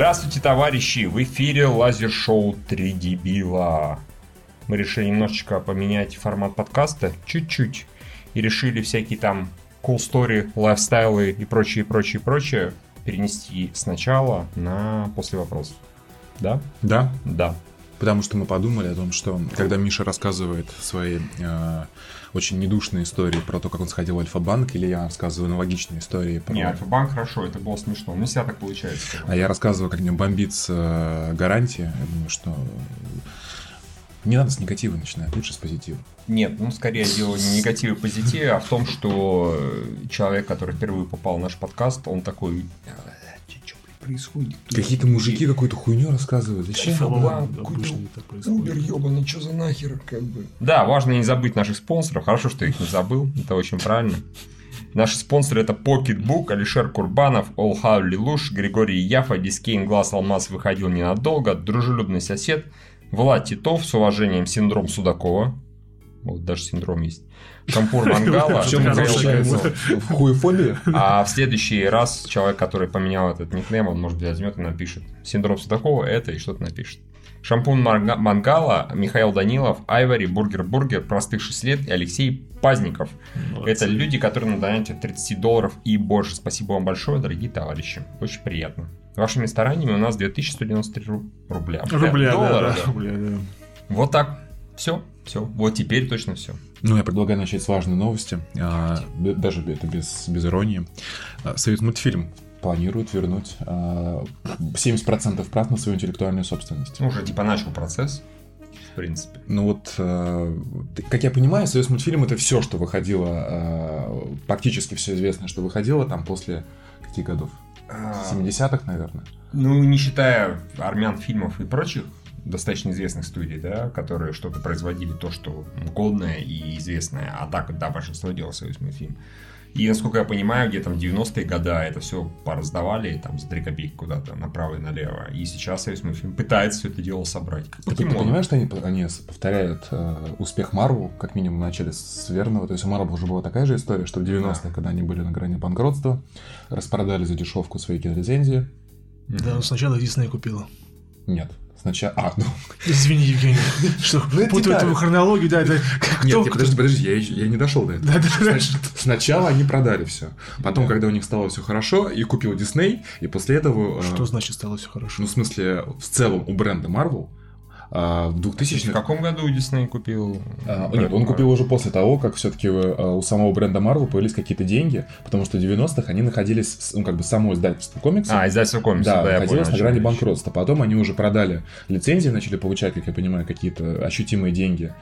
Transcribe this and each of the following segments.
Здравствуйте, товарищи! В эфире лазер-шоу «Три дебила». Мы решили немножечко поменять формат подкаста, чуть-чуть, и решили всякие там cool story, лайфстайлы и прочее, прочее, прочее перенести сначала на после вопросов. Да? Да. Да. Потому что мы подумали о том, что когда Миша рассказывает свои э, очень недушные истории про то, как он сходил в Альфа-банк, или я рассказываю аналогичные истории про... Не, Альфа-банк хорошо, это было смешно. Не всегда так получается. А я рассказываю, как мне бомбит с э, гарантия. Я думаю, что не надо с негатива начинать, лучше с позитива. Нет, ну скорее дело не негатив и позитив, а в том, что человек, который впервые попал в наш подкаст, он такой происходит? Какие-то мужики какую-то хуйню рассказывают. Зачем? Убер ебаный, что за нахер? Как бы. Да, важно не забыть наших спонсоров. Хорошо, что их не забыл. Это очень правильно. Наши спонсоры это Pocketbook, Алишер Курбанов, Олхау Лилуш, Григорий Яфа, Дискейн Глаз Алмаз выходил ненадолго, Дружелюбный сосед, Влад Титов с уважением синдром Судакова. Вот даже синдром есть. Шампур Мангала. В чем В хуефобии? А в следующий раз человек, который поменял этот никнейм, он, может быть, возьмет и напишет. Синдром Судакова это и что-то напишет. Шампун Мангала, Михаил Данилов, Айвари, Бургер Бургер, Простых 6 лет и Алексей Пазников. Молодцы. Это люди, которые на донате 30 долларов и больше. Спасибо вам большое, дорогие товарищи. Очень приятно. Вашими стараниями у нас 2193 рубля. Рубля, доллара, да, да. Рубля, да. Вот так. Все, все. Вот теперь точно все. Ну, я предлагаю начать с важной новости. А, даже это без, без иронии. А, Союз мультфильм планирует вернуть а, 70% прав на свою интеллектуальную собственность. Ну, уже типа начал процесс в принципе. Ну вот, э, как я понимаю, Союз мультфильм это все, что выходило, э, практически все известное, что выходило там после каких годов? 70-х, наверное. Ну, не считая армян фильмов и прочих достаточно известных студий, да, которые что-то производили, то, что годное и известное, а так, да, большинство делал союз мультфильм. И, насколько я понимаю, где там 90-е годы это все пораздавали там за 3 копейки куда-то направо и налево. И сейчас Союз мультфильм пытается все это дело собрать. Ты, ты понимаешь, что они, они повторяют э, успех Марвел, как минимум начали с верного. То есть у Марвел уже была такая же история, что в 90-х, да. когда они были на грани банкротства, распродали за дешевку свои кинорецензии. Да, но сначала Дисней купила. Нет. Сначала... А, ну... Извини, Евгений, что ну, путаю твою хронологию, да, это... Нет, подожди, подожди, я, я не дошел до этого. Да, да, Сначала они продали все. Потом, когда у них стало все хорошо, и купил Дисней, и после этого... Э, что значит стало все хорошо? Ну, в смысле, в целом у бренда Marvel а, в 2000 В каком году Дисней купил? А, нет, он купил уже после того, как все-таки а, у самого бренда Marvel появились какие-то деньги, потому что в 90-х они находились, ну, как бы само издательство комиксов. А, издательство комиксов, да, да находилось на грани банкротства. Потом они уже продали лицензии, начали получать, как я понимаю, какие-то ощутимые деньги.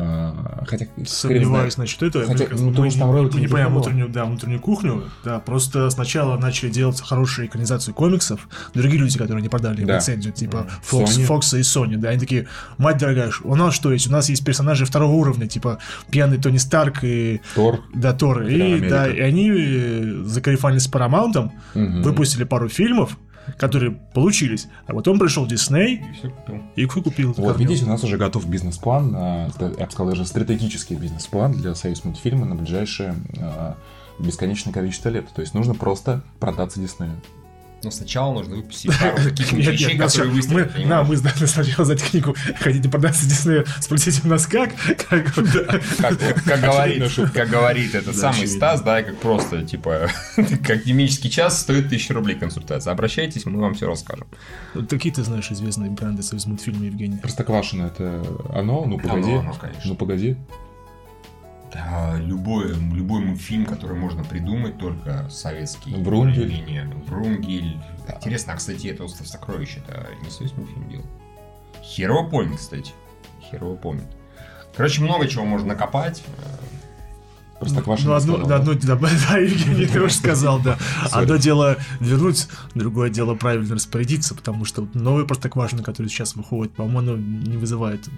А, хотя, Сомневаюсь насчет этого. Хотя, ну, мы, там мы, мы не понимаем внутреннюю, да, внутреннюю кухню. Да, просто сначала начали делать хорошие экранизации комиксов. Другие люди, которые не продали да. лицензию, типа Fox, Sony. Fox и Sony, да, они такие, мать дорогая, у нас что есть? У нас есть персонажи второго уровня, типа пьяный Тони Старк и... Тор. Да, Тор. И, да, и они э, закарифанились с Paramount, угу. выпустили пару фильмов, которые получились. А потом пришел Дисней и все купил. И купил. Вот, видите, у нас уже готов бизнес-план, а, я бы сказал, даже стратегический бизнес-план для союз мультфильма на ближайшее а, бесконечное количество лет. То есть нужно просто продаться Диснею. Но сначала нужно выпустить пару вещей, которые выстрелят. Мы, да, мы сначала за технику хотите продаться Диснею, спросите у нас как? Как, как, говорит, как говорит этот самый Стас, да, как просто, типа, как демический час стоит 1000 рублей консультация. Обращайтесь, мы вам все расскажем. Какие ты знаешь известные бренды из мультфильма Евгений? Простоквашино это оно? Ну погоди. Оно, конечно. Ну погоди любой, любой мультфильм, который можно придумать, только советский. Врунгель. Врунгель. Да. Интересно, а, кстати, это «Остров сокровищ», это не советский мультфильм делал? Херово помнит, кстати. Херово помнит. Короче, много чего можно накопать. Простоквашино ну, одно, сказал, да, одно, да, да, Евгений тоже сказал, да. Одно дело вернуть, другое дело правильно распорядиться, потому что новые Простоквашино, которые сейчас выходят, по-моему, не вызывает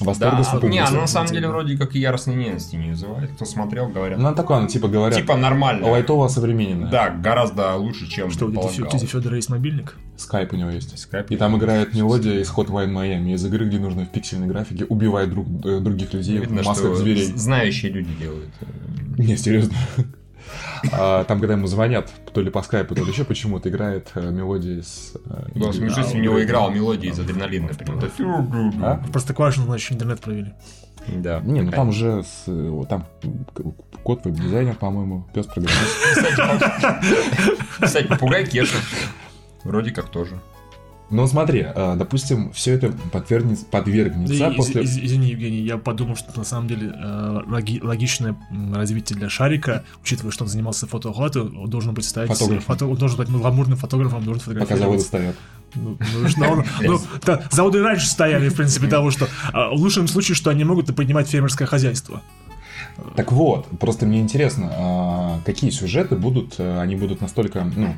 Восторга да, не, она на самом деле вроде как и яростной ненависти не вызывает. Кто смотрел, говорят. Ну, она такое, она типа говорят. Типа нормально. Лайтово современная. Да, гораздо лучше, чем Что, у тети Федора есть мобильник? Скайп у него есть. Скайп. И там играет мелодия из Hotline Miami, из игры, где нужно в пиксельной графике убивать друг, э, других людей Видно, в масках зверей. Знающие люди делают. Не, серьезно. А, там, когда ему звонят, то ли по скайпу, то ли еще почему-то играет э, мелодия из... Да, в жизни у него играл мелодия из адреналина. А? Просто Квашин, значит, интернет провели. Да. Не, ну там уже с, там код веб-дизайнер, по-моему, пес программист. Кстати, попугай Кеша. Вроде как тоже. Но смотри, а, допустим, все это подвергнется, подвергнется да, после... Из, извини, Евгений, я подумал, что на самом деле э, логи, логичное развитие для Шарика, учитывая, что он занимался фотоохватой, он должен быть стать... Фото, он должен быть гламурным фотографом, должен фотографировать. Пока заводы стоят. Ну, ну, ну, да, заводы раньше стояли, в принципе, того, что а, в лучшем случае, что они могут поднимать фермерское хозяйство. Так вот, просто мне интересно, а, какие сюжеты будут, они будут настолько, ну,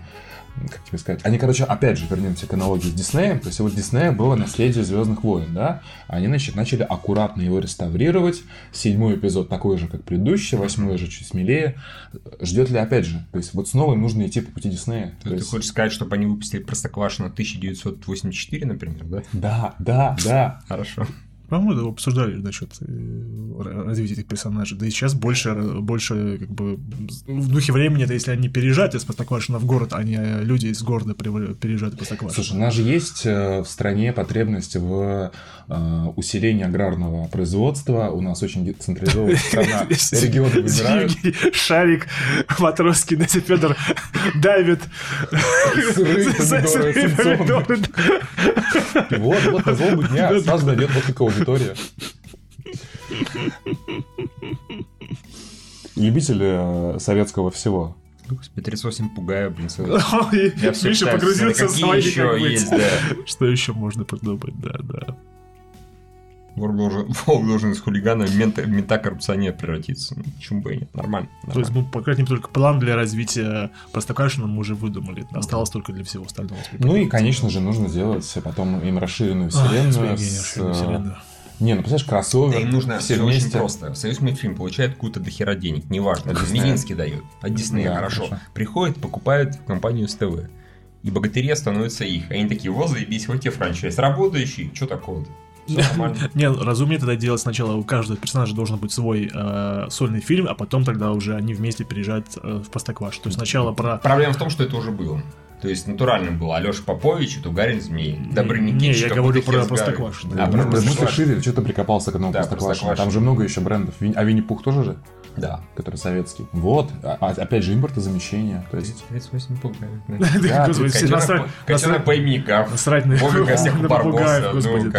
как тебе сказать, они, короче, опять же, вернемся к аналогии с Диснеем, то есть вот Диснея было наследие Звездных войн, да, они, значит, начали аккуратно его реставрировать, седьмой эпизод такой же, как предыдущий, восьмой же чуть смелее, ждет ли, опять же, то есть вот снова нужно идти по пути Диснея. Ты, есть... хочешь сказать, чтобы они выпустили Простоквашино 1984, например, да? Да, да, да. Хорошо. По-моему, обсуждали насчет э, развития этих персонажей. Да и сейчас больше, больше как бы в духе времени, это если они переезжают из Простоквашина в город, а не люди из города переезжают из Простоквашина. Слушай, у нас же есть э, в стране потребность в э, усилении аграрного производства. У нас очень децентрализованная страна. Регионы выбирают. Шарик, Матроский, Настя Федор давит. Вот, вот на злобу дня сразу дойдет вот такого аудитория. Любители э, советского всего. Господи, 38 пугаю, блин. Я все Миша погрузился в свои еще есть, да. Что еще можно придумать, да, да. Волк должен, Волк должен из хулигана в мента, мента-коррупционер превратиться. Ну, почему бы и нет? Нормально. нормально. То есть, ну, по крайней мере, только план для развития Простоквашино мы уже выдумали. Осталось только для всего остального. Ну и, конечно же, нужно сделать потом им расширенную вселенную. А, с... вселенную. Не, ну представляешь, кроссовер. Да им нужно все, все вместе. очень просто. Союз мультфильм получает какую-то дохера денег, неважно. От Мединский дает. От Диснея, да, хорошо. хорошо. Приходит, покупает компанию СТВ. И богатыри становятся их. Они такие, вот заебись, вот тебе франчайз. Работающий, что такого-то? Не, разумнее тогда делать сначала у каждого персонажа должен быть свой э, сольный фильм, а потом тогда уже они вместе приезжают э, в Простокваш. То есть сначала про... Проблема в том, что это уже было. То есть натуральным был Алеша Попович и Тугарин Змей. Добрый Не, я говорю про Простоквашино. А, про Простоквашино. Что ты прикопался к одному Простоквашино? Там же много еще брендов. А Винни-Пух тоже же? Да. Который советский. Вот. А, а опять же, импортозамещение. То есть... 38 пугаев. Котенок пойми как. Насрать на попугаев, господи.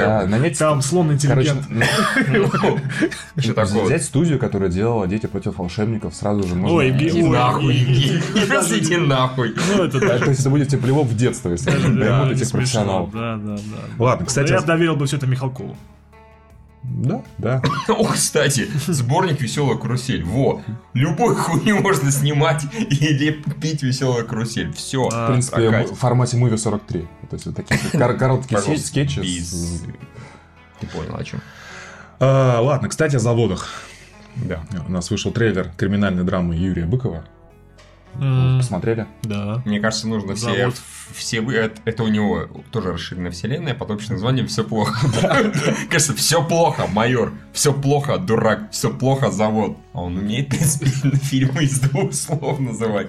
Там слон интеллигент. Что такое? Взять студию, которая делала «Дети против волшебников», сразу же можно... Ой, иди нахуй, иди нахуй. Ну, это То есть это будет тепло в детство, если поймут этих профессионалов. Да, да, да. Ладно, кстати... Я доверил бы все это Михалкову. Да, да. О, кстати, сборник «Веселая карусель». Во, любой хуйню можно снимать или пить «Веселая карусель». Все. В принципе, в формате Movie 43. То есть, вот такие короткие скетчи. Ты понял, о чем. А, ладно, кстати, о заводах. Да. У нас вышел трейлер криминальной драмы Юрия Быкова. Посмотрели? Да. Мне кажется, нужно все, все это, это у него тоже расширенная вселенная под общим названием «Все плохо». Кажется, все плохо, майор, все плохо, дурак, все плохо, завод. А он умеет, в принципе, фильмы из двух слов называть.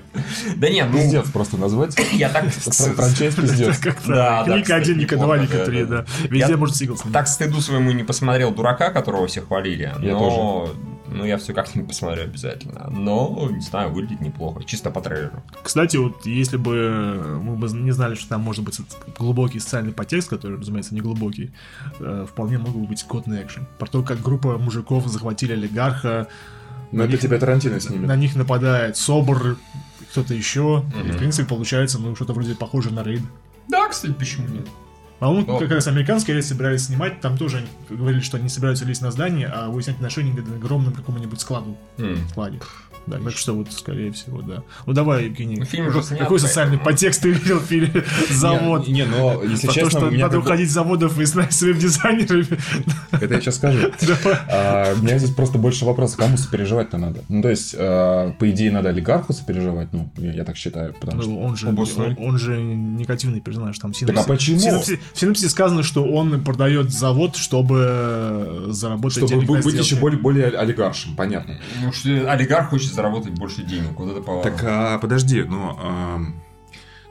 Да нет, ну... Пиздец просто назвать. Я так... Франчайз пиздец. Да, Ника один, Ника два, Ника три, да. Везде может сиглс. Так стыду своему не посмотрел дурака, которого все хвалили. Но ну, я все как-нибудь посмотрю обязательно. Но, не знаю, выглядит неплохо. Чисто по трейлеру. Кстати, вот если бы мы бы не знали, что там может быть глубокий социальный подтекст, который, разумеется, не глубокий, э, вполне мог бы быть годный экшен. Про то, как группа мужиков захватили олигарха. Но это них, тебя Тарантино снимет. На них нападает Собор, кто-то еще. Угу. И, в принципе, получается, ну, что-то вроде похоже на рейд. Да, кстати, почему нет? По-моему, а как раз американские рейсы собирались снимать, там тоже они говорили, что они собираются лезть на здание, а выяснять отношения к огромному какому-нибудь складу. Mm. складе. Да, так что вот, скорее всего, да. Ну давай, Евгений. Ну, фильм уже снят, какой социальный подтекст ты видел в фильме «Завод»? Не, но если честно... что надо уходить с заводов и стать своим дизайнерами. Это я сейчас скажу. А, у меня здесь просто больше вопросов. Кому сопереживать-то надо? Ну, то есть, а, по идее, надо олигарху сопереживать, ну, я так считаю, потому ну, что... Он же негативный персонаж. Там Так а почему? В синопсисе сказано, что он продает завод, чтобы заработать Чтобы быть еще более олигаршим, понятно. Ну, что олигарх хочет хочет заработать больше денег. Вот это поворот. Так, а, подожди, но... А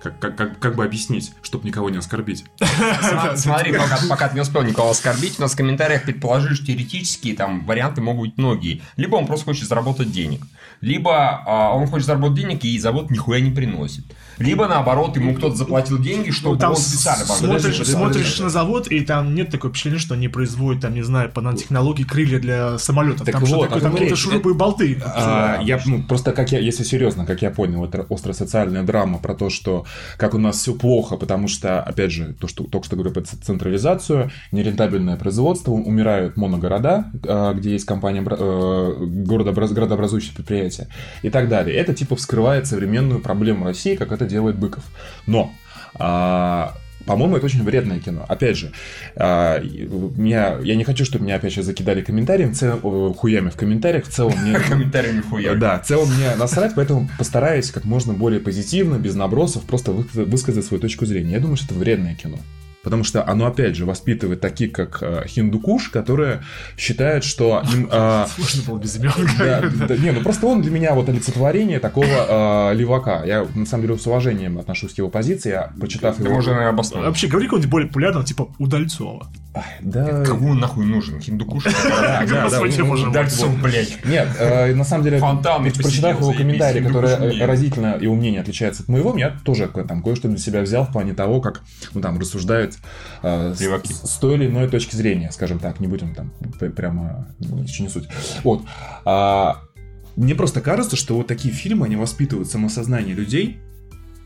как, как, как, как бы объяснить, чтобы никого не оскорбить? Смотри, пока, пока ты не успел никого оскорбить, у нас в комментариях предположили, что теоретически там варианты могут быть многие. Либо он просто хочет заработать денег, либо а, он хочет заработать денег и завод нихуя не приносит. Либо наоборот, ему кто-то заплатил деньги, чтобы ну, там он специально смотришь, подожди, смотришь на завод, и там нет такого впечатления, что они производят, там, не знаю, по нанотехнологии крылья для самолетов. Так там вот, что там какие-то шурупы и болты. А, я, ну, просто как я, если серьезно, как я понял, это остросоциальная драма про то, что как у нас все плохо, потому что, опять же, то, что только что говорю про централизацию, нерентабельное производство, умирают моногорода, а, где есть компания, э, городообразующие предприятия и так далее. Это типа вскрывает современную проблему России, как это делает Быков. Но а, по-моему, это очень вредное кино. Опять же, а, меня, я не хочу, чтобы меня опять сейчас закидали комментариями, цел, хуями в комментариях. В целом мне... Комментариями хуями. Да, в целом мне насрать, поэтому постараюсь как можно более позитивно, без набросов, просто высказать свою точку зрения. Я думаю, что это вредное кино. Потому что оно, опять же, воспитывает таких, как э, Хиндукуш, которые считают, что им... Э, Сложно было без имен. Да, да, не, ну просто он для меня вот олицетворение такого э, левака. Я, на самом деле, с уважением отношусь к его позиции, я, прочитав его... Можно обосновать. Вообще, говори какого-нибудь более популярного, типа Удальцова. Да. Кому он нахуй нужен? Хиндукуш? Да, да, да. Удальцов, блядь. Нет, э, на самом деле, прочитав его комментарий, который разительно его мнение отличается от моего, я тоже там кое-что для себя взял в плане того, как ну там рассуждают рассуждать э, с, с той или иной точки зрения, скажем так, не будем там прямо, еще не суть. Вот. А, мне просто кажется, что вот такие фильмы, они воспитывают самосознание людей,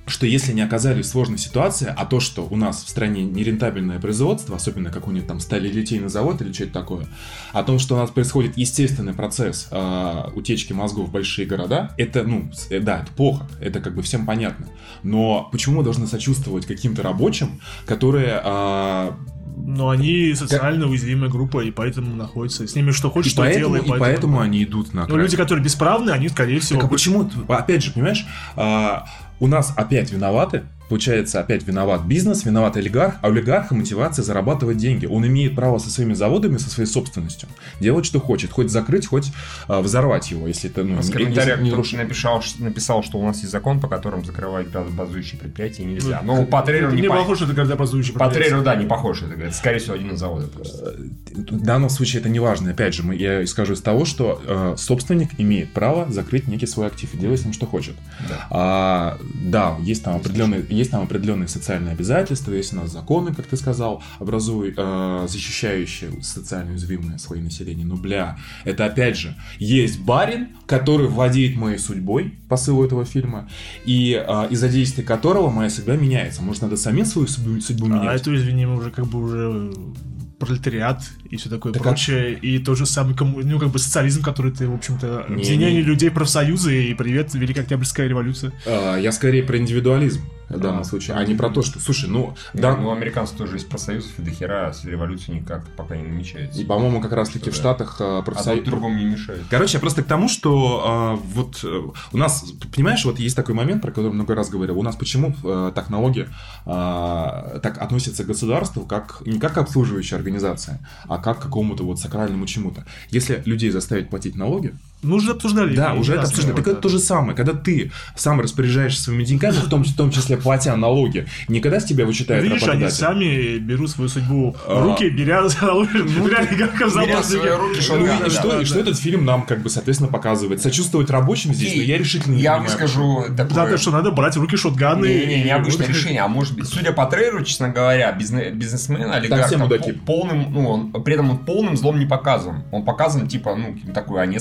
что если не оказались в сложной ситуации, а то, что у нас в стране нерентабельное производство, особенно как у них там стали литейный завод или что-то такое, о том, что у нас происходит естественный процесс э, утечки мозгов в большие города, это, ну, э, да, это плохо, это как бы всем понятно. Но почему мы должны сочувствовать каким-то рабочим, которые э, но они социально уязвимая группа, и поэтому находятся. С ними что хочешь, и что поэтому, делай. И поэтому, поэтому они идут на Но люди, которые бесправны, они, скорее всего... Так а почему? Опять же, понимаешь, а, у нас опять виноваты Получается, опять виноват бизнес, виноват олигарх, а олигарха мотивация зарабатывать деньги. Он имеет право со своими заводами, со своей собственностью делать, что хочет. Хоть закрыть, хоть э, взорвать его, если это ну, а в комментариях не, не написал, написал, что у нас есть закон, по которому закрывать газобазующие предприятия нельзя. Но ну, по трейлеру не, не похож, что это газобазующие По трейлеру, да, не похож. Это, скорее всего, один из заводов. Э, в данном случае это не важно. Опять же, я скажу из того, что э, собственник имеет право закрыть некий свой актив и делать с ним, что хочет. Да, а, да есть там определенные есть там определенные социальные обязательства, есть у нас законы, как ты сказал, образуют, э, защищающие социально уязвимые слои населения. Но, бля, это опять же, есть барин, который владеет моей судьбой, посылу этого фильма, и э, из-за действия которого моя судьба меняется. Может, надо самим свою судьбу, судьбу менять? А это, извини, мы уже как бы уже пролетариат и все такое так прочее, как... и тот же самый, ну, как бы социализм, который ты, в общем-то, объединение людей, профсоюзы, и привет, Великая Октябрьская революция. А, я скорее про индивидуализм в данном а, случае, а не про то, что, слушай, ну... Да, ну, у американцев тоже есть профсоюзов, и дохера с революцией никак пока не намечается. И, по-моему, как раз-таки в Штатах а, профсоюз... А другому не мешает. Короче, я просто к тому, что а, вот э, у нас, понимаешь, вот есть такой момент, про который много раз говорил, у нас почему а, так налоги а, так относятся к государству, как не как к обслуживающей организации, а как к какому-то вот сакральному чему-то. Если людей заставить платить налоги, мы уже обсуждали. Да, уже это обсуждали. Так это то же самое. Когда ты сам распоряжаешься своими деньгами, в том, в том числе платя налоги, никогда с тебя вычитают Видишь, они сами берут свою судьбу в а. руки, беря налоги, ну, как в И что этот фильм нам, как бы, соответственно, показывает? Сочувствовать рабочим здесь, но я решительно не Я выскажу Да, что надо брать в руки шотганы. Не, не, необычное решение. А может быть, судя по трейлеру, честно говоря, бизнесмен, олигарх, полным, ну, при этом он полным злом не показан. Он показан, типа, ну, такой, а не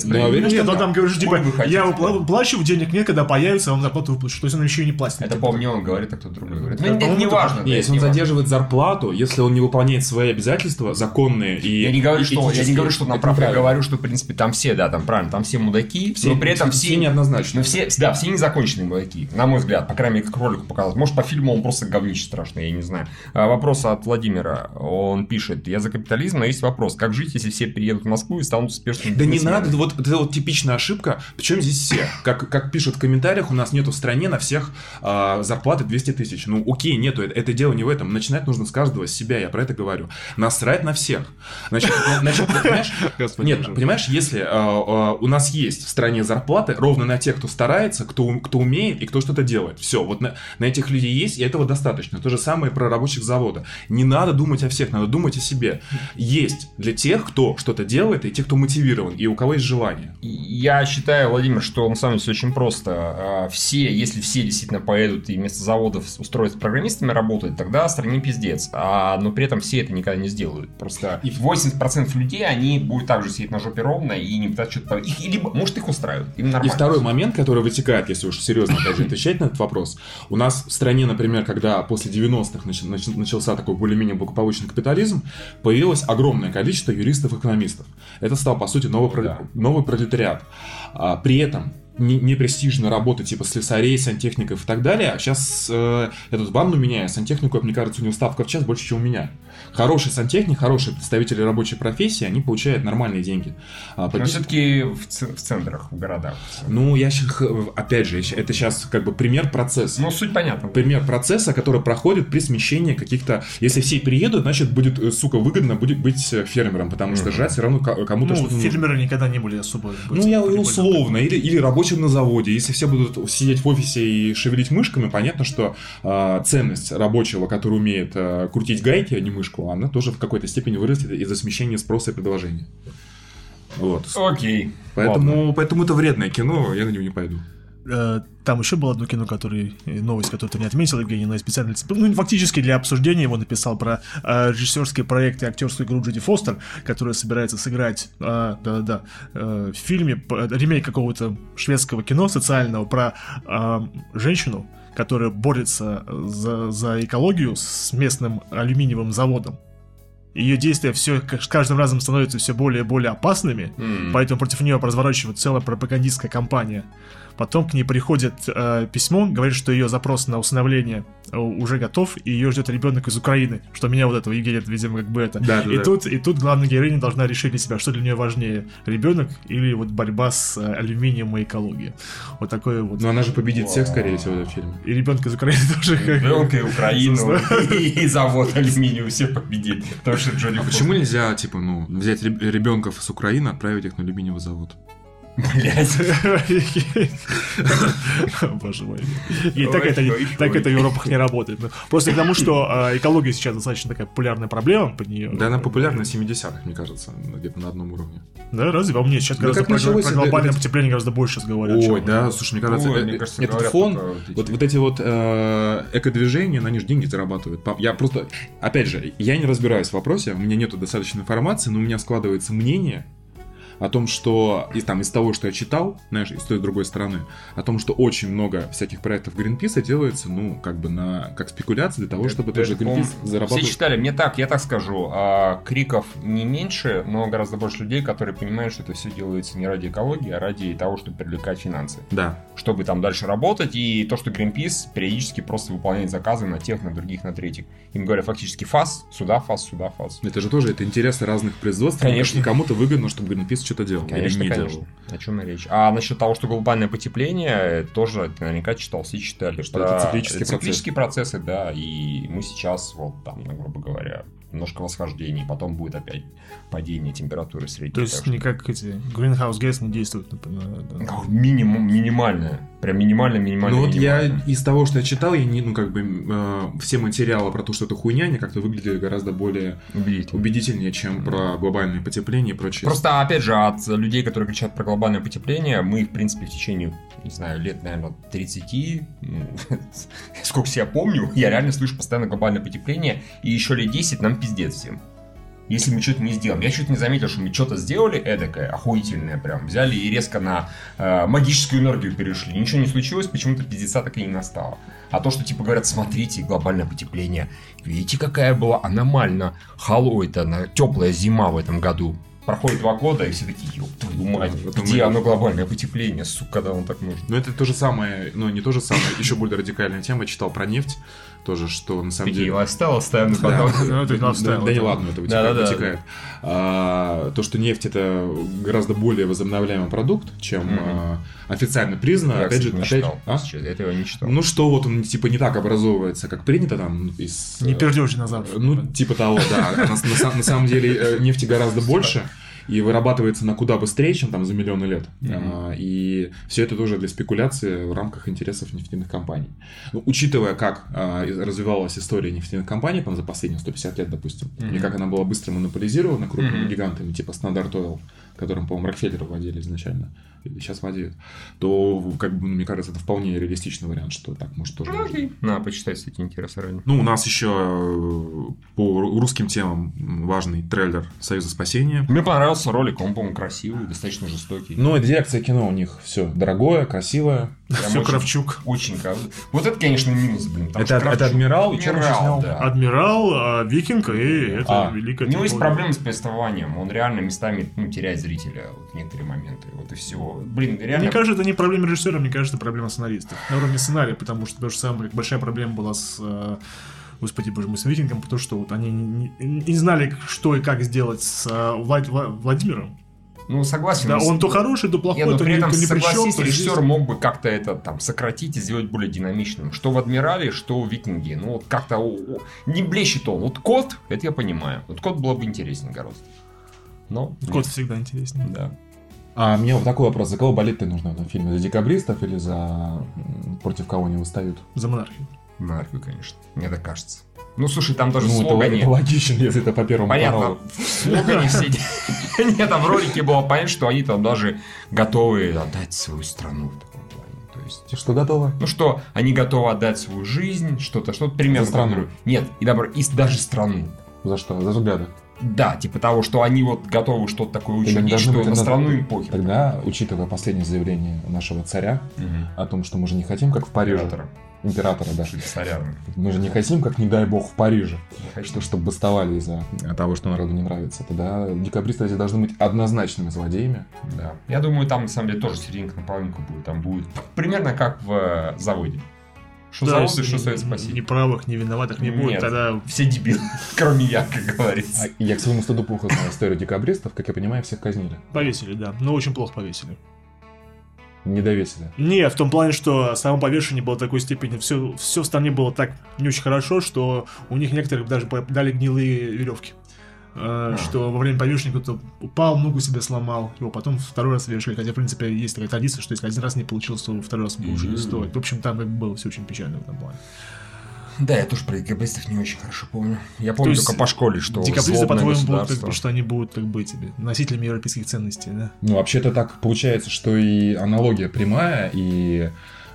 нет, он там говорит, типа, я выплачиваю, денег нет, когда появится, он зарплату выплачет. То есть он еще и не платит. Это, по мне он говорит, а кто-то другой говорит. Ну, это не важно. Если он задерживает зарплату, если он не выполняет свои обязательства законные и Я не говорю, что я не говорю, что направо, я говорю, что, в принципе, там все, да, там правильно, там все мудаки, но при этом все... Все неоднозначно. Но все, да, все незаконченные мудаки, на мой взгляд, по крайней мере, как ролику показалось. Может, по фильму он просто говнище страшный, я не знаю. А, вопрос от Владимира. Он пишет, я за капитализм, но есть вопрос, как жить, если все приедут в Москву и станут успешными Да не надо, вот, вот типичная ошибка. Причем здесь все. Как, как пишут в комментариях, у нас нету в стране на всех э, зарплаты 200 тысяч. Ну, окей, нету. Это, это дело не в этом. Начинать нужно с каждого, с себя. Я про это говорю. Насрать на всех. Значит, значит понимаешь? Нет, понимаешь, если э, э, у нас есть в стране зарплаты ровно на тех, кто старается, кто, кто умеет и кто что-то делает. Все, вот на, на этих людей есть, и этого достаточно. То же самое про рабочих завода. Не надо думать о всех, надо думать о себе. Есть для тех, кто что-то делает, и тех, кто мотивирован, и у кого есть желание. Я считаю, Владимир, что на самом деле все очень просто. А, все, если все действительно поедут и вместо заводов устроятся программистами работать, тогда стране пиздец. А, но при этом все это никогда не сделают. Просто 80% людей, они будут также сидеть на жопе ровно и не пытаться что-то... Их, либо, может, их устраивают. Им нормально. И второй момент, который вытекает, если уж серьезно даже отвечать на этот вопрос. У нас в стране, например, когда после 90-х начался такой более-менее благополучный капитализм, появилось огромное количество юристов-экономистов. Это стал, по сути, новый, да. новый пролетариат. А, при этом не, не престижно работать, типа слесарей, сантехников и так далее. А сейчас э, я тут банду меняю, сантехнику, мне кажется, у него ставка в час больше, чем у меня. Хороший сантехник, хорошие представители рабочей профессии, они получают нормальные деньги. А, Но все-таки в, в центрах, в городах. Ну, я сейчас, опять же, это сейчас как бы пример процесса. Ну, суть понятна. Пример процесса, который проходит при смещении каких-то... Если все приедут, значит, будет, э, сука, выгодно будет быть фермером, потому что mm-hmm. жать все равно кому-то ну, фермеры нужно. никогда не были особо... Ну, я условно. Или, или рабочим на заводе. Если все будут сидеть в офисе и шевелить мышками, понятно, что э, ценность рабочего, который умеет э, крутить гайки, а не мышку, она тоже в какой-то степени вырастет из-за смещения спроса и предложения. Вот. Окей. Поэтому, поэтому это вредное кино, я на него не пойду. Э, там еще было одно кино, который, новость, которую ты не отметил, Евгений, но я специально, ну, фактически для обсуждения его написал про э, режиссерский проект и актерскую игру Джуди Фостер, которая собирается сыграть, э, да-да-да, э, в фильме, ремейк какого-то шведского кино социального про э, женщину, которая борется за, за экологию с местным алюминиевым заводом. Ее действия все с каждым разом становятся все более и более опасными, mm. поэтому против нее разворачивает целая пропагандистская кампания. Потом к ней приходит э, письмо, говорит, что ее запрос на усыновление э, уже готов, и ее ждет ребенок из Украины. Что меня вот этого Евгения, видимо, как бы это. Да, да, и, да. Тут, и тут главная героиня должна решить для себя, что для нее важнее, ребенок или вот борьба с э, алюминием и экологией. Вот такое вот. Но она же победит всех, скорее всего, в фильме. И ребенка из Украины тоже. Ребенка и Украину, и завод алюминиум все победит. Потому что Джоди а почему нельзя, типа, ну, взять ребенков с Украины, отправить их на алюминиевый завод? Блять. Боже мой. И так это, так это в Европах не работает. Ну, просто к тому, что а, экология сейчас достаточно такая популярная проблема под нее. Да, она популярна в 70-х, мне кажется, где-то на одном уровне. Да, разве? Во мне сейчас гораздо про, глобальное потепление гораздо больше говорят. Ой, да, слушай, мне кажется, э, этот фон, вот, вот эти вот э, экодвижения, на них деньги зарабатывают. Я просто, опять же, я не разбираюсь в вопросе, у меня нету достаточной информации, но у меня складывается мнение, о том, что из, там, из того, что я читал, знаешь, из той и другой стороны, о том, что очень много всяких проектов Гринписа делается, ну, как бы на, как спекуляция для того, чтобы это, тоже Гринпис зарабатывал. Все читали, мне так, я так скажу, а, криков не меньше, но гораздо больше людей, которые понимают, что это все делается не ради экологии, а ради того, чтобы привлекать финансы. Да. Чтобы там дальше работать, и то, что Greenpeace периодически просто выполняет заказы на тех, на других, на третьих. Им говорят фактически фас, сюда фас, сюда фас. Это же тоже это интересы разных производств. Конечно. Кому-то выгодно, чтобы Greenpeace что-то делал. Конечно, или не конечно. Делал. О чем и речь. А насчет того, что глобальное потепление, тоже ты наверняка читал, все читали. Что это циклические, циклические процессы. процессы, да. И мы сейчас, вот там, ну, грубо говоря, немножко восхождение, потом будет опять падение температуры средней. То есть что... никак эти greenhouse gas не действуют? Да. Минимум, минимальное. Прям минимально, минимально. Ну вот я из того, что я читал, я не, ну как бы э, все материалы про то, что это хуйня, они как-то выглядели гораздо более Убедительно. убедительнее, чем про глобальное потепление и прочее. Просто, опять же, от людей, которые кричат про глобальное потепление, мы, в принципе, в течение, не знаю, лет, наверное, 30, сколько себя помню, я реально слышу постоянно глобальное потепление, и еще лет 10 нам пиздец всем. Если мы что-то не сделаем. Я чуть не заметил, что мы что-то сделали эдакое, охуительное прям. Взяли и резко на э, магическую энергию перешли. Ничего не случилось, почему-то пиздеца так и не настало. А то, что типа говорят, смотрите, глобальное потепление. Видите, какая была аномально холой-то, теплая зима в этом году. Проходит два года, и все такие, ёб твою мать, где мы... оно глобальное потепление, сука, когда он так нужен. Ну, это то же самое, ну, не то же самое, еще более радикальная тема, читал про нефть, тоже, что на самом деле... лайфстайл оставим на потом. Да, да, не ладно, это вытекает. А, то, что нефть это гораздо более возобновляемый продукт, чем а, официально признано. Опять же, опять... А? Я этого не читал. Ну что, вот он типа не так образовывается, как принято там из... Не пердешь назад. Ну, типа того, да. На самом деле э, нефти гораздо больше и вырабатывается на куда быстрее, чем там за миллионы лет. Mm-hmm. И все это тоже для спекуляции в рамках интересов нефтяных компаний. Ну, учитывая, как а, развивалась история нефтяных компаний там, за последние 150 лет, допустим, mm-hmm. и как она была быстро монополизирована крупными mm-hmm. гигантами, типа Standard Oil, которым, по-моему, Рокфеллер владели изначально, или сейчас владеют, то, как бы, мне кажется, это вполне реалистичный вариант, что так может тоже ну, быть. Надо почитать эти интересы ранее. Ну, у нас еще э, по русским темам важный трейлер Союза спасения. Мне понравился ролик, он, по-моему, красивый, достаточно жестокий. Ну, и дирекция кино у них все дорогое, красивое. Все Кравчук. Очень. Вот это, конечно, минус, блин. Это, это Адмирал? Адмирал, да. Адмирал, а, Викинг и это а. великая... У него есть проблемы с повествованием. Он реально местами ну, теряет зрителя вот, в некоторые моменты. Вот и все. Блин, реально... Мне кажется, это не проблема режиссера, мне кажется, это проблема сценаристов. На уровне сценария, потому что то же самое, большая проблема была с э, господи боже мой, с Викингом, потому что вот они не, не знали, что и как сделать с э, Влад, Владимиром. Ну, согласен. Да, он то хороший, то плохой, Нет, но то при этом, не согласись, причем, режиссер здесь... мог бы как-то это там сократить и сделать более динамичным. Что в Адмирале, что в Викинге. Ну, вот как-то не блещет он. Вот кот, это я понимаю. Вот кот было бы интереснее гораздо. Но кот нет. всегда интереснее. Да. А мне вот такой вопрос. За кого болеть-то нужно в этом фильме? За декабристов или за против кого они восстают? За монархию. Монархию, конечно. Мне так кажется. Ну, слушай, там даже ну, слогане... это, логично, если это по первому Понятно, каналу. в слогане все... Нет, там в ролике было понятно, что они там даже готовы отдать свою страну в таком плане. То есть... Что готовы? Ну, что они готовы отдать свою жизнь, что-то, что-то примерно... За страну? Нет, и даже страну. За что? За взгляды? Да, типа того, что они вот готовы что-то такое учинить, что быть, на страну им похер. Тогда, учитывая последнее заявление нашего царя угу. о том, что мы же не хотим, как в Париже, Императора императора, да. Царя. Мы же не хотим, как не дай бог, в Париже, что, чтобы бастовали из-за того, что народу не нравится. Тогда декабристы здесь должны быть однозначными злодеями. Да. Я думаю, там на самом деле тоже серединка на половинку будет. Там будет примерно как в э, заводе. Что да, заводы, что совет спасибо. Ни правых, ни виноватых не будет, Нет, тогда... все дебилы, кроме я, как говорится. А я к своему стыду плохо знаю историю декабристов, как я понимаю, всех казнили. Повесили, да, но очень плохо повесили не довесили. Не, в том плане, что само повешение было такой степени, все, все в стране было так не очень хорошо, что у них некоторых даже дали гнилые веревки. А. Что во время повешения кто-то упал, ногу себе сломал, его потом второй раз вешали. Хотя, в принципе, есть такая традиция, что если один раз не получилось, то второй раз уже не стоит. В общем, там было все очень печально в этом плане. Да, я тоже про декабристов не очень хорошо помню. Я помню только по школе, что Декабристы, по-твоему, будут, как что они будут, как бы, тебе, носителями европейских ценностей, да? Ну, вообще-то так получается, что и аналогия прямая, и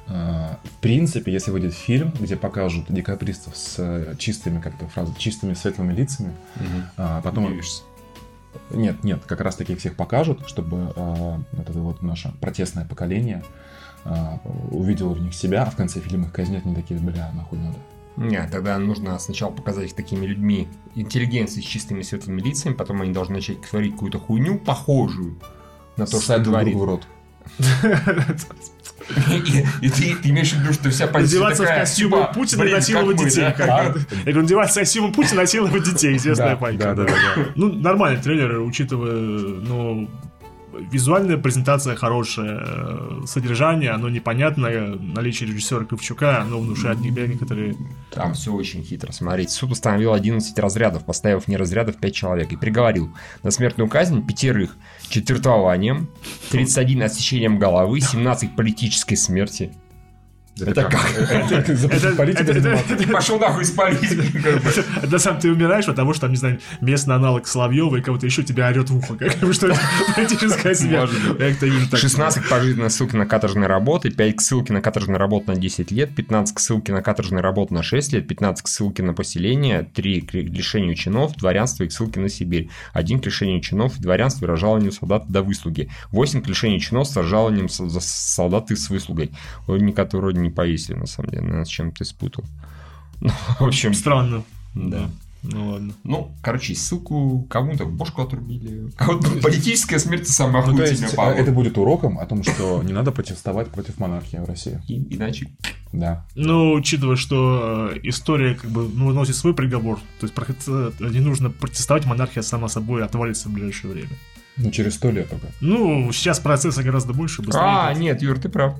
в принципе, если выйдет фильм, где покажут декабристов с чистыми, как то фраза, чистыми светлыми лицами, угу. а потом... Удивишься. Нет, нет, как раз таки всех покажут, чтобы а, вот это вот наше протестное поколение а, увидело в них себя, а в конце фильма их казнят не такие, бля, нахуй надо. Нет, тогда нужно сначала показать их такими людьми интеллигенции с чистыми светлыми лицами, потом они должны начать творить какую-то хуйню, похожую на то, что творит. в рот. И, ты, имеешь в виду, что вся позиция Одеваться в костюмы типа, Путина и насиловать детей. Да? Я говорю, одеваться в костюмы Путина насиловать детей, известная пайка. Да, да, да. Ну, нормальный трейлер, учитывая, ну, визуальная презентация хорошая, э, содержание, оно непонятное, наличие режиссера Ковчука, оно внушает тебя некоторые... Там все очень хитро, смотрите. Суд установил 11 разрядов, поставив не разрядов 5 человек, и приговорил на смертную казнь пятерых четвертованием, 31 отсечением головы, 17 политической смерти, это как? Ты пошел нахуй из политики. Это сам ты умираешь, потому что там, не знаю, местный аналог Соловьева и кого-то еще тебя орет в ухо. Как что это политическая смерть. 16 пожизненных ссылки на каторжные работы, 5 к ссылке на каторжные работы на 10 лет, 15 к ссылке на каторжные работы на 6 лет, 15 к ссылке на поселение, 3 к лишению чинов, дворянства и к ссылке на Сибирь, 1 к лишению чинов и дворянства и разжалованию солдат до выслуги, 8 к лишению чинов с разжалованием солдат с выслугой, которого не не повесили, на самом деле. Наверное, с чем ты спутал. Ну, в общем... Странно. Да. Ну ладно. Ну, короче, ссылку кому-то в бошку отрубили. Кого-то политическая смерть самая ну, то есть, это будет уроком о том, что не надо протестовать против монархии в России. И, иначе. Да. Ну, учитывая, что э, история как бы ну, носит свой приговор, то есть э, не нужно протестовать, монархия сама собой отвалится в ближайшее время. Ну, через сто лет только. Ну, сейчас процесса гораздо больше, быстрее. А, нет, Юр, ты прав.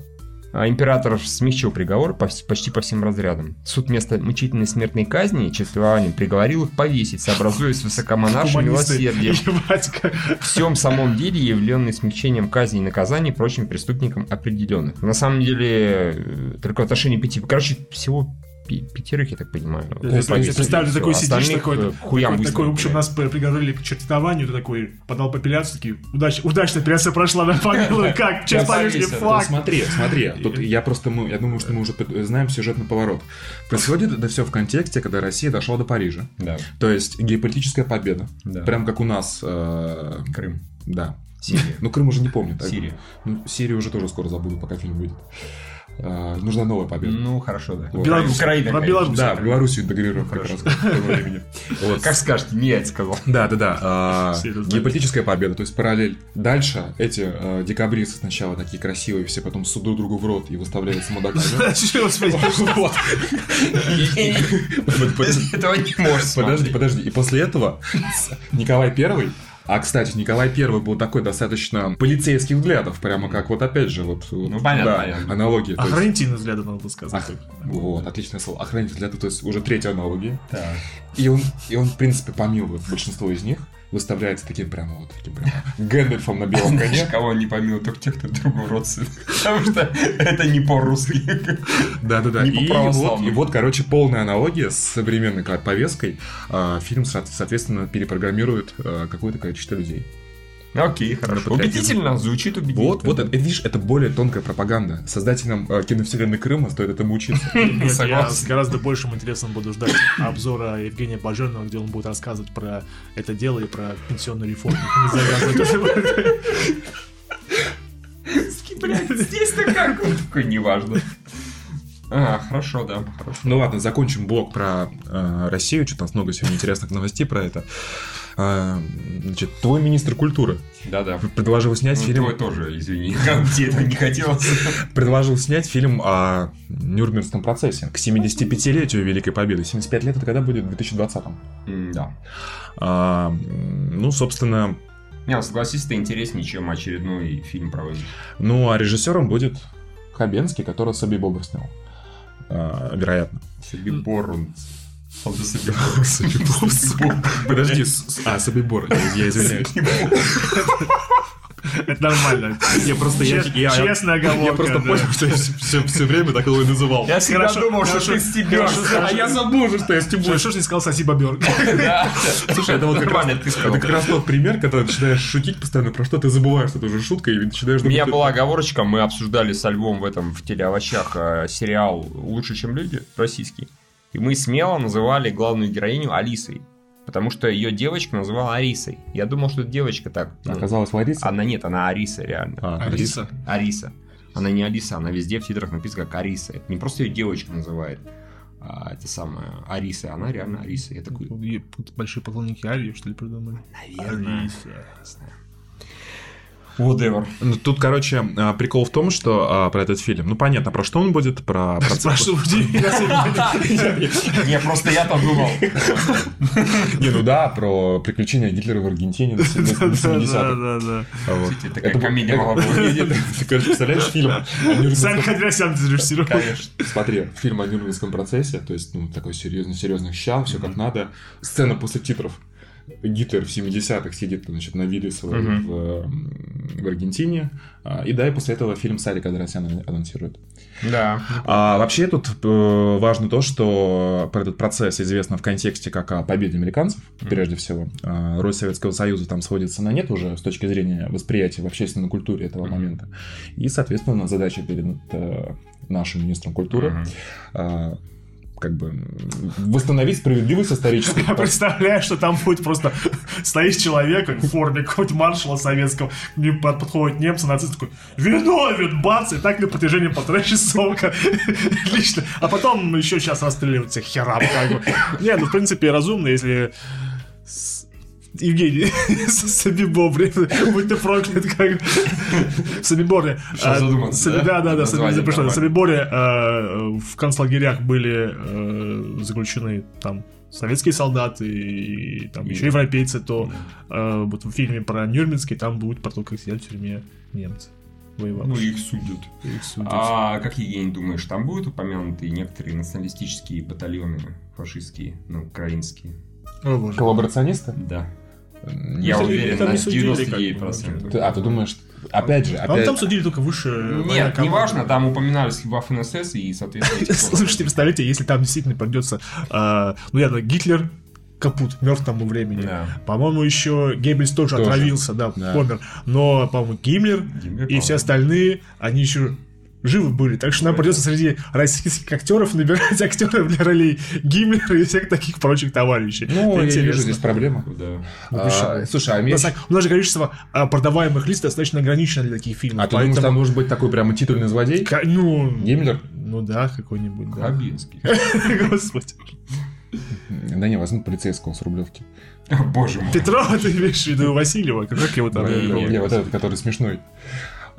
А император смягчил приговор почти по всем разрядам. Суд вместо мучительной смертной казни чествованием приговорил их повесить, сообразуясь высокомонаршим милосердием. В всем самом деле явленный смягчением казни и наказаний прочим преступникам определенных. На самом деле, э, только в отношении пяти... Короче, всего пятерых, я так понимаю. Если представь, такой сидишь, такой, э, хуям такой, такой, в общем, нас приговорили к чертитованию, ты такой подал по апелляцию, такие, удач, удачно апелляция прошла на помилуй, как, сейчас повесили флаг. Смотри, смотри, тут я просто, мы, я думаю, что мы уже знаем сюжетный поворот. Происходит это все в контексте, когда Россия дошла до Парижа. Да. То есть геополитическая победа. Да. Прям как у нас... Э, Крым. Да. Сирия. Ну, Крым уже не помню. Сирия. Ну, Сирию уже тоже скоро забуду, пока фильм выйдет. А, нужна новая победа. Ну, хорошо, да. Вот. Беларусь. Украина. Про Беларусь. Да, в Белоруссию интегрировать как раз времени. Вот. Как скажете, не я сказал. Да, да, да. А, геополитическая победа, то есть параллель. Дальше эти а, декабристы сначала такие красивые, все потом суду другу в рот и выставляют самодаками. Вот. Этого не может Подожди, подожди. И после этого Николай Первый а, кстати, Николай Первый был такой достаточно полицейских взглядов, прямо как вот опять же вот... Ну, понятно, да, понятно. Аналогии. Охранительный взгляд, надо сказать. Ох... Вот, отличное слово. Охранительный взгляд, то есть уже третья аналогия. Так. И он, и он, в принципе, помилует большинство из них выставляется таким прямо вот таким прямо Гэндальфом на белом коне. Знаешь, кого не помил, только тех, кто другой родственник. Потому что это не по-русски. Да-да-да. И вот, и вот, короче, полная аналогия с современной повесткой. А, фильм, соответственно, перепрограммирует а, какое-то количество людей. Окей, хорошо. Убедительно, звучит убедительно. Вот, вот, это, видишь, это более тонкая пропаганда. Создателям э, киновселенной Крыма стоит этому учиться. Я с гораздо большим интересом буду ждать обзора Евгения Баженова, где он будет рассказывать про это дело и про пенсионную реформу. Блядь, здесь-то как? Такой, неважно. А, хорошо, да. Хорошо. Ну ладно, закончим блок про э, Россию. Что-то у нас много сегодня интересных новостей про это. А, значит, твой министр культуры. Да-да. Предложил снять ну, фильм... Твой тоже, извини, как тебе это не хотелось. Предложил снять фильм о Нюрнбергском процессе к 75-летию Великой Победы. 75 лет это когда будет? В 2020-м. да. А, ну, собственно... Не, ну, согласись, это интереснее, чем очередной фильм про войну. Ну, а режиссером будет Хабенский, который Соби Бобр снял. А, вероятно. Собибор, он Собибор. Подожди, а, Собибор, я извиняюсь. Это нормально. Я просто честная оговорка. Я просто понял, что я все, время так его и называл. Я всегда думал, что ты стебешь, а я забыл, что я стебу. Хорошо, что не сказал соси бобер. Слушай, это вот раз, это как раз тот пример, когда начинаешь шутить постоянно про что, ты забываешь, что это уже шутка, и начинаешь... У меня была оговорочка, мы обсуждали со Львом в этом, в телеовощах, э, сериал «Лучше, чем люди», российский. И мы смело называли главную героиню Алисой. Потому что ее девочка называла Арисой. Я думал, что девочка так. Ну, Оказалась Лариса? Она нет, она Ариса реально. А, Ариса? Ариса. Она не Алиса, она везде в титрах написана как Ариса. Это не просто ее девочка называет. А, это самая Ариса, она реально Ариса. Я такой... Большие поклонники Арии, что ли, придумали? Наверное. Ариса. Whatever. Ну, тут, короче, а, прикол в том, что а, про этот фильм. Ну, понятно, про что он будет, про... Не, просто я там думал. Не, ну да, про приключения Гитлера в Аргентине на 70-х. Да, да, да. Это комедия могла. Ты, короче, представляешь фильм Сам Хадрасян режиссировал. Конечно. Смотри, фильм о Нюрнбергском процессе, то есть, ну, такой серьезный, серьезных щал, все как надо. Сцена после титров. Гитлер в 70-х сидит значит, на вилле своей uh-huh. в, в Аргентине. А, и да, и после этого фильм Сарик Адрасян анонсирует. Да. А, вообще тут э, важно то, что про этот процесс известно в контексте как о победе американцев, uh-huh. прежде всего. А, роль Советского Союза там сводится на нет уже с точки зрения восприятия в общественной культуре этого uh-huh. момента. И, соответственно, задача перед э, нашим министром культуры uh-huh как бы восстановить справедливость историческую. Я представляю, что там будет просто стоит человек в форме какого-нибудь маршала советского, подходит немцы, нацист такой, виновен, бац, и так на протяжении полтора часов. Отлично. А потом еще сейчас расстреливают всех херам. Как бы. Не, ну, в принципе, разумно, если Евгений, Собибобри, будь ты проклят, как Собиборе. Сейчас задуматься, да? Да, да, да, Собиборе в концлагерях были э, заключены там советские солдаты и там еще европейцы, то э, вот в фильме про Нюрнбергский там будет про то, как сидят в тюрьме немцы. Ну, их судят. Их судят. А как, Евгений, думаешь, там будут упомянуты некоторые националистические батальоны фашистские, ну, украинские? Коллаборационисты? Да. Я ну, уверен, на 99%. А, ты думаешь, опять же, опять... там судили только выше... Нет, неважно, там упоминались Waffen СС и, соответственно... Слушайте, представляете, если там действительно придется... А, ну, я Гитлер, капут, мертв тому времени. Да. По-моему, еще Геббельс тоже, тоже. отравился, да, да, помер. Но, по-моему, Гиммлер, Гиммлер и все остальные, они еще живы были. Так что нам придется среди российских актеров набирать актеров для ролей Гиммлера и всех таких прочих товарищей. Ну, Это я интересно. вижу здесь проблему. Да. Ну, а, слушай, а меч... У нас же количество а, продаваемых лист достаточно ограничено для таких фильмов. А поэтому... ты думаешь, там должен быть такой прямо титульный злодей? К... Ну... Гиммлер? Ну да, какой-нибудь, да. Хабинский. Господи. Да не, возьмут полицейского с Рублевки. Боже мой. Петрова ты имеешь в виду Васильева? Как его там? Не, вот этот, который смешной.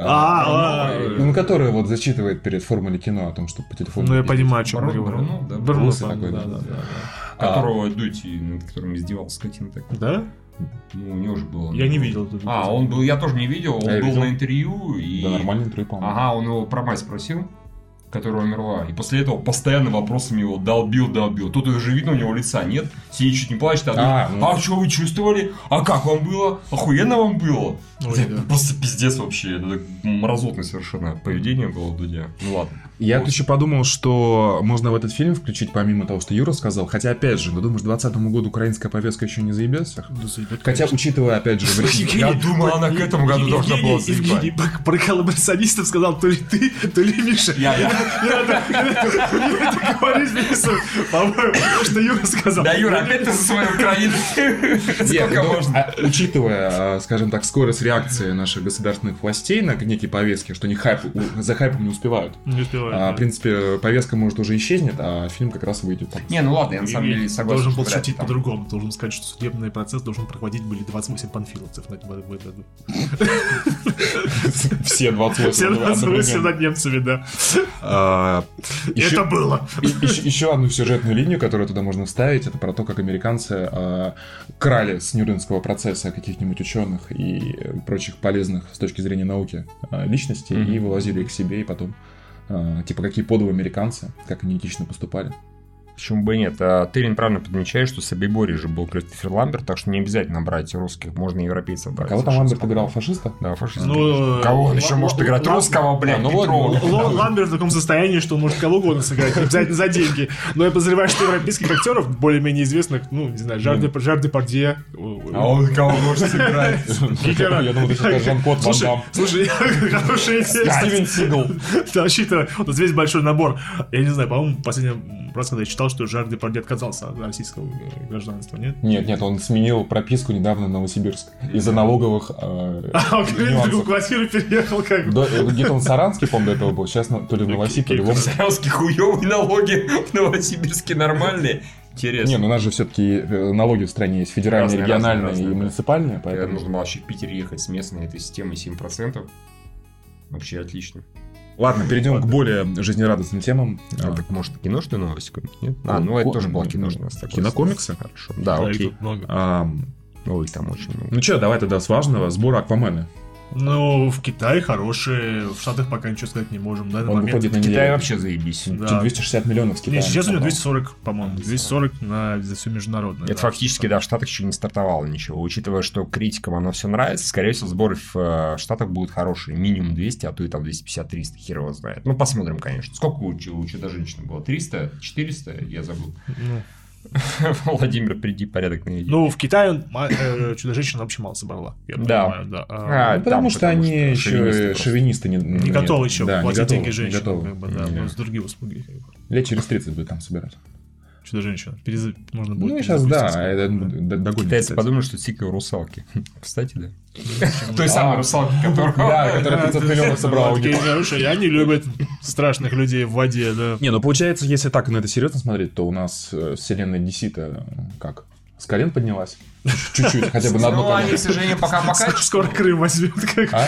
А, а, а. ну, который вот зачитывает перед формулой кино о том, что по телефону. Ну, я понимаю, о чем я говорю. Брно, такой, да, да, да. Которого Дути, над которым издевался скотина так. Да? Ну, у него же было. Я не видел. А, он был, я тоже не видел, он был на интервью и. Да, нормальное интервью, по-моему. Ага, он его про мать спросил которая умерла. И после этого постоянно вопросами его долбил, долбил. Тут уже видно, у него лица нет. Сидит чуть не плачет, а, а, ну... а что вы чувствовали? А как вам было? Охуенно вам было? Ой, да. Просто пиздец вообще. Это мразотное совершенно поведение было у Дудя. Ну ладно. Я вот еще подумал, что можно в этот фильм включить, помимо того, что Юра сказал. Хотя, опять же, ну думаешь, к 20 году украинская повестка еще не заебется? Да, заебет, Хотя, учитывая, опять же... Я думал, она к этому году должна была заебать. Евгений про коллаборационистов сказал то ли ты, то ли Миша. Я, я. Говоришь, Миша, по-моему, что Юра сказал. Да, Юра, опять ты за свою Украину. Сколько ну, можно? А, учитывая, а, скажем так, скорость реакции наших государственных властей на некие повестки, что они хайп, за хайпом не успевают. Не успевают. А, в принципе, повестка, может, уже исчезнет, а фильм как раз выйдет. Там. Не, ну ладно, я на самом деле согласен. Должен был шутить по-другому. Должен сказать, что судебный процесс должен проходить были 28 панфиловцев в этом году. Все 28. Все 28 над немцами, да. А, это было. Еще одну сюжетную линию, которую туда можно вставить, это про то, как американцы крали с Нюрнбергского процесса каких-нибудь ученых и прочих полезных с точки зрения науки личностей и вывозили их себе и потом а, типа, какие подвы американцы, как они этично поступали. Почему бы и нет? А, Терин правильно подмечает, что Собибори же был Кристофер Ламберт, так что не обязательно брать русских, можно европейцев брать. Кого там Ламберт играл? Фашиста? Да, фашиста. Ну, кого он еще может играть? Русского, блядь, ну, Ламберт в таком состоянии, что он может кого угодно сыграть, обязательно за деньги. Но я подозреваю, что европейских актеров, более-менее известных, ну, не знаю, Жар Депардье. А он кого может сыграть? Я думал, ты сейчас Жан-Клод Ван Дам. Слушай, хорошая идея. Стивен Сигл. Вообще-то, вот весь большой набор. Я не знаю, по-моему, последний раз, когда я читал, что Жар Депардье отказался от российского гражданства, нет? Нет, нет, он сменил прописку недавно в Новосибирск из-за налоговых э, А, он в другую квартиру переехал как бы. Э, где-то он в Саранске, помню, до этого был. Сейчас то ли в Новосибирске, то ли в Саранске хуёвые налоги, в Новосибирске нормальные. Интересно. Не, ну у нас же все-таки э, налоги в стране есть федеральные, разные, региональные разные, разные, и муниципальные. Поэтому... нужно было вообще в Питер ехать с местной этой системой 7%. Вообще отлично. Ладно, перейдем Ладно. к более жизнерадостным темам. А, так может киношную новость Нет? А, ну это тоже была киношная. Кинокомиксы? Хорошо. Да, окей. А, Ой, там очень много. Ну что, давай тогда с важного. Сбор Аквамена. Ну, в Китае хорошие, в Штатах пока ничего сказать не можем. Да, Он момент. выходит на Китае вообще заебись. Да. 260 миллионов с Китая. Нет, сейчас у него 240, по-моему. 240 на, за все международное. Это да, фактически, да, в Штатах еще не стартовало ничего. Учитывая, что критикам оно все нравится, скорее всего, сборы в э, Штатах будут хорошие. Минимум 200, а то и там 250-300, хер его знает. Ну, посмотрим, конечно. Сколько у, у Чудо-женщины было? 300? 400? Я забыл. Ну, Владимир, приди, порядок на. Ну, в Китае э, Чудо-женщина вообще мало собрала. Я да. Понимаю, да. А, ну, потому что они еще шовинисты не, не готовы еще платить деньги женщинам. Как бы, да, с другие услуги. Лет через 30 будет там собирать. Чудо-женщина. Перез... Можно будет Ну, сейчас, да, это догонит. Китайцы подумали, что Сика русалки. Кстати, да. Той самой русалки, которая... Да, которая 500 миллионов собрала. Они любят страшных людей в воде, да. Не, ну получается, если так на это серьезно смотреть, то у нас э, вселенная DC-то как? С колен поднялась? Чуть-чуть, хотя бы на одно Ну, они, к сожалению, пока пока. Скоро Крым возьмет, как А?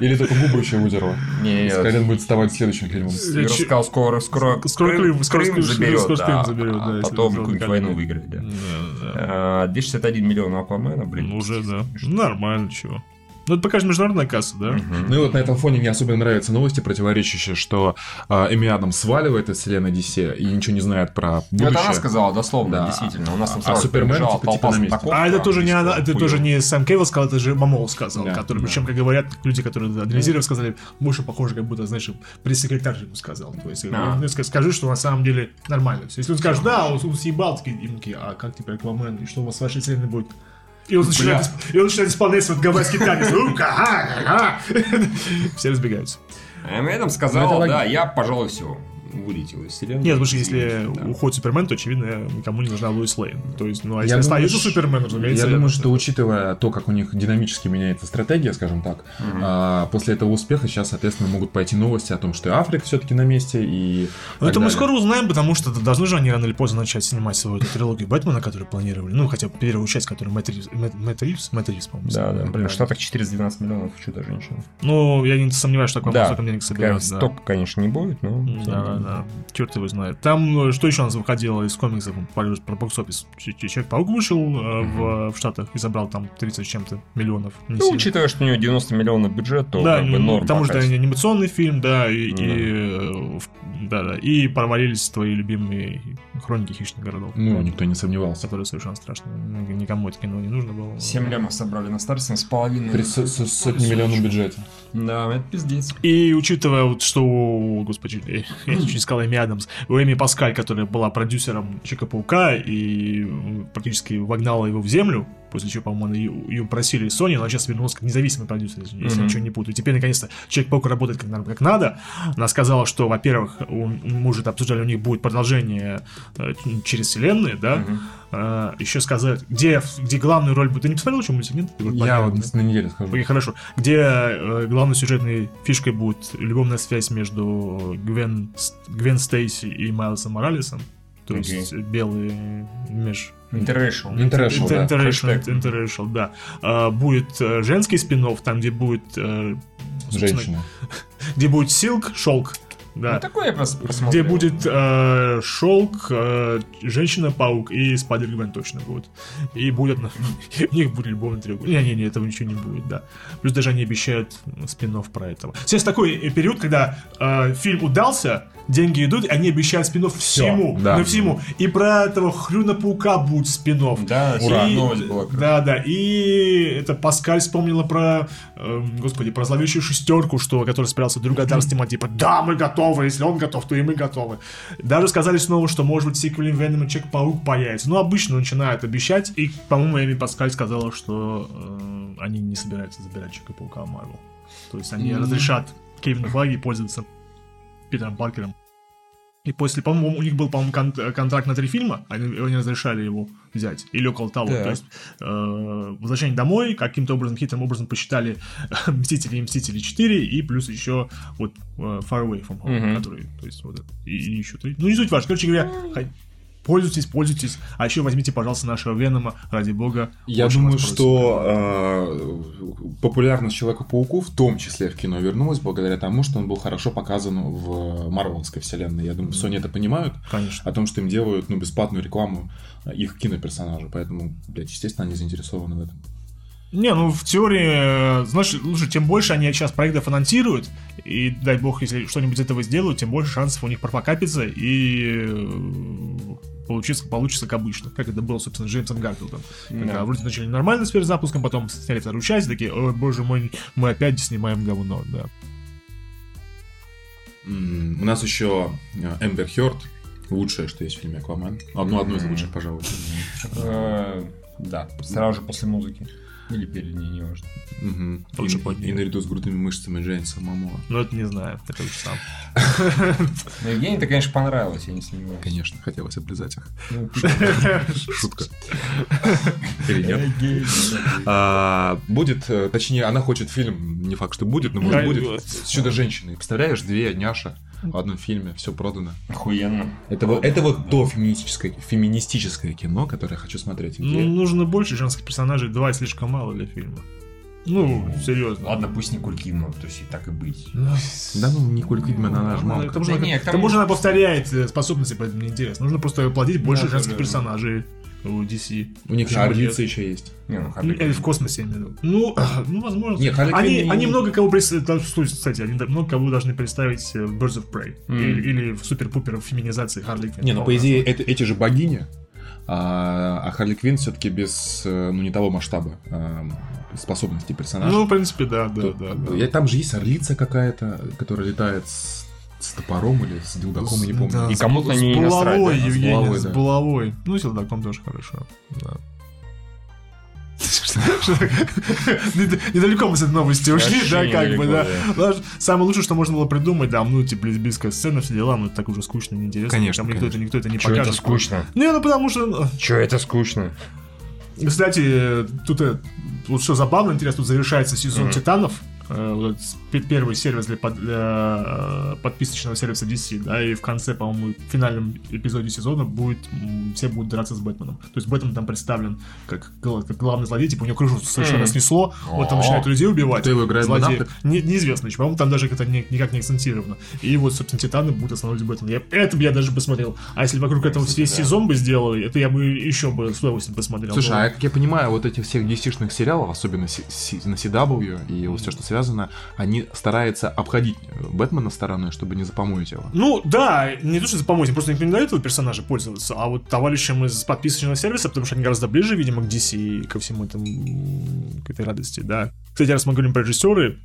Или только губы еще выдерла. Нет. С колен будет вставать следующим фильмом. Игорь сказал, скоро, скоро, Скоро Крым, скоро Крым заберет, скоро Крым да, заберет, да, а потом какую-нибудь войну выиграет, да. А, 261 миллион Аквамена, блин. Ну, уже, да. Нормально, чего. Ну, это пока же международная касса, да? Ну и вот на этом фоне мне особенно нравятся новости, противоречащие, что э, Эми Адамс сваливает из вселенной DC и ничего не знает про Ну, это она будущее. сказала, дословно, Да. действительно. У нас там А Супермен, типа, типа на месте. знатоков, А это тоже не она, это хуёво. тоже не Сэм Кейвилл сказал, это же Мамол сказал, Да, который, да. причем, как говорят люди, которые анализировали, сказали, больше похоже, как будто, знаешь, пресс-секретарь ему сказал. То есть, А. ну, ска- скажи, что на самом деле нормально все. Если он скажет, да, он, он съебал, такие, а как теперь Аквамен, и что у вас в вашей вселенной будет? И он, начинает, исп- и он начинает исполнять свой гавайский танец. Га. Все разбегаются. Эм Эдам Ну, сказал, это да, я, пожалуй, все вылетел из вселенной. Нет, потому что если Да. уходит Супермен, то, очевидно, никому не нужна Луис Лейн. То есть, ну, а Я если думаю, остается ш- Супермен, разумеется... Я думаю, что учитывая то, как у них динамически меняется стратегия, скажем так, а, после этого успеха сейчас, соответственно, могут пойти новости о том, что и Африка все-таки на месте и. Ну, это мы далее. скоро узнаем, потому что должны же они рано или поздно начать снимать свою эту трилогию Бэтмена, которую планировали. Ну, хотя бы первую часть, которую Мэтт Ривз, Мэтт, Мэтт Ривз, Мэтт Ривз, по-моему. Да, да. Блин, в Штатах 412 миллионов чудо-женщина. Ну, я не сомневаюсь, что такое Да, столько денег соберет. да. столько, конечно, не будет, но... Да, да, да. Черт его знает. Там, э, что еще у нас выходило из комиксов про, про бокс-офис? Человек-паук вышел э, в, в Штатах и забрал там 30 с чем-то миллионов. Не Ну, сильно. учитывая, что у него 90 миллионов бюджет, то да, как бы ну, норм потому что это анимационный фильм, да, и, Ну и, э, да, да, и провалились твои любимые хроники хищных городов. Ну, никто не сомневался. которые совершенно страшно. Ну, Никому это кино не нужно было. 7 лямов собрали на старте, с половиной. При со- со- сотни миллионов бюджете. Да, это пиздец. И учитывая, вот, что, господи, я чуть не сказал Эми Адамс, у Эми Паскаль, которая была продюсером Человека-паука и практически вогнала его в землю, после чего, по-моему, ее, просили Sony, но она сейчас вернулась как независимый продюсер, если я Мгм. ничего не путаю. Теперь, наконец-то, Человек-паук работает как, надо- как надо. Она сказала, что, во-первых, мы уже обсуждали, у них будет продолжение э, через вселенные, да, Мгм. А, еще сказать, где, где главную роль будет. Ты не посмотрел, что мультик, нет? Я понятно, вот на неделю скажу. Окей, хорошо. Где э, главной сюжетной фишкой будет любовная связь между Гвен, Гвен Стейси и Майлсом Моралесом. То Окей. есть белые меж... Interracial. Interracial, да. Interracial, interracial, да. А, будет э, женский спин там, где будет... э, Женщина. Где будет Силк, шелк. Да. Ну, такое я просто Где будет э, Шелк, э, Женщина-паук и Спайдер Гвен точно будут. И будет... на- У них будет любовный треугольник. Не-не-не, этого ничего не будет, да. Плюс даже они обещают спин про этого. Сейчас такой период, когда э, фильм удался, деньги идут, они обещают спин всему. да. На всему. И про этого Хрюна-паука будет спин Да, Ура. и... новость была. да, да. И это Паскаль вспомнила про, эм, господи, про зловещую шестерку, что, который собирался друг Адар снимать, типа, да, мы готовы, если он готов, то и мы готовы. Даже сказали снова, что, может быть, в сиквеле Веном и Человек-паук появится. Ну, обычно начинают обещать, и, по-моему, Эми Паскаль сказала, что э, они не собираются забирать Человека-паука в Марвел. То есть они разрешат Кевину Файги пользоваться Питером Паркером. И после, по-моему, у них был, по-моему, кон- контракт на три фильма, они, они разрешали его взять, или около того. Так. То есть э, «Возвращение домой» каким-то образом, хитрым образом посчитали «Мстители» и «Мстители 4», и плюс еще вот э, «Far Away from Home», Мгм. который, то есть вот, это, и, и еще три. Ну, не суть важно. Короче говоря, пользуйтесь, пользуйтесь. А еще возьмите, пожалуйста, нашего Венома, ради бога. Я думаю, что э, популярность Человека-пауку в том числе в кино вернулась благодаря тому, что он был хорошо показан в Марвелской вселенной. Я думаю, Sony это понимают, Конечно. о том, что им делают ну, бесплатную рекламу их киноперсонажа. Поэтому, блядь, естественно, они заинтересованы в этом. Не, ну в теории, э, знаешь, лучше, тем больше они сейчас проектов анонсируют, и дай бог, если что-нибудь из этого сделают, тем больше шансов у них прокапиться и э, получится, получится как обычно, как это было, собственно, с Джеймсом Гарфилдом. Когда Да. вроде начали нормально с перезапуском, потом сняли вторую часть, такие, ой, боже мой, мы опять снимаем говно, да. У нас еще Эмбер Хёрд, лучшее, что есть в фильме Аквамен. Одно, одно из лучших, пожалуй. Э, Да, сразу же после музыки. Или передние, не важно. Угу. Лучше и, и наряду с грудными мышцами Джейнса Мамоа. Ну, это не знаю, это уж сам. Ну, Евгений-то, конечно, понравилось, я не сомневаюсь. Конечно, хотелось облизать их. Ну, Шутка. Или нет? А, будет, э, точнее, она хочет фильм, не факт, что будет, но может будет, с Чудо-женщиной. Представляешь, две няша в одном фильме, все продано. Охуенно. Это, вот, это вот то феминистическое, феминистическое кино, которое я хочу смотреть. Где... Ну, нужно больше женских персонажей, два слишком мало для фильма. Ну, серьезно. Ладно, пусть Николь Кидман, то есть и так и быть. Ну, да ну, Николь Кидман, она же мало. К тому же, да не, к тому же она повторяет э, способности, поэтому мне интересно. Нужно просто платить больше да, женских да, персонажей у DC. У них Орлица еще есть. Не, ну, Харли Или в космосе, я имею в виду. Ну, ну, возможно. Нет, Харли они, не... они много кого представляют, кстати, они много кого должны представить в Birds of Prey. Mm. Или, или в супер-пупер феминизации Харли Квинн. Не, ну, по идее, это, эти же богини, а, а Харли Квинн все-таки без, э, ну, не того масштаба а, способностей персонажа. Ну, в принципе, да, да, да, да. Там же есть орлица какая-то, которая летает с топором или с дилдаком, я не помню. Да, и кому-то не С булавой, да? Евгений, с булавой, да. с булавой. Ну, с дилдаком тоже хорошо. Да. Недалеко мы с этой новости ушли, да, как бы, да. Самое лучшее, что можно было придумать, да, ну, типа, лесбийская сцена, все дела, ну, это так уже скучно, неинтересно. Конечно, Никто это, никто это не покажет. это скучно? Не, ну, потому что... Ну, Че это скучно? Кстати, тут э, вот все забавно, интересно, тут завершается сезон Титанов, Э, вот первый сервис для, под, для э, подписочного сервиса DC, да, и в конце, по-моему, в финальном эпизоде сезона будет, все будут драться с Бэтменом. То есть Бэтмен там представлен как, как главный злодей, типа у него крышу совершенно снесло, он там начинает людей убивать. Кто его злодей. Не, неизвестно, по-моему, там даже это никак не акцентировано. И вот, собственно, Титаны будут останавливать Бэтмена. Я, это бы я даже посмотрел. А если вокруг этого весь сезон бы сделали, это я бы еще бы с удовольствием посмотрел. Слушай, а как я понимаю, вот этих всех DC-шных сериалов, особенно на CW и вот все, что связано, они стараются обходить Бэтмена стороной, чтобы не запомоить его. Ну, да, не то, что запомоить, просто никто не дает этого персонажа пользоваться, а вот товарищам из подписочного сервиса, потому что они гораздо ближе, видимо, к DC и ко всему этому, к этой радости, да. Кстати, раз мы говорим про режиссеры,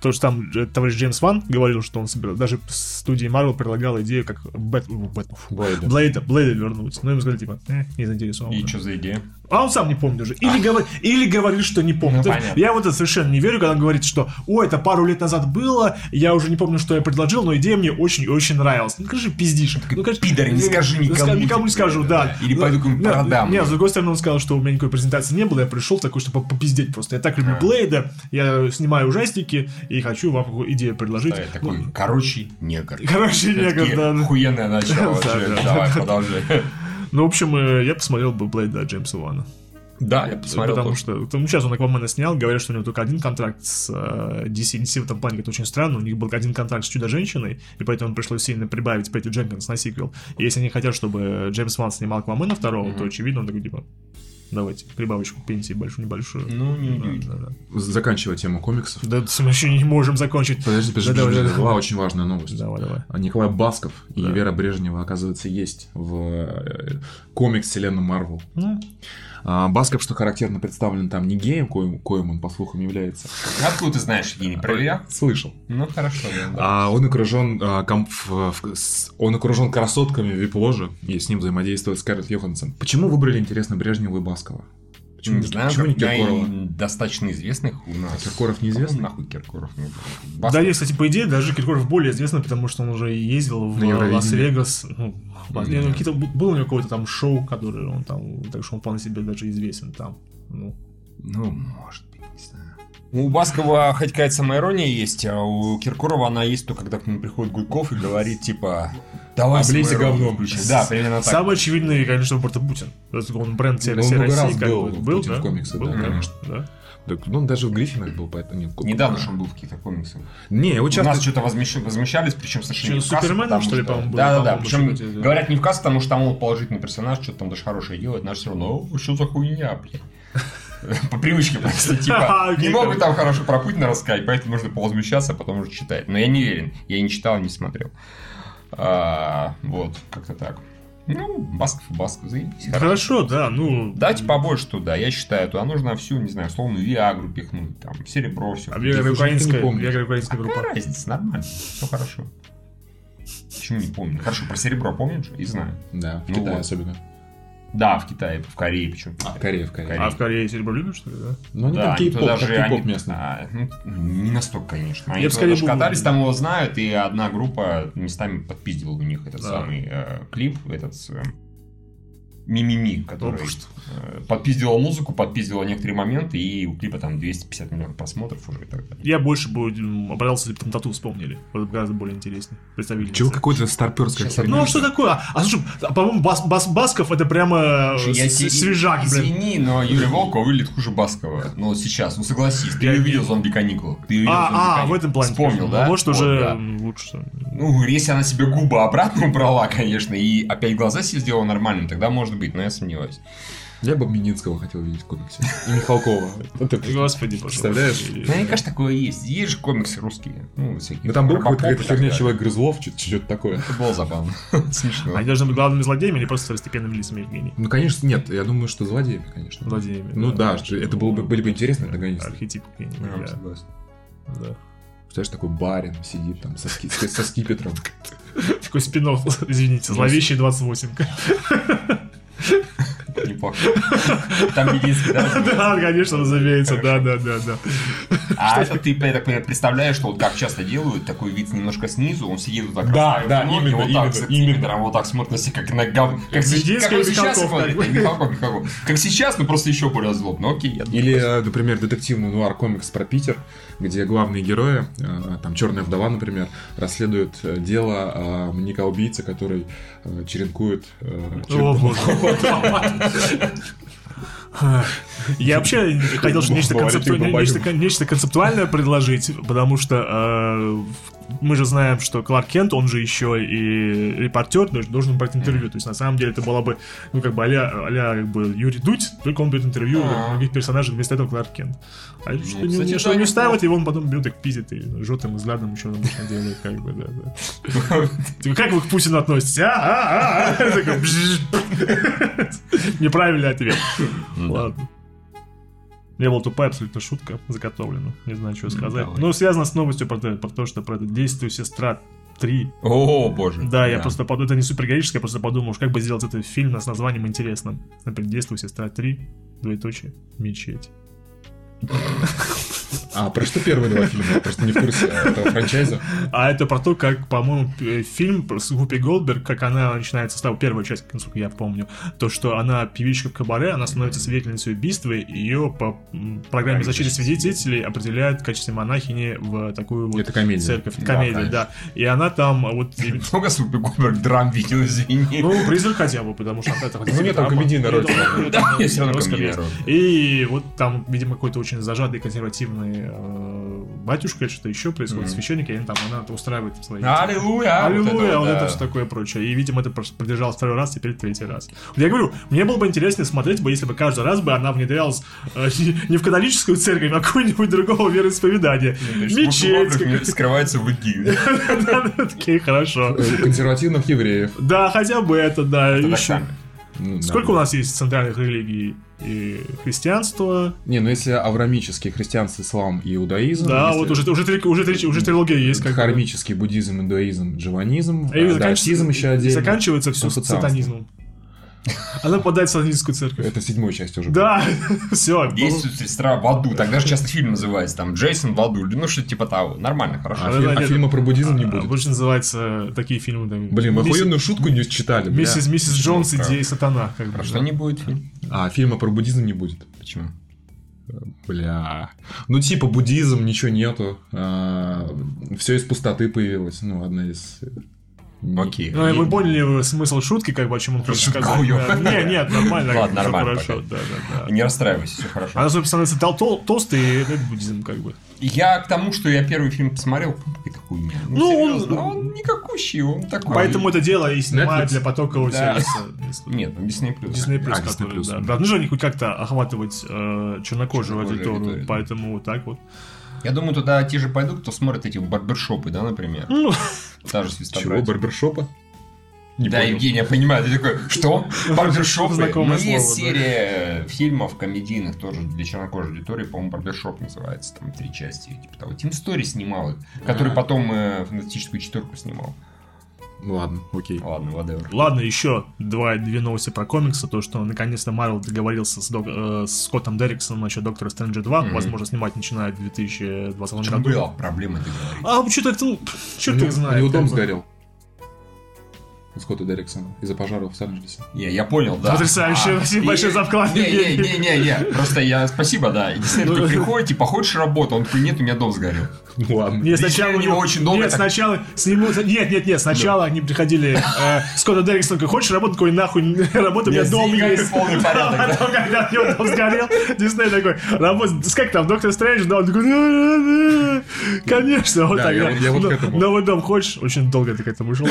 то, что там э, товарищ Джеймс Ван говорил, что он собирал, даже в студии Марвел предлагал идею, как Бэт, Бэт, Блейда. Блейда, Блейда вернуть. Но ему сказали, типа, э, не заинтересован. И что за идея? А он сам не помнит уже. Или, говор... Или говорит, что не помнит. Ну, я вот это совершенно не верю, когда он говорит, что о, это пару лет назад было, я уже не помню, что я предложил, но идея мне очень и очень нравилась. Ну, скажи, пиздишь. Ну, скажи, Пидор, не скажи никому. Никому не скажу, да. Или пойду кому продам. Нет, с другой стороны, он сказал, что у меня никакой презентации не было, я пришел такой, чтобы попиздеть просто. Я так люблю а. Блейда, я снимаю ужастики и хочу вам какую идею предложить. такой, ну, короче, негр. Короче, негр, да. Охуенное начало. Давай, продолжай. Ну, в общем, э, я посмотрел бы Блейда Джеймса Вана. Да, я посмотрел. Потому тоже. что ну, сейчас он Аквамена снял, говорят, что у него только один контракт с э, DC. DC в этом плане это очень странно. У них был один контракт с Чудо-женщиной, и поэтому пришлось сильно прибавить Пэтти Дженкинс на сиквел. И если они хотят, чтобы Джеймс Ван снимал Аквамена второго, mm-hmm. то очевидно он такой типа Давайте, прибавочку пенсии большую-небольшую. Ну, не да, да, да. Заканчивая тему комиксов. Да, мы еще не можем закончить. Подожди, подожди, да, подожди, давай, была очень важная новость. Давай, давай. Николай Басков и да. Вера Брежнева, оказывается, есть в э, комикс вселенной Марвел. Mm. А, Басков, что характерно, представлен там не геем, коим, коим он, по слухам, является. Откуда ты знаешь, я не проверял? Слышал. Ну, хорошо, да. А он окружен, а, комп, он окружен красотками вип-ложи, и с ним взаимодействует Скарлетт Йоханссон. Почему выбрали, интересно, Брежнева и Баскова? Почему не знаю, почему не Киркорова? достаточно известных у нас. А Киркоров неизвестный? Нахуй Киркоров не Да, есть, кстати, по идее, даже Киркоров более известный, потому что он уже ездил в Лас-Вегас. Ну, ну, какие-то, было у него какое-то там шоу, которое он там, так что он вполне себе даже известен там. Ну, ну может быть, не знаю. У Баскова хоть какая-то самоирония есть, а у Киркорова она есть, то когда к нему приходит Гудков и говорит, типа, давай Облейся говном. Да, примерно так. Самый очевидный, конечно, Роберт Путин. Он бренд всей России. раз был, был да? в комиксах, да, конечно. Да. Так, ну, он даже в Гриффинах был, поэтому... Нет, Недавно же он был в каких-то комиксах. Не, его часто... У нас что-то возмещ... возмещались, причем совершенно не в кассу, Суперменом, что ли, по-моему, Да, да, да. Причем говорят не в кассу, потому что там он положительный персонаж, что-то там даже хорошее делает, наш все равно, что за хуйня, блядь. По привычке просто, типа, не могут там хорошо про Путина рассказать, поэтому нужно повозмущаться, а потом уже читать. Но я не уверен, я не читал, не смотрел. А, вот, как-то так. Ну, Басков и Басков, заебись. Хорошо, да, ну... Дайте побольше туда, я считаю, туда нужно всю, не знаю, словную Виагру пихнуть, там, серебро, все. А Виагра украинская, Виагра украинская группа. Какая разница, нормально, все хорошо. Почему не помню? Хорошо, про серебро помнишь? И знаю. Да, в ну Китае вот. особенно. Да, в Китае, в Корее почему. А, в Корее, в Корее. А в Корее серебро любят, что ли, да? Ну, они да, там кей-поп, даже кей-поп они, местный. А, ну, не настолько, конечно. Они Я бы скорее даже был- катались, там его знают, и одна группа местами подпиздила у них этот Да. самый э, клип, этот э, Мимими, который Ну, что? э, подпиздила музыку, подпиздила некоторые моменты, и у клипа там 250 миллионов просмотров уже и так далее. Я больше бы обрадовался, если бы там тату вспомнили. Вот это гораздо более интереснее. Представили. Чего какой-то старперская Сейчас херня. Ну, а что такое? А, а слушай, а, по-моему, Бас- Бас- Басков это прямо э, Я с- тебе- свежак, блин. Извини, но Юрий Волков выглядит хуже Баскова. Ну, сейчас, ну согласись, ты Я увидел зомби каникулы. Ты увидел А, «Зомби а, каникулы». в этом плане. Вспомнил, Ну, да? Может, Вот, уже да. лучше. Ну, если она себе губы обратно убрала, конечно, и опять глаза себе сделала нормальным, тогда может быть, но я сомневаюсь. Я бы Миницкого хотел видеть в комиксе. И Михалкова. Господи. Представляешь? Мне кажется, такое есть. Есть же комиксы русские. Ну, всякие. Ну там был так херня далее. Человек-грызлов, что-то такое. Это было забавно. Смешно. Они должны быть главными злодеями или просто второстепенными лицами Евгений? Ну, конечно, нет. Я думаю, что злодеями, конечно. Злодеями. Ну да, это было бы, были бы интересные антагонисты. Архетип Я да. согласен. да. Представляешь, такой барин сидит там со, ски- со скипетром. Такой спин извините, зловещий 28. Неплохо. Там единственный, да? Да, конечно, разумеется, да, да, да, да. А это ты, я так понимаю, представляешь, что вот как часто делают, такой вид немножко снизу, он сидит вот так Да, да, именно, вот так именно, скипетром, вот так смотрит на себя, как на гав... Как, Мединский сейчас. Как сейчас, но просто еще более злобно. Окей, я думаю, Или, э, например, детективный нуар комикс про Питер, где главные герои, э, там Черная вдова, например, расследуют э, дело маньяка-убийцы, который черенкует э, черенком. боже. Я вообще хотел что нечто, нечто, нечто концептуальное предложить, потому что э, мы же знаем, что Кларк Кент, он же еще и репортер, должен- брать интервью. То есть, на самом деле, это было бы, ну, как бы, а-ля, а-ля, как бы, Юрий Дудь, только он берет интервью А. у других персонажей, вместо этого Кларк Кент. А что не, кстати, что не устраивает, неплохо. его он потом берет их пиздит и жжет им взглядом еще обычно делает, как бы, да, да. Типа, как вы к Путину относитесь? А, а, а. Неправильный ответ. Ладно. Не была тупая абсолютно шутка заготовлена. Не знаю, что сказать. давай. Ну, связано с новостью про, про то, что про это действие сестра 3. О, боже. Да, я просто подумал, это не супергероическое, я просто подумал, как бы сделать этот фильм с названием интересным. Например, действие сестра 3, двоеточие, мечеть. А про что первые два фильма? Я просто не в курсе этого франчайза. А это про то, как, по-моему, фильм с Гупи Голдберг, как она начинается с того, первая часть, насколько я помню, то, что она певичка в кабаре, она становится свидетельницей убийства, и ее по программе защиты свидетелей определяют в качестве монахини в такую вот Это комедия. церковь. Да, Комедия, да. И она там вот... Много Супи Губерг драм видел, извини. Ну, призрак хотя бы, потому что это Ну, нет, там драма. комедийная роль. Да, есть всё равно. И вот там, видимо, какой-то очень зажатый консервативный э, батюшка или что-то еще происходит, Мгм. священник, и они там, она устраивает свои... Аллилуйя! Аллилуйя, вот да. это все такое прочее. И, видимо, это продержалось второй раз, теперь третий раз. Вот я говорю, мне было бы интереснее смотреть бы, если бы каждый раз бы она внедрялась э, не- в католическую церковь, а какое-нибудь другого вероисповедания. Есть Мечеть. Скрывается в. Да-да, Такие, хорошо. Э, Консервативных евреев. Да, хотя бы это, да. Это еще. Ну, да. Сколько у нас есть центральных религий? И христианство. Не, ну если аврамический христианство, ислам и иудаизм. Да, если вот уже, уже, три, уже, три, уже трилогия есть. Как. Хармический буддизм, иудаизм, джаванизм, И а, заканчивается- даосизм еще и отдельно. заканчивается все конфуцианство. сатанизмом. Она попадает в сатанинскую церковь. Это седьмая часть уже. Да, все. Действует сестра в аду. Так даже часто фильм называется. Там Джейсон в аду. или Ну, что-то типа того. Нормально, хорошо. А, а нет, фильма про буддизм не А, будет. Больше называется такие фильмы. там, Блин, мы охуенную шутку не читали. Миссис, миссис Джонс, идея сатана. Как бы, А что не будет фильм? А, фильма про буддизм не будет. Почему? Бля. Ну, типа, буддизм, ничего нету. все из пустоты появилось. Ну, одна из... э, не- Окей. Ну, и вы поняли смысл шутки, как бы, о чем он хочет сказать. Да. Не, нет, нормально. Ладно, нормально Хорошо, да, да, да. Не расстраивайся, все хорошо. Она, собственно, становится тол- тол- толстой, и это буддизм, как бы. Я к тому, что я первый фильм посмотрел, какая-то хуйня. Ну, он- серьезно, он никакущий, он такой. Поэтому это дело и снимают Netflix? для потокового Да. сервиса. Нет, ну Disney Plus. Disney Plus, А, Disney который, Plus, да. же они хоть как-то охватывать э, чернокожую Чернокожую аудиторию, поэтому вот так вот. Я думаю, туда те же пойдут, кто смотрит эти барбершопы, да, например. Ну, Та же Чего, барбершопа? Не Да, понял. Евгений, я понимаю, ты такой, что? Барбершопы? Знакомое Ну, есть слово, да. серия фильмов комедийных тоже для чернокожей аудитории, по-моему, Барбершоп называется, там три части, типа того. Тим Стори снимал их, который потом э, фантастическую четверку снимал. Ну ладно, окей. Ладно, whatever. Ладно, еще два, две новости про комиксы. То, что наконец-то Марвел договорился с, док, э, с Скоттом Дерриксоном насчет Доктора Стрэнджа 2. Mm-hmm. Возможно, снимать начиная в 2020 году. была проблема договориться? А, что-то, ну, черт их знает. У него дом сгорел. Скотта Дерриксона из-за пожара в Лос-Анджелесе. Не, я понял, да. Потрясающе, а, спасибо большое за вклад. Не-не-не, просто я, спасибо, да. И действительно, такой приходит, типа, хочешь работу? Он такой, нет, у меня дом сгорел. Ну ладно. Нет, сначала у него очень долго. Нет, сначала с нет, нет, нет, сначала они приходили, э, Скотта Дерриксон такой, хочешь работать, такой, нахуй, работа, у меня дом есть. Полный порядок, Потом, когда у него дом сгорел, Дисней такой, работа, как там, Доктор Стрэндж, да, он такой, конечно, вот так. Новый дом хочешь? Очень долго ты к этому шел.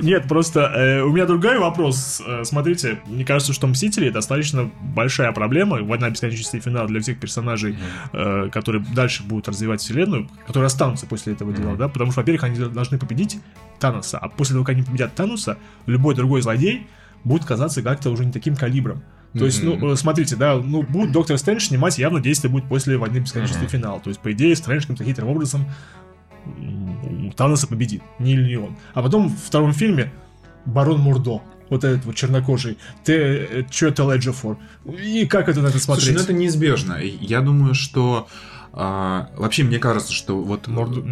Нет, просто э, у меня другой вопрос. Э, смотрите, мне кажется, что Мстители достаточно большая проблема. Война бесконечности финал для всех персонажей, э, которые дальше будут развивать вселенную, которые останутся после этого дела, да, потому что, во-первых, они должны победить Таноса, а после того, как они победят Таноса, любой другой злодей будет казаться как-то уже не таким калибром. То mm-hmm. есть, ну, э, смотрите, да, ну, будет Доктор Стрэндж снимать явно действие будет после Войны Бесконечности mm-hmm. финал. То есть, по идее, Стрэндж каким-то хитрым образом Таноса победит, не или не он. А потом в втором фильме Барон Мурдо, вот этот вот чернокожий, ты что это Ledger for? И как это надо смотреть? Слушай, ну это неизбежно. Я думаю, что а, вообще, мне кажется, что вот Морду...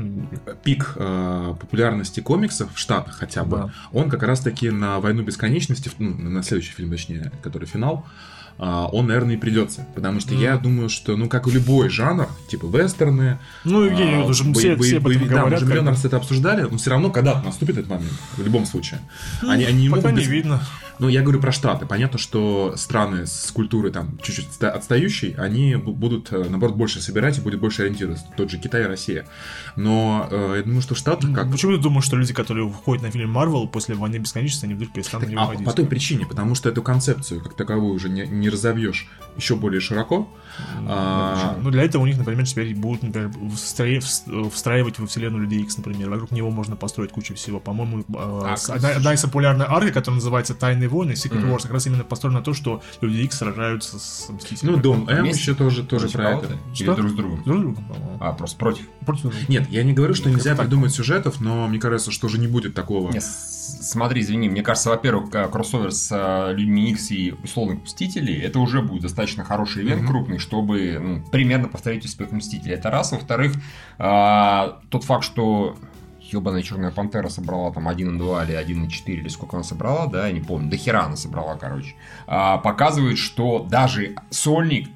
пик а, популярности комиксов в Штатах хотя бы, да. он как раз-таки на «Войну бесконечности», ну, на следующий фильм, точнее, который финал, он, наверное, и придется. Потому что mm. я думаю, что, ну, как и любой жанр, типа вестерны, ну, Евгений, а, уже все, бо- все боевик, да, говорят, мы уже миллион раз это обсуждали, но все равно когда-то наступит этот момент, в любом случае. Ну, они, они не пока могут... не без... видно. Ну, я говорю про Штаты. Понятно, что страны с культурой там чуть-чуть отстающей, они будут, э, наоборот, больше собирать и будет больше ориентироваться. Тот же Китай и Россия. Но э, я думаю, что Штаты как... Почему ты думаешь, что люди, которые выходят на фильм Марвел после «Войны бесконечности», они вдруг перестанут так, на него а, По той причине, потому что эту концепцию как таковую уже не, не разовьешь еще более широко. А... Ну, для этого у них, например, теперь будут, например, встраивать во вселенную Людей Икс, например. Вокруг него можно построить кучу всего. По-моему, а, одна, одна из популярных арка, которая называется «Тайные войны», Secret mm-hmm. Wars, как раз именно построена на то, что Люди Икс сражаются с Мстителями. Ну, Дом М еще тоже, тоже про это. Или друг с другом? Друг с другом, по-моему. А, просто против? Против Нет, я не говорю, что нельзя придумать сюжетов, но мне кажется, что уже не будет такого. Нет, смотри, извини, мне кажется, во-первых, кроссовер с э, людьми Икс и условных Мстителей, это уже будет достаточно хороший ивент mm-hmm. крупный, чтобы ну, примерно повторить успех Мстителей. Это раз. Во-вторых, а, тот факт, что ебаная Черная Пантера собрала там 1.2 или 1.4 или сколько она собрала, да, я не помню, до хера она собрала, короче, а, показывает, что даже сольник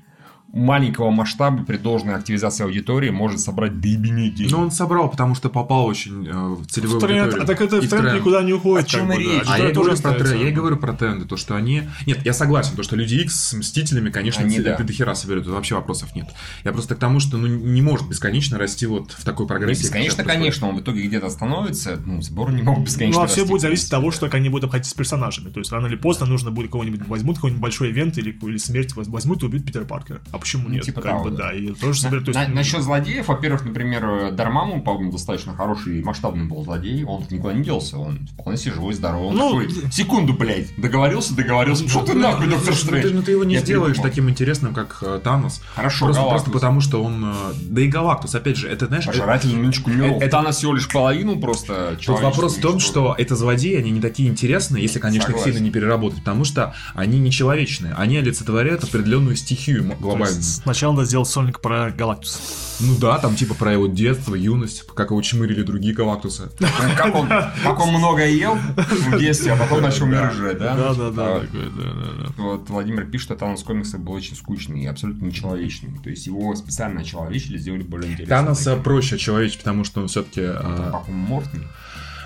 маленького масштаба при должной активизации аудитории может собрать доебенные деньги. Ну, он собрал, потому что попал очень э, в целевую в тренд, аудиторию. А так это в тренд, никуда не уходит. О чем бы, речь? Да. А я, говорю про тренд, я и говорю про тренды, то, что они... Нет, я согласен, то, что Люди X с Мстителями, конечно, они, да. ты до хера соберет, вообще вопросов нет. Я просто к тому, что ну, не может бесконечно расти вот в такой прогрессии. Бесконечно, конечно, он в итоге где-то остановится, ну, сборы не могут бесконечно Ну, а все будет зависеть от того, что как они будут обходиться с персонажами. То есть, рано или поздно нужно будет кого-нибудь возьмут, какой-нибудь большой ивент или, или смерть возьмут и убьют Питера Паркера. А почему ну, нет? Типа как бы, да. И тоже соберет, то есть... на, насчет злодеев, во-первых, например, Дармаму, по-моему, достаточно хороший и масштабный был злодей. Он никуда не делся, он вполне себе живой, здоровый. Он ну, такой, секунду, блядь, договорился, договорился. Что ты нахуй, доктор Стрэндж? Ну, ты его не сделаешь таким интересным, как э, Танос. Хорошо, просто, просто потому, что он... Э, да и Галактус, опять же, это, знаешь... Пожиратель нынчку миров. Это Танос всего лишь половину просто Тут вопрос в том, что это злодеи, они не такие интересные, если, конечно, их сильно не переработать, потому что они нечеловечные. Они олицетворяют определенную стихию глобальную. Сначала надо сделать сольник про Галактус. Ну да, там типа про его детство, юность, как его чмырили другие галактусы. Как он, как он много ел в детстве, а потом начал мир жрать, да? Да, да, да. А, вот Владимир пишет, что Танос комикса был очень скучный и абсолютно нечеловечный. То есть его специально очеловечили, сделали более интересным. Таноса проще человечить, потому что он все-таки... Он морфный.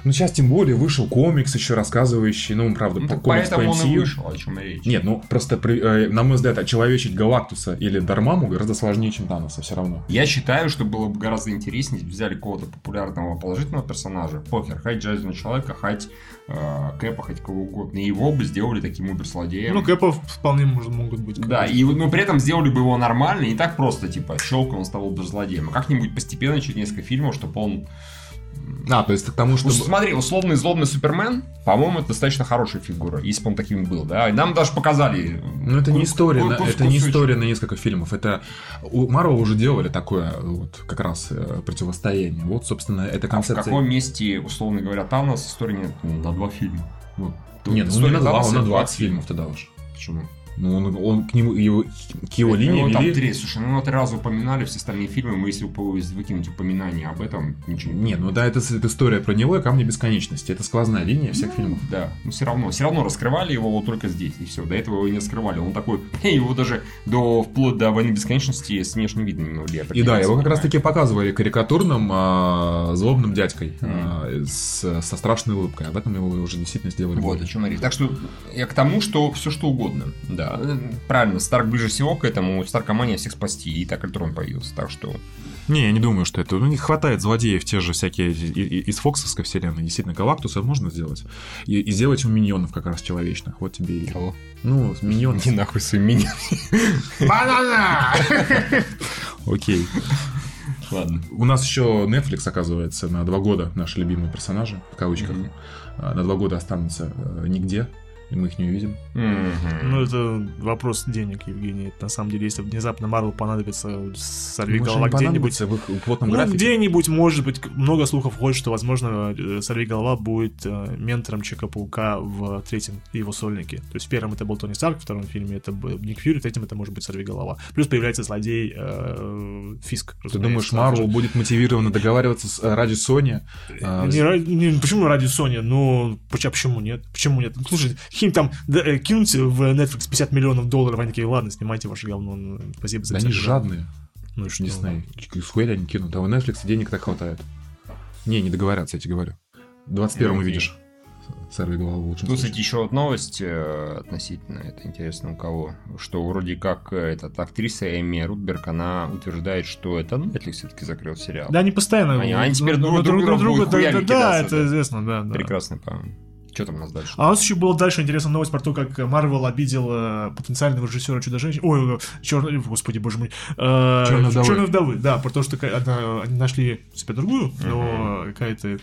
Ну, сейчас тем более вышел комикс еще рассказывающий, ну, правда, ну, по комикс по MCU. Он и вышел, о чем речь. Нет, ну, просто, э, на мой взгляд, очеловечить Галактуса или Дармаму гораздо сложнее, чем Таноса все равно. Я считаю, что было бы гораздо интереснее, взяли какого-то популярного положительного персонажа, похер, хоть Железного Человека, хоть э, Кэпа, хоть кого угодно, и его бы сделали таким убер-злодеем. Ну, Кэпа вполне может, могут быть. Да, и, но при этом сделали бы его нормально, не так просто, типа, щелка, он стал убер-злодеем, а как-нибудь постепенно, через несколько фильмов, чтобы он А, то есть к тому, что... Ну, смотри, условный злобный Супермен, по-моему, это достаточно хорошая фигура, если бы он таким был, да. И нам даже показали... Ну, это не история, на, это не история на несколько фильмов. Это... У Марвел уже делали такое вот как раз э, противостояние. Вот, собственно, это концепция... А в каком месте, условно говоря, Танос история нет на два фильма? Вот. Нет, ну не на два, на 20 фильмов тогда уж. Почему? Ну, он, он к нему, его, к его линии ну, вели... там три, слушай, ну, вот раз упоминали все остальные фильмы, мы если выкинуть упоминание об этом, ничего не Нет, ну да, это, это история про него и Камни Бесконечности, это сквозная линия всех ну, фильмов. Да, но все равно, все равно раскрывали его вот только здесь, и все, до этого его не раскрывали, он такой, его даже до, вплоть до Войны Бесконечности с внешним видом не могли И да, его как раз таки показывали карикатурным, а, злобным дядькой mm. а, с, со страшной улыбкой, об этом его уже действительно сделали. Вот, о чем говорить. Так что я к тому, что все что угодно, да, правильно, Старк ближе всего к этому, Старкомания всех спасти, и так Альтрон появился, так что... Не, я не думаю, что это... У них хватает злодеев, те же всякие из Фоксовской вселенной. Действительно, Галактуса можно сделать. И, и сделать у миньонов как раз человечных. Вот тебе и... Кого? Ну, миньон. Не нахуй своим миньон. Банана! Окей. Ладно. У нас еще Netflix, оказывается, на два года наши любимые персонажи, в кавычках, mm-hmm. на два года останутся э, нигде и мы их не увидим. Mm-hmm. Ну, это вопрос денег, Евгений. Это, на самом деле, если внезапно Марвел понадобится сорви голова где-нибудь. В их плотном ну, где-нибудь, может быть, много слухов ходит, что, возможно, э, сорви голова будет э, ментором Человека-паука в третьем его сольнике. То есть в первом это был Тони Старк, в втором фильме это был Ник Фьюри, в третьем это может быть сорви голова. Плюс появляется злодей э, Фиск. Ты думаешь, Марвел будет мотивированно договариваться с, э, ради Sony? Э, не, не, почему ради Sony? Ну, почему нет? Почему нет? Слушай, каким там да, э, кинуть в Netflix 50 миллионов долларов, они такие, ладно, снимайте ваше говно, ну, спасибо за Да они жадные. Ну и что? Не знаю, Схуяли они кинут, а в Netflix денег так хватает. Не, не договорятся, я тебе говорю. 21 увидишь. Сорви голову лучше. Тут, кстати, еще вот новость э, относительно, это интересно у кого, что вроде как э, эта актриса Эми Рутберг, она утверждает, что это Netflix все-таки закрыл сериал. Да, они постоянно... Они, они теперь друг, друг, друг, друг, друг, да, да, это известно, да. да. Прекрасно, по-моему. Что там у нас дальше? А у нас еще была дальше интересная новость про то, как Марвел обидел потенциального режиссера Чудо-женщины. Ой, черный, господи, боже мой. Э, Черной вдовы. Черной вдовы, да, про то, что они нашли себе другую, но какая-то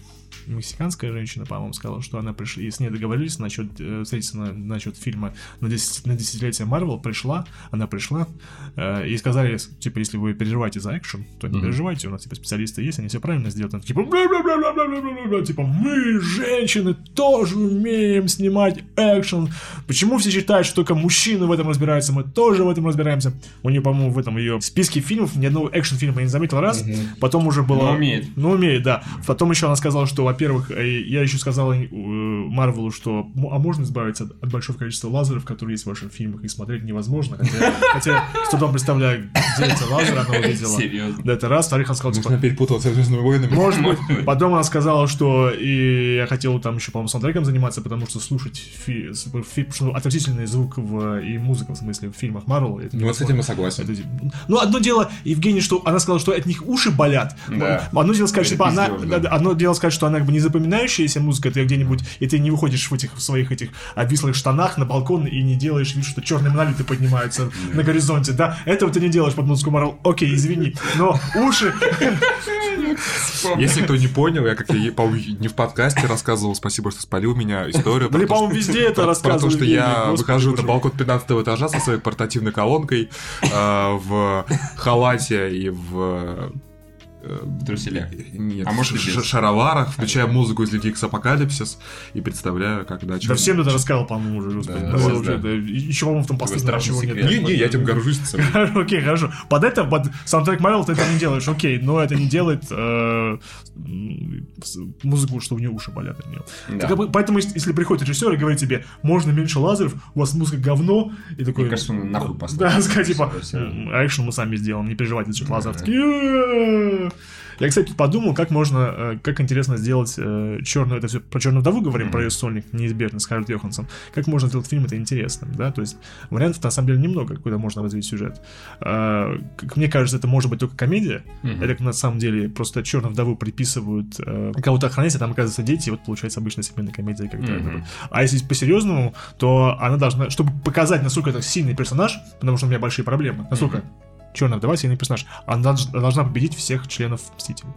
мексиканская женщина, по-моему, сказала, что она пришла, и с ней договорились насчет, э, встретиться на, насчет фильма на, 10, на десятилетие Марвел, пришла, она пришла, э, и сказали, типа, если вы переживаете за экшен, то не mm-hmm. переживайте, у нас, типа, специалисты есть, они все правильно сделают. Она, типа, типа, мы, женщины, тоже умеем снимать экшен. Почему все считают, что только мужчины в этом разбираются, мы тоже в этом разбираемся. У нее, по-моему, в этом ее списке фильмов ни одного экшен-фильма я не заметил раз, mm-hmm. потом уже было... Ну, умеет. Ну, умеет, да. Потом еще она сказала, что, во-первых, э, я еще сказал э, Марвелу, что а можно избавиться от большого количества лазеров, которые есть в ваших фильмах, и смотреть невозможно. Хотя, хотя с трудом представляю, где эти лазеры она увидела. Серьезно? Да, это раз. Вторых, она сказала, типа... Может, перепутала со Звездными войнами? Может быть. Потом она сказала, что и я хотел там еще, по-моему, саундтреком заниматься, потому что слушать фи... Отвратительный звук в... и музыка, в смысле, в фильмах Марвел. Ну, с этим я согласен. Это... Ну, одно дело, Евгений, что она сказала, что от них уши болят. Да. Одно дело сказать, что она... Да. Одно дело сказать, что она как бы не запоминающаяся музыка, ты где-нибудь, и ты не выходишь в этих в своих этих обвислых штанах на балкон и не делаешь вид, что черные монолиты поднимаются на горизонте, да? Этого ты не делаешь под музыку Марвел. Окей, извини. Но уши... Если кто не понял, я как я не в подкасте рассказывал, спасибо, что спалил меня историю. Да, по-моему, везде это рассказывал. Потому что я выхожу на балкон 15 этажа со своей портативной колонкой э, в халате и в труселях. Нет, а может в шароварах, включая музыку из Люди Икс Апокалипсис, и представляю, когда... Да всем это рассказал, по-моему, уже, господи. Да, да, уже, да. Еще, по-моему, в том посту ничего нет. Не, не, я этим горжусь. Окей, хорошо. Под это, под саундтрек Марвел ты это не делаешь, окей, но это не делает э, музыку, что у нее уши болят от нее. Поэтому, если приходит режиссер и говорит тебе, можно меньше лазеров, у вас музыка говно, и такой... Мне кажется, он нахуй поставил. Да, сказать, типа, экшен мы сами сделаем, не переживайте за счет лазеров. Такие, я, кстати, подумал, как можно, э, как интересно сделать э, черную, это все про черную вдову говорим, mm-hmm. про ее сольник, неизбежно, Скарлетт Йоханссон. Как можно сделать фильм это интересным, да, то есть вариантов на самом деле немного, куда можно развить сюжет. Э, как мне кажется, это может быть только комедия, mm-hmm. это на самом деле просто черную вдову приписывают э, кого-то охранять, а там оказывается дети, и вот получается обычная семейная комедия как mm-hmm. А если по-серьезному, то она должна, чтобы показать, насколько это сильный персонаж, потому что у меня большие проблемы, насколько mm-hmm Черная вдова сильный персонаж. Она должна победить всех членов Мстителей.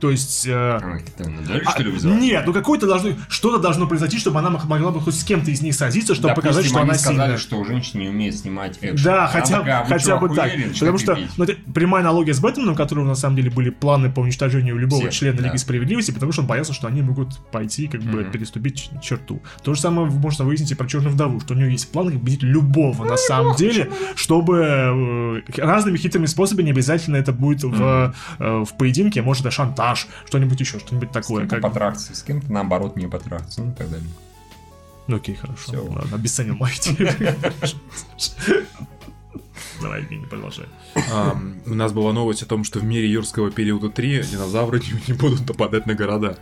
То есть... Э, а, а, нет, ну какое-то должно... Что-то должно произойти, чтобы она могла бы хоть с кем-то из них сразиться, чтобы Допустим, показать, что она сказали, сильная. что женщина не умеет снимать экшен. Да, хотя, такая, хотя бы так. Потому что ну, это прямая аналогия с Бэтменом, у которого на самом деле были планы по уничтожению любого Всех, члена да. Лиги Справедливости, потому что он боялся, что они могут пойти, как бы, mm-hmm. переступить черту. То же самое можно выяснить и про Черную Вдову, что у нее есть план победить любого на самом деле, чтобы э, разными хитрыми способами не обязательно это будет в, э, в поединке, может, это шантаж, что-нибудь еще, что-нибудь такое. С кем-то как... потрахаться, с кем-то наоборот не потрахаться, ну и так далее. Ну окей, хорошо. Все. Ладно, обесценил мои Давай, не продолжай. у нас была новость о том, что в мире юрского периода 3 динозавры не, будут нападать на города.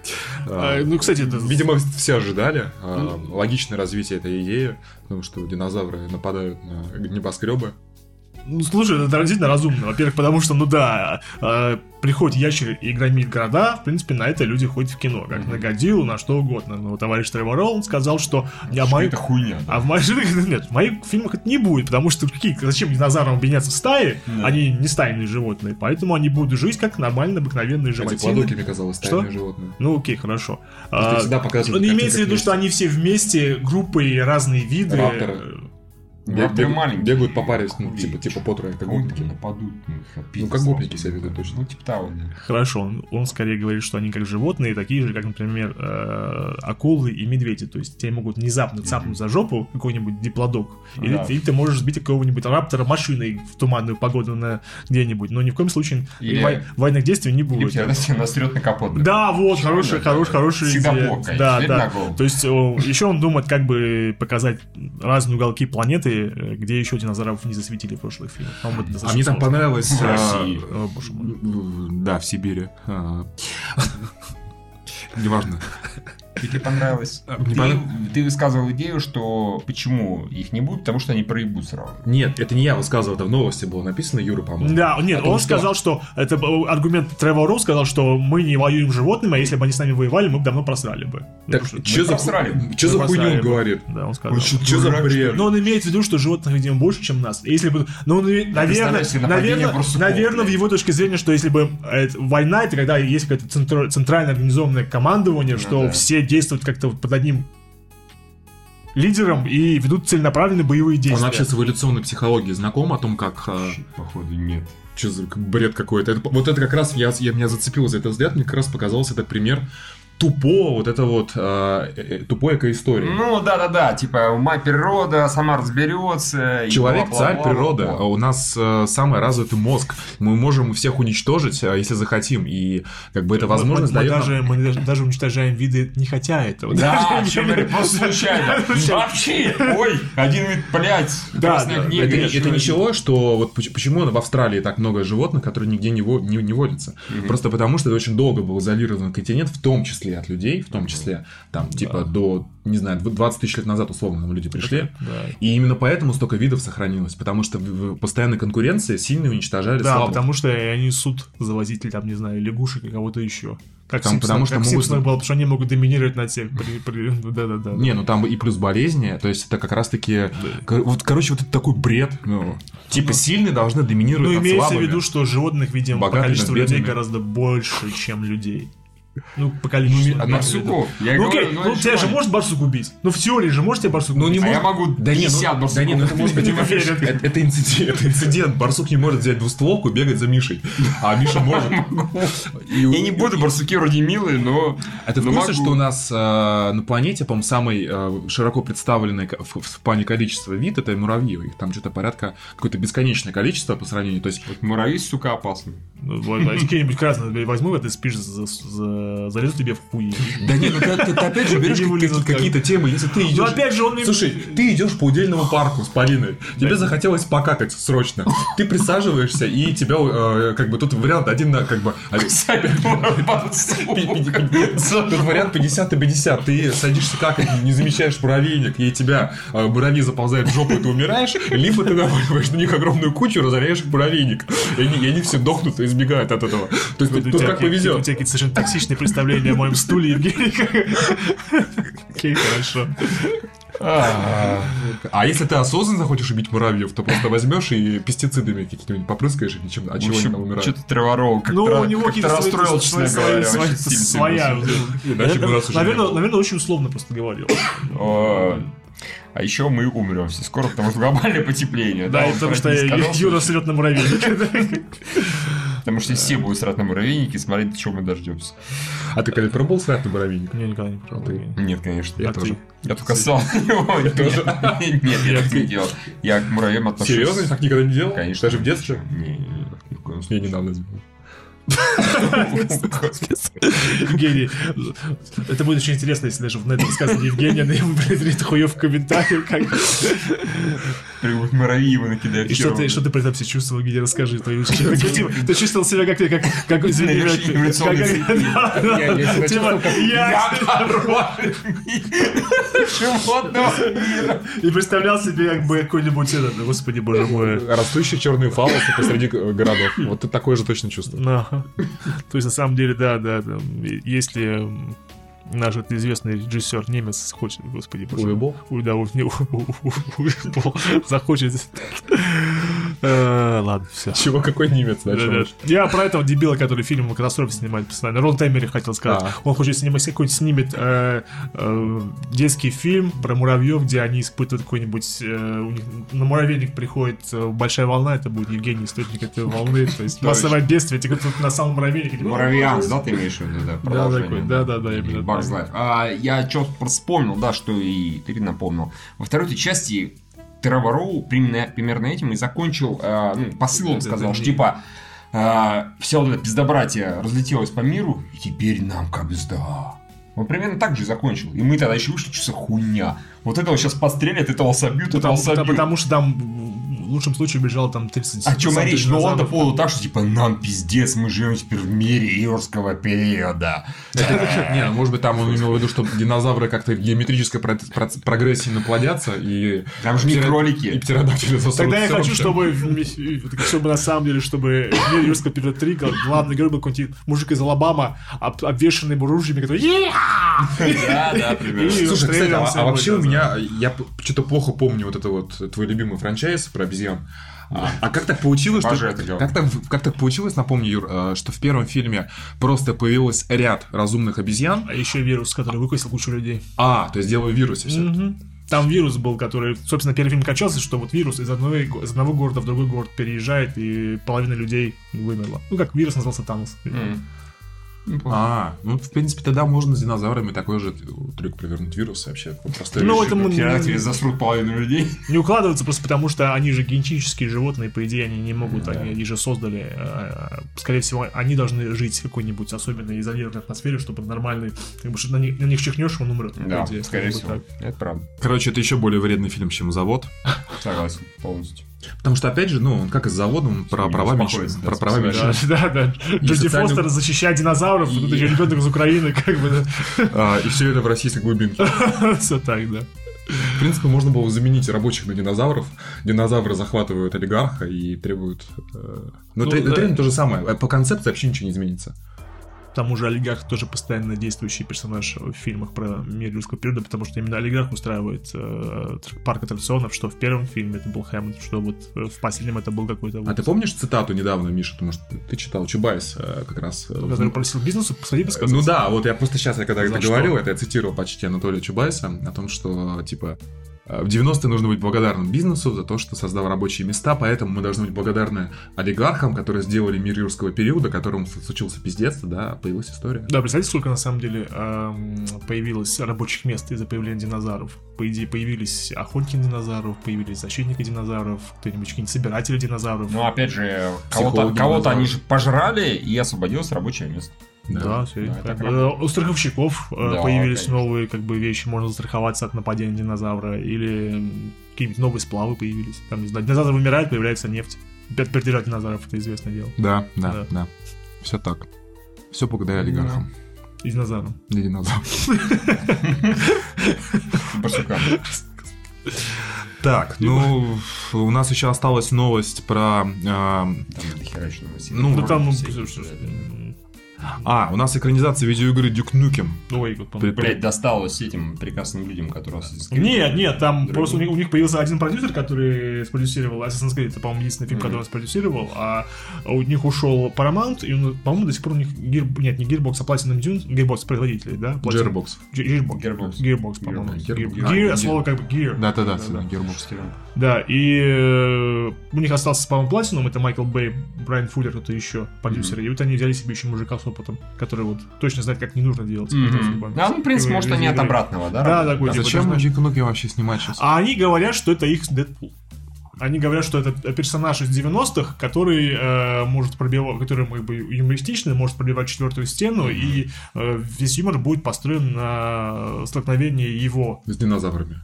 А, ну, кстати, это... Видимо, все ожидали. А, логичное развитие этой идеи, потому что динозавры нападают на небоскребы. Ну, слушай, это действительно разумно. Во-первых, потому что, ну да, э, приходит ящер и громит города, в принципе, на это люди ходят в кино, как mm-hmm. на Годзиллу, на что угодно. Но товарищ Тревор Ролл сказал, что... А мои... Это хуйня. Да? А в моих... Нет, в моих фильмах это не будет, потому что какие... зачем динозаврам объединяться в стае? Да. Они не стайные животные, поэтому они будут жить как нормально обыкновенные животные. Эти мне казалось стайные что? животные. Ну окей, хорошо. А, всегда показывают, ну, имеется в виду, что они все вместе, группы, разные виды. Рапторы. Бег, бег, маленькие. Бегают по паре, ну, типа, типа по трое, как гопники. нападут. Ну, как гопники себя ведут точно. Ну, типа того, да. Хорошо, он, он скорее говорит, что они как животные, такие же, как, например, э, акулы и медведи. То есть тебя могут внезапно цапнуть за жопу какой-нибудь диплодок, или, да. или ты можешь сбить какого-нибудь раптора машиной в туманную погоду на где-нибудь. Но ни в коем случае или... вой, военных действий не будет. Или тебя насрет на капот. Да, вот, хорошая, хорошая, хорошая Всегда идея. Да, да. То есть еще он думает, как бы показать разные уголки планеты э, где еще динозавров не засветили в прошлых фильмах. А мне там понравилось... В России. О, боже мой. Да, в Сибири. А. Неважно. И тебе понравилось. А, ты, ты высказывал идею, что почему их не будет, потому что они проебут сразу. Нет, это не я высказывал, это в новости было написано, Юра, по-моему. Да, нет, он что... сказал, что это аргумент Тревор Роу сказал, что мы не воюем с животными, а если бы они с нами воевали, мы бы давно просрали бы. Так, ну, что за, что за хуйню он говорит? Да, он сказал. Что за бред? Но он имеет в виду, что животных, видимо, больше, чем нас. Если бы, ну, наверное, наверное, наверное, в его точке зрения, что если бы война, это когда есть какое-то центральное организованное командование, что все действуют как-то под одним лидером и ведут целенаправленные боевые действия. Он вообще с эволюционной психологией знаком о том, как... А, Походу, нет. Что за бред какой-то? Это, вот это как раз, я, я меня зацепил за этот взгляд, мне как раз показался этот пример тупо вот это вот э, э тупой эко-истории. Ну да, да, да, типа ума природа сама разберется. Человек царь природа. А у нас э, самый развитый мозг. Мы можем всех уничтожить, э, если захотим. И как бы это возможность мы, мы, мы даже, мы даже уничтожаем виды, не хотя этого. Да, просто случайно. Вообще, ой, один вид, блядь, да, это, это ничего, что вот почему в Австралии так много животных, которые нигде не водятся. Просто потому, что это очень долго был изолирован континент, в том числе от людей, в том числе, там, типа, до, не знаю, 20 тысяч лет назад, условно, там люди пришли. Да. И именно поэтому столько видов сохранилось, потому что в постоянной конкуренции сильно уничтожали Да, слабых. потому что они суд завозить, там, не знаю, легушек и кого-то еще. Как там, потому что как могут... было, потому что они могут доминировать над всех. Да-да-да. Не, ну там и плюс болезни, то есть это как раз-таки... Вот, короче, вот это такой бред. Ну, типа ну, сильные должны доминировать Ну, имеется в виду, что животных, видимо, по количеству людей гораздо больше, чем людей. Ну, по количеству. Ну, барсуков. Я ну, окей, ну, тебя же может барсук убить. Ну, в теории же можете барсук ну, убить. Ну, не а может... я могу да 50 не, ну, барсуков. Да не, ну это может быть инцидент, это инцидент. Барсук не может взять двустволку и бегать за Мишей. А Миша может. Я не буду, барсуки вроде милые, но... Это в курсе, что у нас э, на планете, по-моему, самый э, широко представленный в плане количества вид, это муравьи. Их там что-то порядка, какое-то бесконечное количество по сравнению. То есть... Муравьи, сука, опасны. Какие-нибудь красные возьму, ты спишь за залезу тебе в хуй. Да нет, ну ты, ты, ты опять же берешь какие-то темы, если ты идешь... Ну опять же он... Слушай, ты идешь по удельному парку с Полиной, тебе захотелось покакать срочно, ты присаживаешься, и тебя, э, как бы, тут вариант один на, как бы... Тут вариант 50 на 50, ты садишься какать, не замечаешь муравейник, и тебя э, муравьи заползают в жопу, и ты умираешь, либо ты наваливаешь на них огромную кучу, разоряешь муравейник, и они, и они все дохнут избегают от этого. То есть тут как повезет. У тебя какие-то совершенно токсичные представление о моем стуле, Евгений. Окей, хорошо. А если ты осознанно захочешь убить муравьев, то просто возьмешь и пестицидами какими-нибудь попрыскаешь, и чем, от чего они там умирают. Что-то Треворова как-то ну, у него расстроил, честно говоря. Своя. Наверное, очень условно просто говорил. А еще мы умрем все скоро, потому что глобальное потепление. Да, потому что Юра срет на муравейнике. Потому что все будут срать на муравейнике и смотреть, чего мы дождемся. А ты когда пробовал срать на муравейник? Я никогда не пробовал. Нет, конечно. Я тоже. Я только ссал его. Нет, я так не делал. Я к муравьям отношусь. Серьезно? Так никогда не делал? Конечно. Даже в детстве? Не, Я недавно сделал. Евгений, это будет очень интересно, если даже на этом высказывании Евгения на его блядь, хуё в комментариях. Как... Прям муравьи его накидают. И что ты, что ты при этом себе чувствовал, Евгений, расскажи. Ты, ты чувствовал себя как, как, как извини, я животного мира. И представлял себе как бы какой-нибудь этот, господи, боже мой. Растущие черные фалосы посреди городов. Вот ты такое же точно То есть, на самом деле, да, да, если наш это известный режиссер немец хочет, господи, боже. Уебол? Да, Уебол захочет. Э, ладно, все. Чего, какой немец начал? Я про этого дебила, который фильм «Катастрофе» снимает постоянно. Рон Таймери хотел сказать. А. Он хочет снимать какой-нибудь снимет э, э, детский фильм про муравьев, где они испытывают какой-нибудь... На муравейник приходит большая волна, это будет Евгений источник этой волны, то есть массовое бедствие, типа тут на самом муравейнике. Муравьянс, да, ты имеешь в виду? Да, такой, да, да, да, именно Bugs Life. А, я что вспомнил, да, что и ты напомнил. Во второй части Тревор Роу примерно, примерно этим и закончил, э, ну, посылом сказал, что типа э, все вот это пиздобратье разлетелось по миру, и теперь нам кабзда. Он примерно так же закончил. И мы тогда еще вышли, что за хуйня. Вот этого сейчас пострелят, этого собьют, этого собьют. Потому что там в лучшем случае бежал там 30 А чем речь? Ну он-то понял так, что типа нам пиздец, мы живем теперь в мире юрского периода. Не, может быть там он имел в виду, что динозавры как-то в геометрической прогрессии наплодятся и... Там же не кролики. И птеродактили Тогда я хочу, чтобы чтобы на самом деле, чтобы в мире юрского периода 3 главный герой был какой-нибудь мужик из Алабама, обвешенный ружьями, который Да, да, примерно. Слушай, кстати, а, а вообще у меня, я что-то плохо помню вот это вот твой любимый франчайз про обезьян. А, а как так получилось, что, как, так, как так получилось, напомню, Юр, э, что в первом фильме просто появилось ряд разумных обезьян. А еще вирус, который выкосил кучу людей. А, то есть дело в вирусе все. Угу. Там вирус был, который, собственно, первый фильм качался, что вот вирус из одного, из одного города в другой город переезжает, и половина людей вымерла. Ну, как вирус назывался Танос. Mm. А, ну, в принципе, тогда можно с динозаврами такой же трюк провернуть вирус вообще. Простой ну, это мы... Пиратели засрут половину людей. Не укладывается просто потому, что они же генетические животные, по идее, они не могут, они, они же создали. Э, скорее всего, они должны жить в какой-нибудь особенной изолированной атмосфере, чтобы нормальный, как бы, на них, на них чихнешь, он умрет. Да, идее, скорее всего. Так. Это правда. Короче, это еще более вредный фильм, чем Завод. Согласен, полностью. Потому что, опять же, ну, он как и с заводом, про права меньшинств. Про права меньшинств. Да, да. Джоди Фостер защищает динозавров, тут еще ребенок из Украины, как бы. А, и все это в российской глубинке. Все так, да. В принципе, можно было заменить рабочих на динозавров. Динозавры захватывают олигарха и требуют... Э, но ну, это да. то же самое. По концепции вообще ничего не изменится. К тому же олигарх тоже постоянно действующий персонаж в фильмах про мир людского периода, потому что именно олигарх устраивает э, парк аттракционов, что в первом фильме это был Хэммонд, что вот в последнем это был какой-то... Вот... А ты помнишь цитату недавно, Миша, потому что ты читал Чубайс э, как раз... Э, который просил бизнесу посадить Ну да, вот я просто сейчас, я когда это говорил, это я цитировал почти Анатолия Чубайса о том, что типа Э, в 90-е нужно быть благодарным бизнесу за то, что создал рабочие места, поэтому мы должны быть благодарны олигархам, которые сделали мир юрского периода, которому случился пиздец, да, появилась история. Да, представьте, сколько на самом деле появилось рабочих мест из-за появления динозавров. По идее, появились охотники динозавров, появились защитники динозавров, кто-нибудь какие-нибудь собиратели динозавров. Ну, опять же, кого-то, кого-то они же пожрали, и освободилось рабочее место. Да, да все да, так. Э, у страховщиков э, да, появились конечно. новые как бы вещи, можно застраховаться от нападения динозавра, или какие-нибудь новые сплавы появились. Там, не знаю, динозавр вымирает, появляется нефть. Передержать динозавров это известное дело. Да, да, да. да. Все так. Все благодаря олигархам. И динозаврам. И динозаврам. Так, ну, у нас еще осталась новость про... Там дохера Ну, там... А, у нас экранизация видеоигры Duke Nukem. Ой, При... блядь, досталось этим прекрасным людям, которые Нет, нет, там просто у них, у них появился один продюсер, который спродюсировал Assassin's Creed, это, по-моему, единственный фильм, mm-hmm. который он спродюсировал, а у них ушел Paramount, и он, по-моему, до сих пор у них Gear... нет, не Gearbox, а Platinum Dunes, Gearbox производители, да? Gearbox. Gearbox. Gearbox, Gearbox по-моему. Gear, слово как бы Gear. Да-да-да, Gearbox. Да, и э, у них остался, по-моему, Platinum, это Майкл Бэй, Брайан Фуллер, кто-то еще, продюсеры, и вот они взяли себе еще мужика опытом, который вот точно знает, как не нужно делать. Mm-hmm. Да, ну, в принципе, может, они от обратного, да? Да, такой, а типа, зачем Джейк вообще снимать сейчас? А они говорят, что это их Дэдпул. Они говорят, что это персонаж из 90-х, который э, может пробивать, который как бы юмористичный, может пробивать четвертую стену, mm-hmm. и э, весь юмор будет построен на столкновении его... С динозаврами.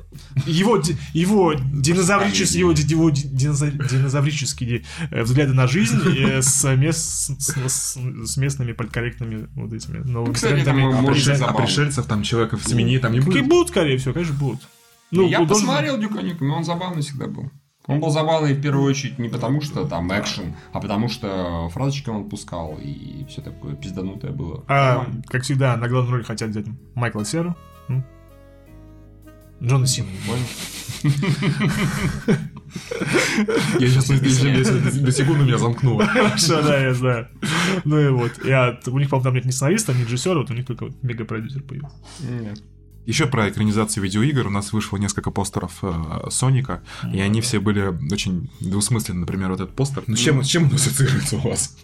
Его, его, динозаврические, его, его динозаврические э, взгляды на жизнь э, с, мест, с, с местными политкорректными вот этими новыми Кстати, там, а, пришель, а пришельцев, там, человеков в семени там не будет? Какие будут, скорее всего, конечно, будут. Ну, я посмотрел Дюка Нюками, он забавный всегда был. Он был забавный в первую очередь не потому, что там экшен, а потому что фразочки он пускал, и все такое пизданутое было. А, как всегда, на главную роль хотят взять Майкла Серу. Джона Сина, понял? Я сейчас до секунды меня замкнуло. Хорошо, да, я знаю. Ну и вот. У них, по-моему, там нет ни сценариста, ни режиссера, вот у них только мега-продюсер появился. Нет. Еще про экранизацию видеоигр у нас вышло несколько постеров э, Соника, mm-hmm. и они все были очень двусмысленны. Например, вот этот постер. Ну, с чем, с чем он ассоциируется у вас?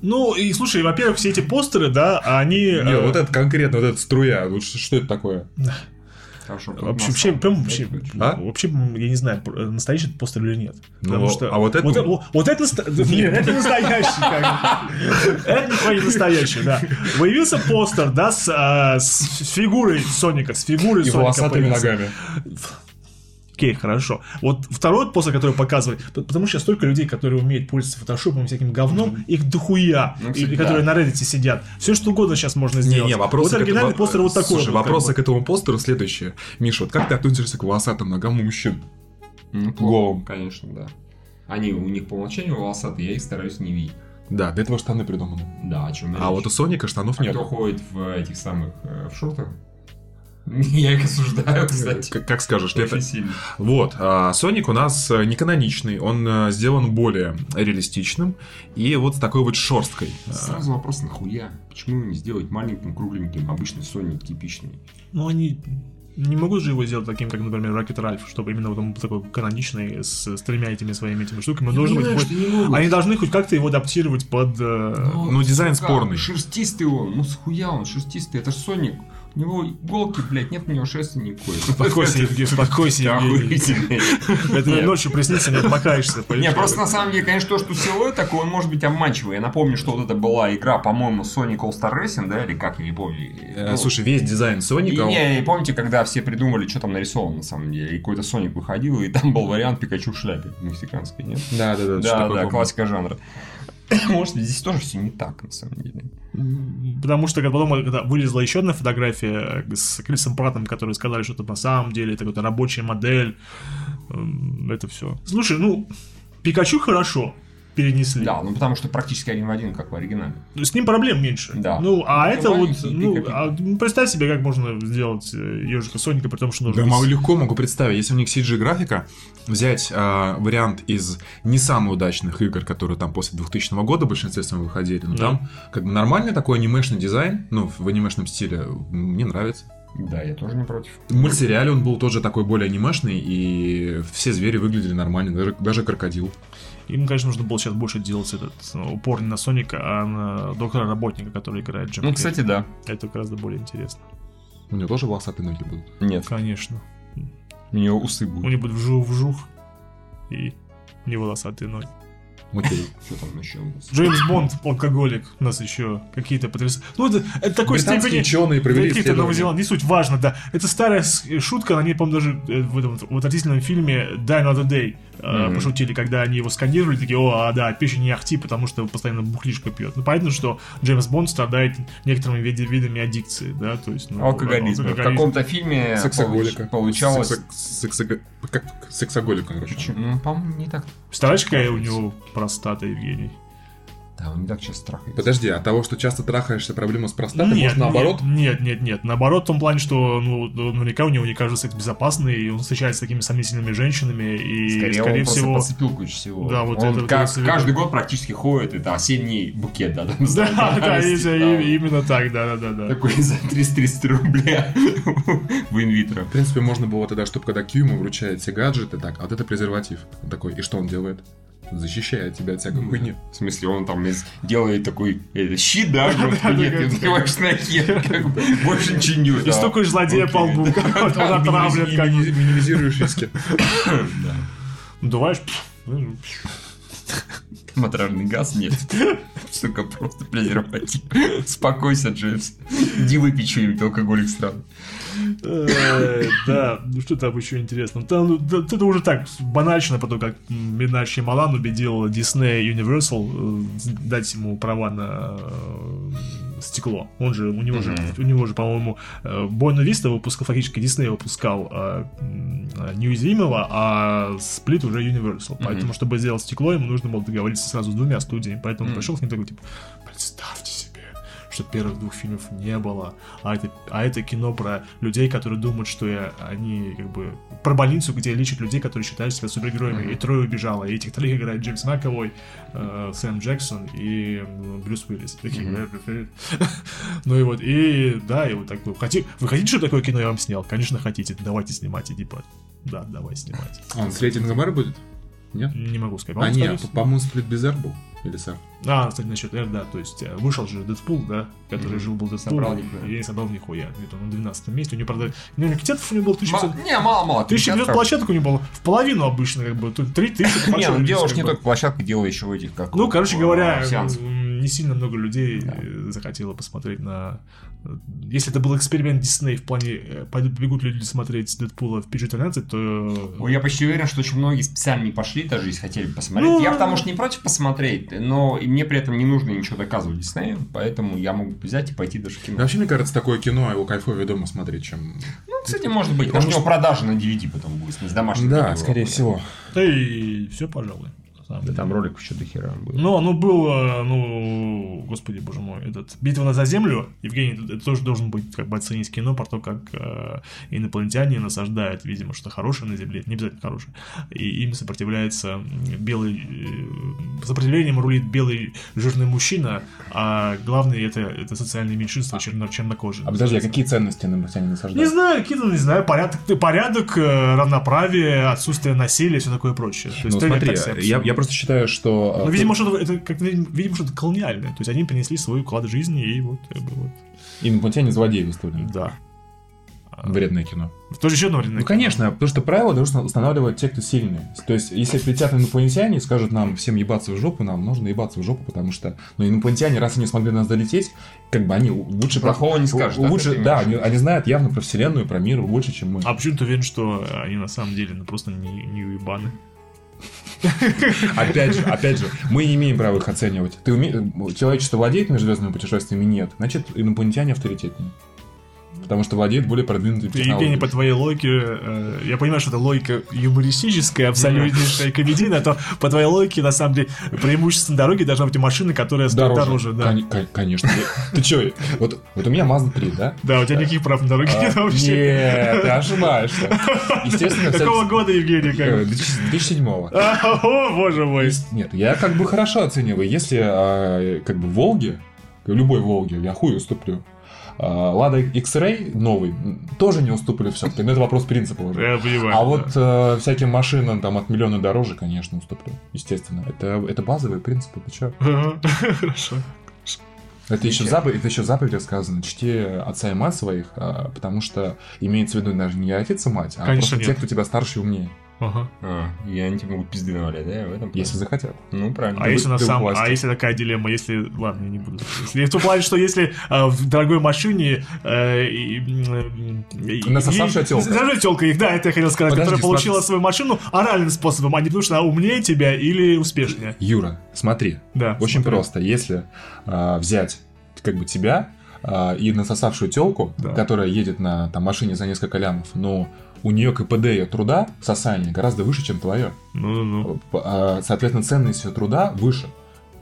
Ну, и слушай, во-первых, все эти постеры, да, они... Не, э... вот это конкретно, вот эта струя, вот что, что это такое? Хорошо, вообще, вообще, прям, вообще, а? вообще, я не знаю, настоящий это постер или нет. Ну, что, а вот это... Вот, вот, вот это, нет, это настоящий. Это никакой не настоящий, да. Появился постер, да, с, а, с фигурой Соника, с фигурой И Соника. И волосатыми ногами. Окей, хорошо. Вот второй постер, который показывает, потому что столько людей, которые умеют пользоваться фотошопом и всяким говном, mm-hmm. их дохуя, ну, и, которые на Reddit сидят. Все что угодно сейчас можно сделать. Не, не, вопросы вот оригинальный к... постер вот такой. Слушай, вопросы к этому постеру следующие. Миша, вот как ты относишься к волосатым ногам у мужчин? Ну, Голым. Конечно, да. Они у них по умолчанию волосатые, я их стараюсь не видеть. Да, для этого штаны придуманы. Да, о чем А вот у Соника штанов а нет. кто ходит в этих самых э, в шортах? Я их осуждаю, кстати. Как, как скажешь, это... Вот, а, Соник у нас э, не каноничный, он э, сделан более реалистичным и вот с такой вот шерсткой. Сразу вопрос, нахуя? Почему не сделать маленьким, кругленьким, обычный Соник типичный? Ну, они не могут же его сделать таким, как, например, Rocket Ralph, чтобы именно вот он такой каноничный с, с тремя этими своими этими штуками. Он должен быть, хоть... Они должны хоть как-то его адаптировать под... Э... Ну, ну дизайн спорный. Шерстистый он, ну схуя он шерстистый, это же Соник. У него иголки, блядь, нет у него шерсти никакой. Успокойся, Евгений, успокойся, Евгений. Это ночью приснится, не отмокаешься. Не, просто на самом деле, конечно, то, что силуэт такой, он может быть обманчивый. Я напомню, что вот это была игра, по-моему, Sonic All Star Racing, да, или как, я не помню. Э, слушай, весь дизайн Соника... Не, помните, когда все придумали, что там нарисовано на самом деле, и какой-то Соник выходил, и там был вариант Пикачу в шляпе мексиканской, нет? Да, да, да. Да, да, классика жанра. Может, здесь тоже все не так, на самом деле. Потому что потом, когда вылезла еще одна фотография с Крисом Пратом, которые сказали, что это на самом деле это какая-то рабочая модель, это все. Слушай, ну, Пикачу хорошо, перенесли. Да, ну потому что практически один в один, как в оригинале. С ним проблем меньше. Да. Ну, а это вот, ну, а, ну, представь себе, как можно сделать э, ежика Соника, при том, что нужно... Да, могу, легко могу представить. Если у них CG-графика, взять э, вариант из не самых удачных игр, которые там после 2000 года в большинстве своем выходили, ну, да. там как бы нормальный такой анимешный дизайн, ну, в анимешном стиле, мне нравится. Да, я тоже не против. В мультсериале он был тоже такой более анимешный, и все звери выглядели нормально, даже, даже крокодил. Им, конечно, нужно было сейчас больше делать этот ну, упор не на Соника, а на доктора работника, который играет Джим. Ну, кстати, да. Это гораздо более интересно. У него тоже волосатые ноги будут? Нет. Конечно. У него усы будут. У него будет вжух-вжух и не волосатые ноги. Окей. Что там еще у нас? Джеймс Бонд, алкоголик, у нас еще какие-то потрясающие... Ну, это, это такой степени... ученые провели Какие-то Новозеланд, не суть, важно, да. Это старая шутка, на ней, по-моему, даже э, в этом в отвратительном фильме Die Another Day mm-hmm. пошутили, когда они его сканировали, такие, о, а, да, пища не ахти, потому что постоянно бухлишко пьет. Ну, понятно, что Джеймс Бонд страдает некоторыми види, видами аддикции, да, то есть... Ну, алкоголизм. В каком-то фильме Сексоголика. получалось... Секса... Как сексоголик, короче. Ну, по-моему, не так. Представляешь, какая у него простата, Евгений? Да, он не так часто трахается. Подожди, от того, что часто трахаешься, проблема с простотой, нет, может наоборот? Нет, нет, нет, наоборот, в том плане, что ну, наверняка у него не кажется секс безопасный, и он встречается с такими сомнительными женщинами, и скорее, скорее он всего... подцепил кучу всего. Да, вот он это как, вот каждый год практически ходит, это осенний букет, да, там, Да, да, именно так, да, да, да. Такой за 330 рубля в инвитро. В принципе, можно было тогда, чтобы когда ему вручает все гаджеты, так, а вот это презерватив. такой, и что он делает? Защищает тебя от всякой хуйни. В смысле, он там делает такой это, щит, да, нет, ты открываешь на хер, как бы, больше ничего не И столько злодея по лбу, он отравлен, как Минимизируешь риски. Дуваешь, Матражный газ нет. Сука, просто презерватив. Спокойся, Джеймс. Иди выпей что-нибудь, алкоголик стран. Э, да, ну что там еще интересно? Там, ну, это уже так банально, потом как Минаш Малан убедил Disney Universal э, дать ему права на э, стекло. Он же, у него же, у него же, по-моему, Бойна Виста выпускал, фактически Disney выпускал неуязвимого, а сплит уже Universal. Поэтому, чтобы сделать стекло, ему нужно было договориться сразу с двумя студиями. Поэтому пришел к ним такой, типа, представьте что первых двух фильмов не было, а это, а это кино про людей, которые думают, что я, они как бы про больницу, где лечат людей, которые считают себя супергероями, mm-hmm. и трое убежало, и этих троих играет Джеймс Маковой, э, Сэм Джексон и Брюс Уиллис. Такие, mm-hmm. ну и вот, и да, и вот так, вы хотите, вы хотите, чтобы такое кино я вам снял? Конечно, хотите, давайте снимать, типа, да, давай снимать. Он с рейтингом R будет? Нет? Не могу сказать. А нет, по-моему, сплит Безер был. Или сэр? А, кстати, насчет R, да, то есть э, вышел же Дэдпул, да, который mm-hmm. жил был Дэдпул, собрал и не собрал нихуя. Где-то на 12 месте, у него, правда, ну, комитетов у него было 1500... Не, мало-мало. 1900 площадок у него было, в половину обычно, как бы, 3000 Не, ну делаешь не только площадку, делал еще в этих, как Ну, короче говоря, не сильно много людей захотело посмотреть на если это был эксперимент Дисней в плане э, пойдут бегут люди смотреть Дэдпула в PG-13, то... Ой, я почти уверен, что очень многие специально не пошли, даже если хотели посмотреть. Ну... Я потому что не против посмотреть, но и мне при этом не нужно ничего доказывать Диснею, поэтому я могу взять и пойти даже в кино. Вообще, мне кажется, такое кино его кайфовее дома смотреть, чем... Ну, кстати, может быть. Потому что у него продажи на DVD потом будет, с домашним. Да, скорее всего. Да и все, пожалуй самом деле. Там ролик еще до хера был. Ну, ну, был, ну, господи, боже мой, этот «Битва за землю», Евгений, это тоже должен быть, как бы, оценить кино про то, как э, инопланетяне насаждают, видимо, что хорошее на Земле, не обязательно хорошее, и им сопротивляется белый, э, сопротивлением рулит белый жирный мужчина, а главное это, это социальное меньшинство черно, чернокожие. А подожди, а какие ценности инопланетяне насаждают? Не знаю, какие-то, не знаю, порядок, порядок э, равноправие, отсутствие насилия, все такое прочее. То есть, ну, смотри, я, я просто считаю, что... Э, ну, видимо, что это, как, видимо, что-то колониальное. То есть они принесли свой уклад жизни и вот... Как бы, вот. Инопланетяне злодеи выставлены. Да. Вредное кино. Тоже еще одно вредное Ну, конечно, потому что правила должны устанавливать те, кто сильные. То есть, если прилетят инопланетяне и скажут нам всем ебаться в жопу, нам нужно ебаться в жопу, потому что, ну, инопланетяне, раз они смогли нас долететь, как бы они лучше... Плохого не скажут. Лучше, да, они, они знают явно про вселенную, про мир больше, чем мы. А почему ты уверен, что они на самом деле, ну, просто не, не уебаны? Опять же, опять же, мы не имеем права их оценивать. Ты уме... Человечество владеет межзвездными путешествиями? Нет. Значит, инопланетяне авторитетнее потому что владеет более продвинутой технологией. Евгений, по твоей логике, э, я понимаю, что это логика юмористическая, абсолютнейшая комедийная, то по твоей логике, на самом деле, преимущественно дороги должна быть машина, которая стоит дороже. да. Кон- конечно. Ты что, вот, вот у меня Mazda 3, да? Да, у тебя никаких прав на дороге а, нет вообще. Нет, ты ошибаешься. Естественно, Какого года, Евгений? 2007-го. Э, о, боже мой. Нет, я как бы хорошо оцениваю. Если а, как бы Волги, любой Волге, я хуй уступлю. А, Лада X-Ray новый тоже не уступили все-таки, но это вопрос принципа уже. Я понимаю. А да. вот э, всяким машинам там от миллиона дороже, конечно, уступлю, естественно. Это, это базовые принципы, ты что? Хорошо. Это еще, заповедь, это еще в заповеди сказано. Чти отца и мать своих, а, потому что имеется в виду даже не отец и мать, а Конечно, просто нет. те, кто тебя старше и умнее. Ага. А, и они тебе могут пизды навалять, да, в этом плане? Если захотят. Ну, правильно. А если на самом... А если такая дилемма, если... Ладно, я не буду. Если в том плане, что если э, в дорогой машине... Э, э, Насосавшая телка. Насосавшая телка, их, да, это я хотел сказать, Подожди, которая получила смотри. свою машину оральным способом, а не потому что она умнее тебя или успешнее. Юра, смотри. Да. Очень смотри. просто. Если э, взять как бы тебя э, и насосавшую телку, да. которая едет на там, машине за несколько лямов, но у нее КПД ее труда, сосания, гораздо выше, чем твое. Ну-ну-ну. А, соответственно, ценность ее труда выше.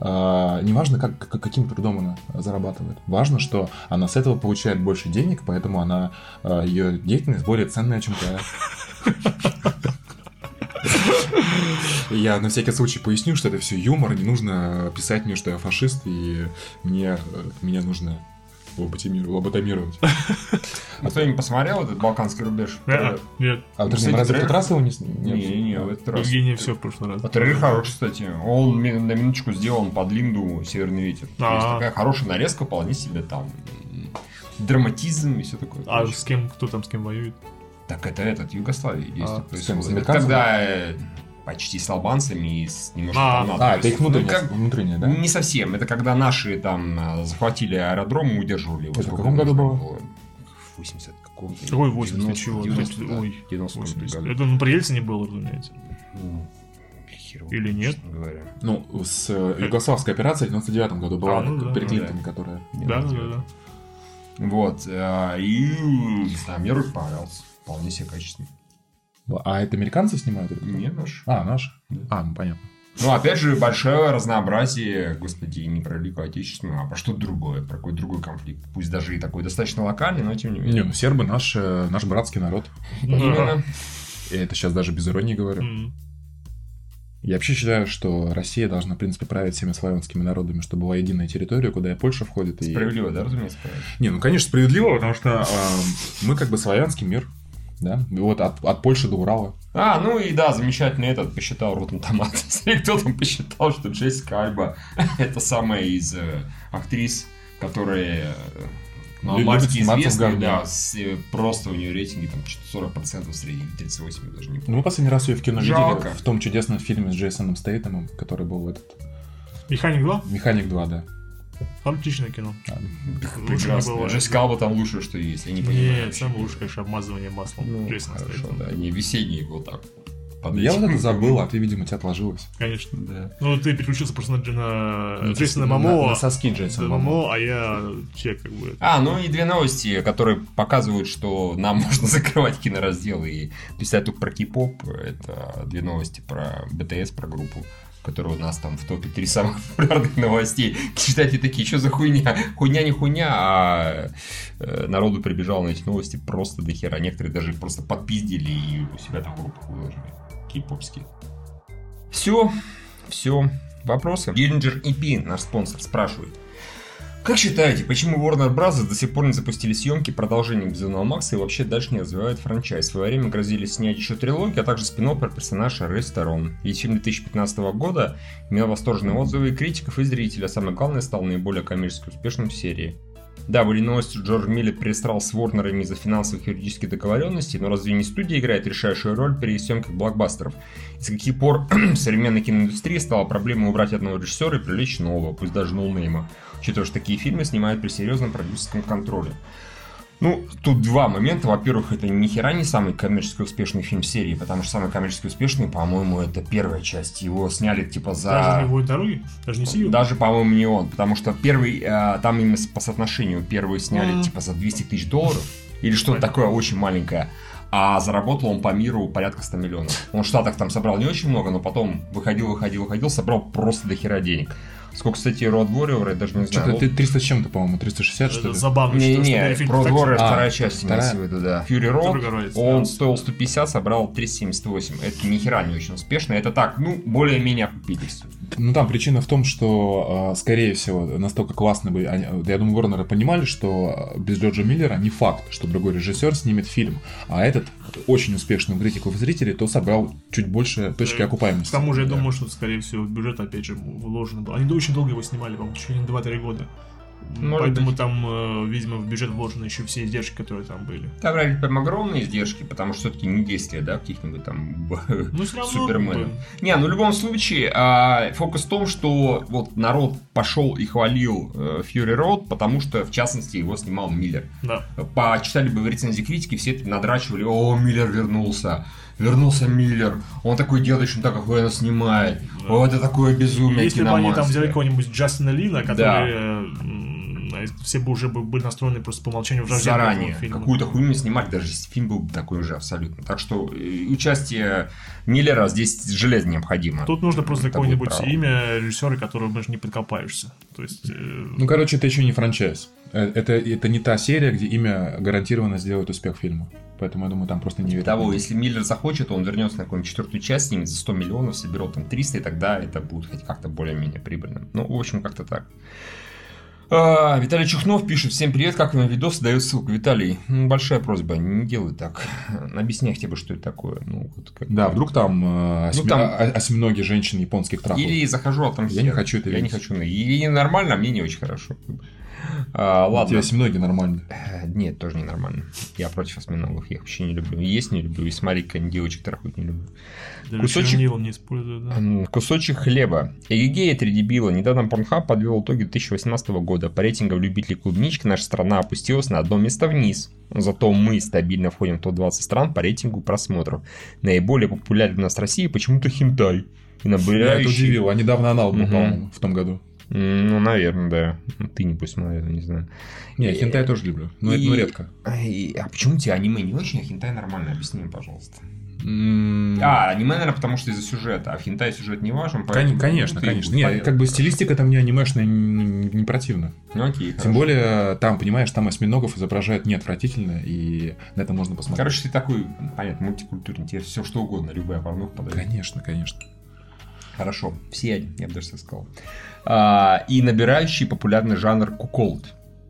а, неважно, как, каким трудом она зарабатывает. Важно, что она с этого получает больше денег, поэтому она, а, ее деятельность более ценная, чем твоя. Я на всякий случай поясню, что это все юмор, не нужно писать мне, что я фашист, и мне, меня нужно лоботомировать. А кто не посмотрел этот балканский рубеж? Нет. А ты разве в тот раз его не Не, не, в этот раз. Евгений все в прошлый раз. А трейлер хороший, кстати. Он на минуточку сделан под Линду «Северный ветер». То есть такая хорошая нарезка, вполне себе там драматизм и все такое. А с кем, кто там с кем воюет? Так это этот, Югославия действует. А, с кем, Когда почти с албанцами и с немножко а, там А, это их внутреннее, ну, как, внутреннее, да? Не совсем. Это когда наши там э, захватили аэродром и удерживали его. Это в каком году было? 80 какого-то. Какой 80 чего? 90, да, Ой, 90 80. Это ну, при Ельцине было, разумеется. Ну, Или нет? Говоря. Ну, с э, Югославской операцией в 99 году была а, ну, да, при Клинтоне, да. которая... Да, да, да. Вот. Э, и, не знаю, мне понравился. Вполне себе качественный. А это американцы снимают? Или Нет, наш. А, наш? Да. А, ну понятно. Ну, опять же, большое разнообразие, господи, не про Великую Отечественную, а про что-то другое, про какой-то другой конфликт. Пусть даже и такой достаточно локальный, но тем не менее. Не, ну сербы наш, э, наш братский народ. Именно. И это сейчас даже без иронии говорю. Я вообще считаю, что Россия должна, в принципе, править всеми славянскими народами, чтобы была единая территория, куда и Польша входит. Справедливо, и... да, разумеется, правильно? Не, ну, конечно, справедливо, потому что э, мы как бы славянский мир да? Вот от, от Польши до Урала. А, ну и да, замечательный этот посчитал Ротом Томат. Кто там посчитал, что Джессика Альба это самая из э, актрис, которые э, ну, мальчики известные, да, с, э, просто у нее рейтинги там 40% в среднем, 38 даже не помню. Ну, мы последний раз ее в кино Жалко. видели в том чудесном фильме с Джейсоном Стейтемом, который был этот... Механик 2? Механик 2, да. Отличное кино. А, прекрасно. Джессика Алба там лучше, что есть. Я не понимаю. Нет, самое лучшее, конечно, обмазывание маслом. Ну, хорошо, да. Не весенний вот так. Я вот это забыл, а ты, видимо, тебя отложилось. Конечно. Да. Ну, ты переключился просто на, на ну, Джейсона Мамо. На, на соски Джейсона Мамо, а я вообще как бы... А, ну и две новости, которые показывают, что нам можно закрывать кинораздел и писать только про кей-поп. Это две новости про БТС, про группу которые у нас там в топе три самых популярных новостей. Читайте такие, что за хуйня? Хуйня не хуйня, а э, народу прибежал на эти новости просто до хера. Некоторые даже просто подпиздили и у себя там в выложили. Кей-попские. Все, все. Вопросы? Dillinger EP, наш спонсор, спрашивает. Как считаете, почему Warner Bros. до сих пор не запустили съемки продолжения Безумного Макса и вообще дальше не развивают франчайз? В свое время грозили снять еще трилогию, а также спин про персонажа Ресторон. И фильм 2015 года имел восторженные отзывы и критиков, и зрителей, а самое главное, стал наиболее коммерчески успешным в серии. Да, были новости, что Джордж Миллет перестрал с Ворнерами из-за финансовых и юридических договоренностей, но разве не студия играет решающую роль при съемках блокбастеров? И с каких пор современной киноиндустрии стала проблема убрать одного режиссера и привлечь нового, пусть даже ноунейма? Учитывая, что такие фильмы снимают при серьезном продюсерском контроле. Ну, тут два момента. Во-первых, это ни хера не самый коммерчески успешный фильм серии, потому что самый коммерчески успешный, по-моему, это первая часть. Его сняли типа за... Даже не будет дороги? Даже не Сию? Даже, по-моему, не он, потому что первый, э, там именно по соотношению, первый сняли mm-hmm. типа за 200 тысяч долларов, или что-то такое очень маленькое. А заработал он по миру порядка 100 миллионов. Он в Штатах там собрал не очень много, но потом выходил, выходил, выходил, собрал просто до хера денег. Сколько, кстати, Road Warrior, я даже не знаю. Что-то 300 с чем-то, по-моему, 360, что ли? Забавно, не, что, не, Road Warrior а, вторая часть имеется в виду, да. Fury Road, он стоил 150, собрал 378. Это ни хера не очень успешно. Это так, ну, более-менее окупились. Ну, там причина в том, что, а, скорее всего, настолько классно бы... Я думаю, Ворнеры понимали, что без Джорджа Миллера не факт, что другой режиссер снимет фильм. А этот очень успешный у критиков и зрителей, то собрал чуть больше точки окупаемости. К тому же, я да. думаю, что, скорее всего, бюджет, опять же, вложен был. Они очень долго его снимали, по-моему, в течение 2-3 года. Может Поэтому быть. там, э, видимо, в бюджет вложены еще все издержки, которые там были. Там реально прям огромные издержки, потому что все-таки не действия, да, каких-нибудь там ну, суперменов. Не, ну в любом случае, а, фокус в том, что вот народ пошел и хвалил э, Fury Road, потому что, в частности, его снимал Миллер. Да. Почитали бы в рецензии критики, все это надрачивали, о, Миллер вернулся вернулся Миллер, он такой делает, что он так охуенно снимает, да. о, это такое безумие Если бы они там взяли какого-нибудь Джастина Лина, который да все бы уже были настроены просто по умолчанию враждебно. Заранее. Какую-то хуйню снимать, даже если фильм был такой уже абсолютно. Так что э, участие Миллера здесь железно необходимо. Тут нужно просто какое-нибудь имя режиссера, которого даже не подкопаешься. То есть... Э... Ну, короче, это еще не франчайз. Э, это, это не та серия, где имя гарантированно сделает успех фильма. Поэтому, я думаю, там просто не Того, если Миллер захочет, он вернется на какую-нибудь четвертую часть, снимет за 100 миллионов, соберет там 300, и тогда это будет хоть как-то более-менее прибыльно. Ну, в общем, как-то так. А, Виталий Чухнов пишет, всем привет, как вам видос, дает ссылку. Виталий, ну, большая просьба, не делай так. Объясняй хотя бы, что это такое. Ну, вот как... Да, вдруг там, э, осьми... ну, там... осьминоги женщин японских трахов. Или захожу, а там... Я не хочу это Я видеть. не хочу. И нормально, а мне не очень хорошо. А, ладно. У тебя осьминоги нормально. Э, нет, тоже не нормально. Я против осьминогов, я их вообще не люблю. есть не люблю, и смотреть, как девочек трахают не люблю. Кусочек... не используют, да? Кусочек хлеба. Эгегея, три дебила. Недавно Pornhub подвел итоги 2018 года. По рейтингам любителей клубнички наша страна опустилась на одно место вниз. Зато мы стабильно входим в топ-20 стран по рейтингу просмотров. Наиболее популярен у нас в России почему-то хинтай. И набирающий... это удивило. А недавно анал был, угу. по-моему, в том году. Ну, наверное, да. Ну, ты не пусть смотрел, не знаю. Не, хентай я тоже люблю, но и... это ну, редко. И... А почему тебе аниме не очень, а хентай нормально? Объясни мне, пожалуйста. А, аниме, наверное, потому что из-за сюжета, а в хентай сюжет не важен. Поэтому, конечно, конечно. Нет, как бы стилистика там мне анимешная не, не противна. Ну окей, Тем хорошо. более, там, понимаешь, там осьминогов изображают не отвратительно, и на это можно посмотреть. Короче, ты такой, понятно, мультикультурный, тебе все что угодно, любая порнуха подойдет. Конечно, конечно. Хорошо, все, я бы даже сказал а, и набирающий популярный жанр куколд.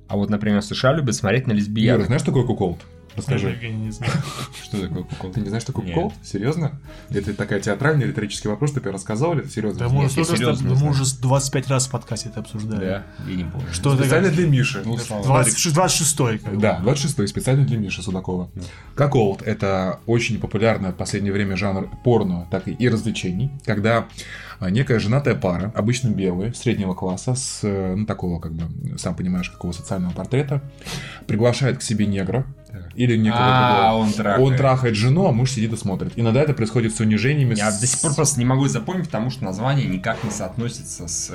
А вот, например, в США любят смотреть на лесбиянок. Юра, знаешь, что такое куколд? Расскажи. Я не знаю. Что такое кукол? Ты не знаешь, что такое кукол? Серьезно? Это такая театральный риторический вопрос, ты рассказал или серьезно? Да мы, уже, серьезно, мы уже 25 раз в подкасте это обсуждали. Да, я не помню. Что специально для Миши. Ну, 26-й. Да, 26-й, специально для Миши Судакова. Куколд – это очень популярный в последнее время жанр порно, так и развлечений, когда а, некая женатая пара, обычно белые, среднего класса, с, э, ну, такого, как бы, сам понимаешь, какого социального портрета, приглашает к себе негра, или некого а, Он трахает. он трахает жену, а муж сидит и смотрит. Иногда это происходит с унижениями. Я с... до сих пор просто не могу запомнить, потому что название никак не соотносится с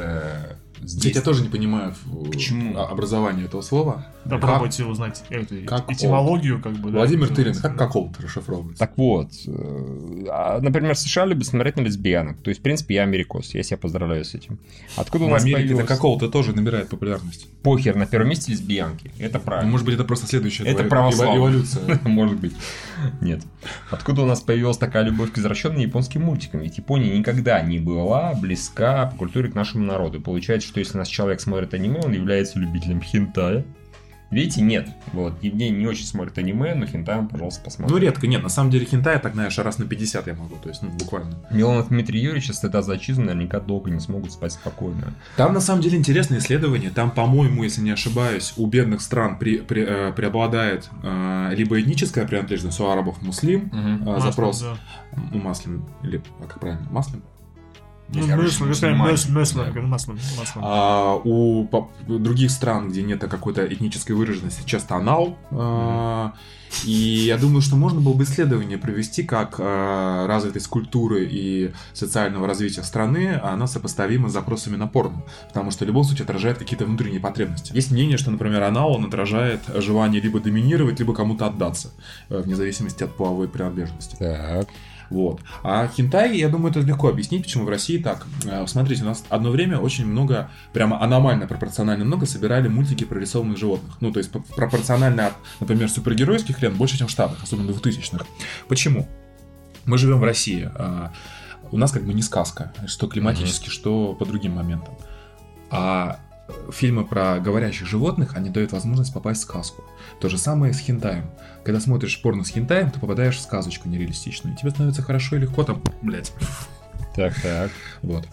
Здесь я тоже не понимаю Почему? образование этого слова. Попробуйте как, узнать эту как этимологию, как бы. Владимир да, Тырин, как какого-то расшифровывается? Так вот, э, а, например, в США любят смотреть на лесбиянок. То есть, в принципе, я америкос. Я себя поздравляю с этим. Откуда в у нас Америке появилось... это какого-то тоже набирает популярность. Похер, на первом месте лесбиянки. Это правильно. Ну, может быть, это просто следующая это православие. эволюция. Может быть. Нет. Откуда у нас появилась такая любовь к извращенным японским мультикам? Ведь Япония никогда не была близка по культуре к нашему народу. Получается, что если нас человек смотрит аниме, он является любителем хентая. Видите, нет. Вот, Евгений не очень смотрит аниме, но хентай он, пожалуйста, посмотрит. Ну, редко, нет. На самом деле, хентай, так, знаешь, раз на 50 я могу, то есть, ну, буквально. Милонов Дмитрий Юрьевич, стыда за отчизну, наверняка долго не смогут спать спокойно. Там, на самом деле, интересное исследование. Там, по-моему, если не ошибаюсь, у бедных стран при, при, э, преобладает э, либо этническая принадлежность у арабов муслим, угу. э, запрос. Маслин, да. У маслин, или, а как правильно, маслин? А у других стран, где нет какой-то этнической выраженности, часто анал. А, и я думаю, что можно было бы исследование провести, как а, развитость культуры и социального развития страны, она сопоставима с запросами на порно. Потому что в любом случае отражает какие-то внутренние потребности. Есть мнение, что, например, анал, он отражает желание либо доминировать, либо кому-то отдаться, э, вне зависимости от половой принадлежности. Так. Вот. А хентай, я думаю, это легко объяснить, почему в России так. Э, смотрите, у нас одно время очень много, прямо аномально пропорционально много собирали мультики про рисованных животных. Ну, то есть пропорционально от, например, супергеройских лент больше, чем в Штатах, особенно 2000-х. Почему? Мы живем в России. А у нас как бы не сказка, что климатически, mm-hmm. что по другим моментам. А фильмы про говорящих животных, они дают возможность попасть в сказку. То же самое с хентаем. Когда смотришь порно с хентаем, ты попадаешь в сказочку нереалистичную. И тебе становится хорошо и легко там, блядь. Так, так. Вот.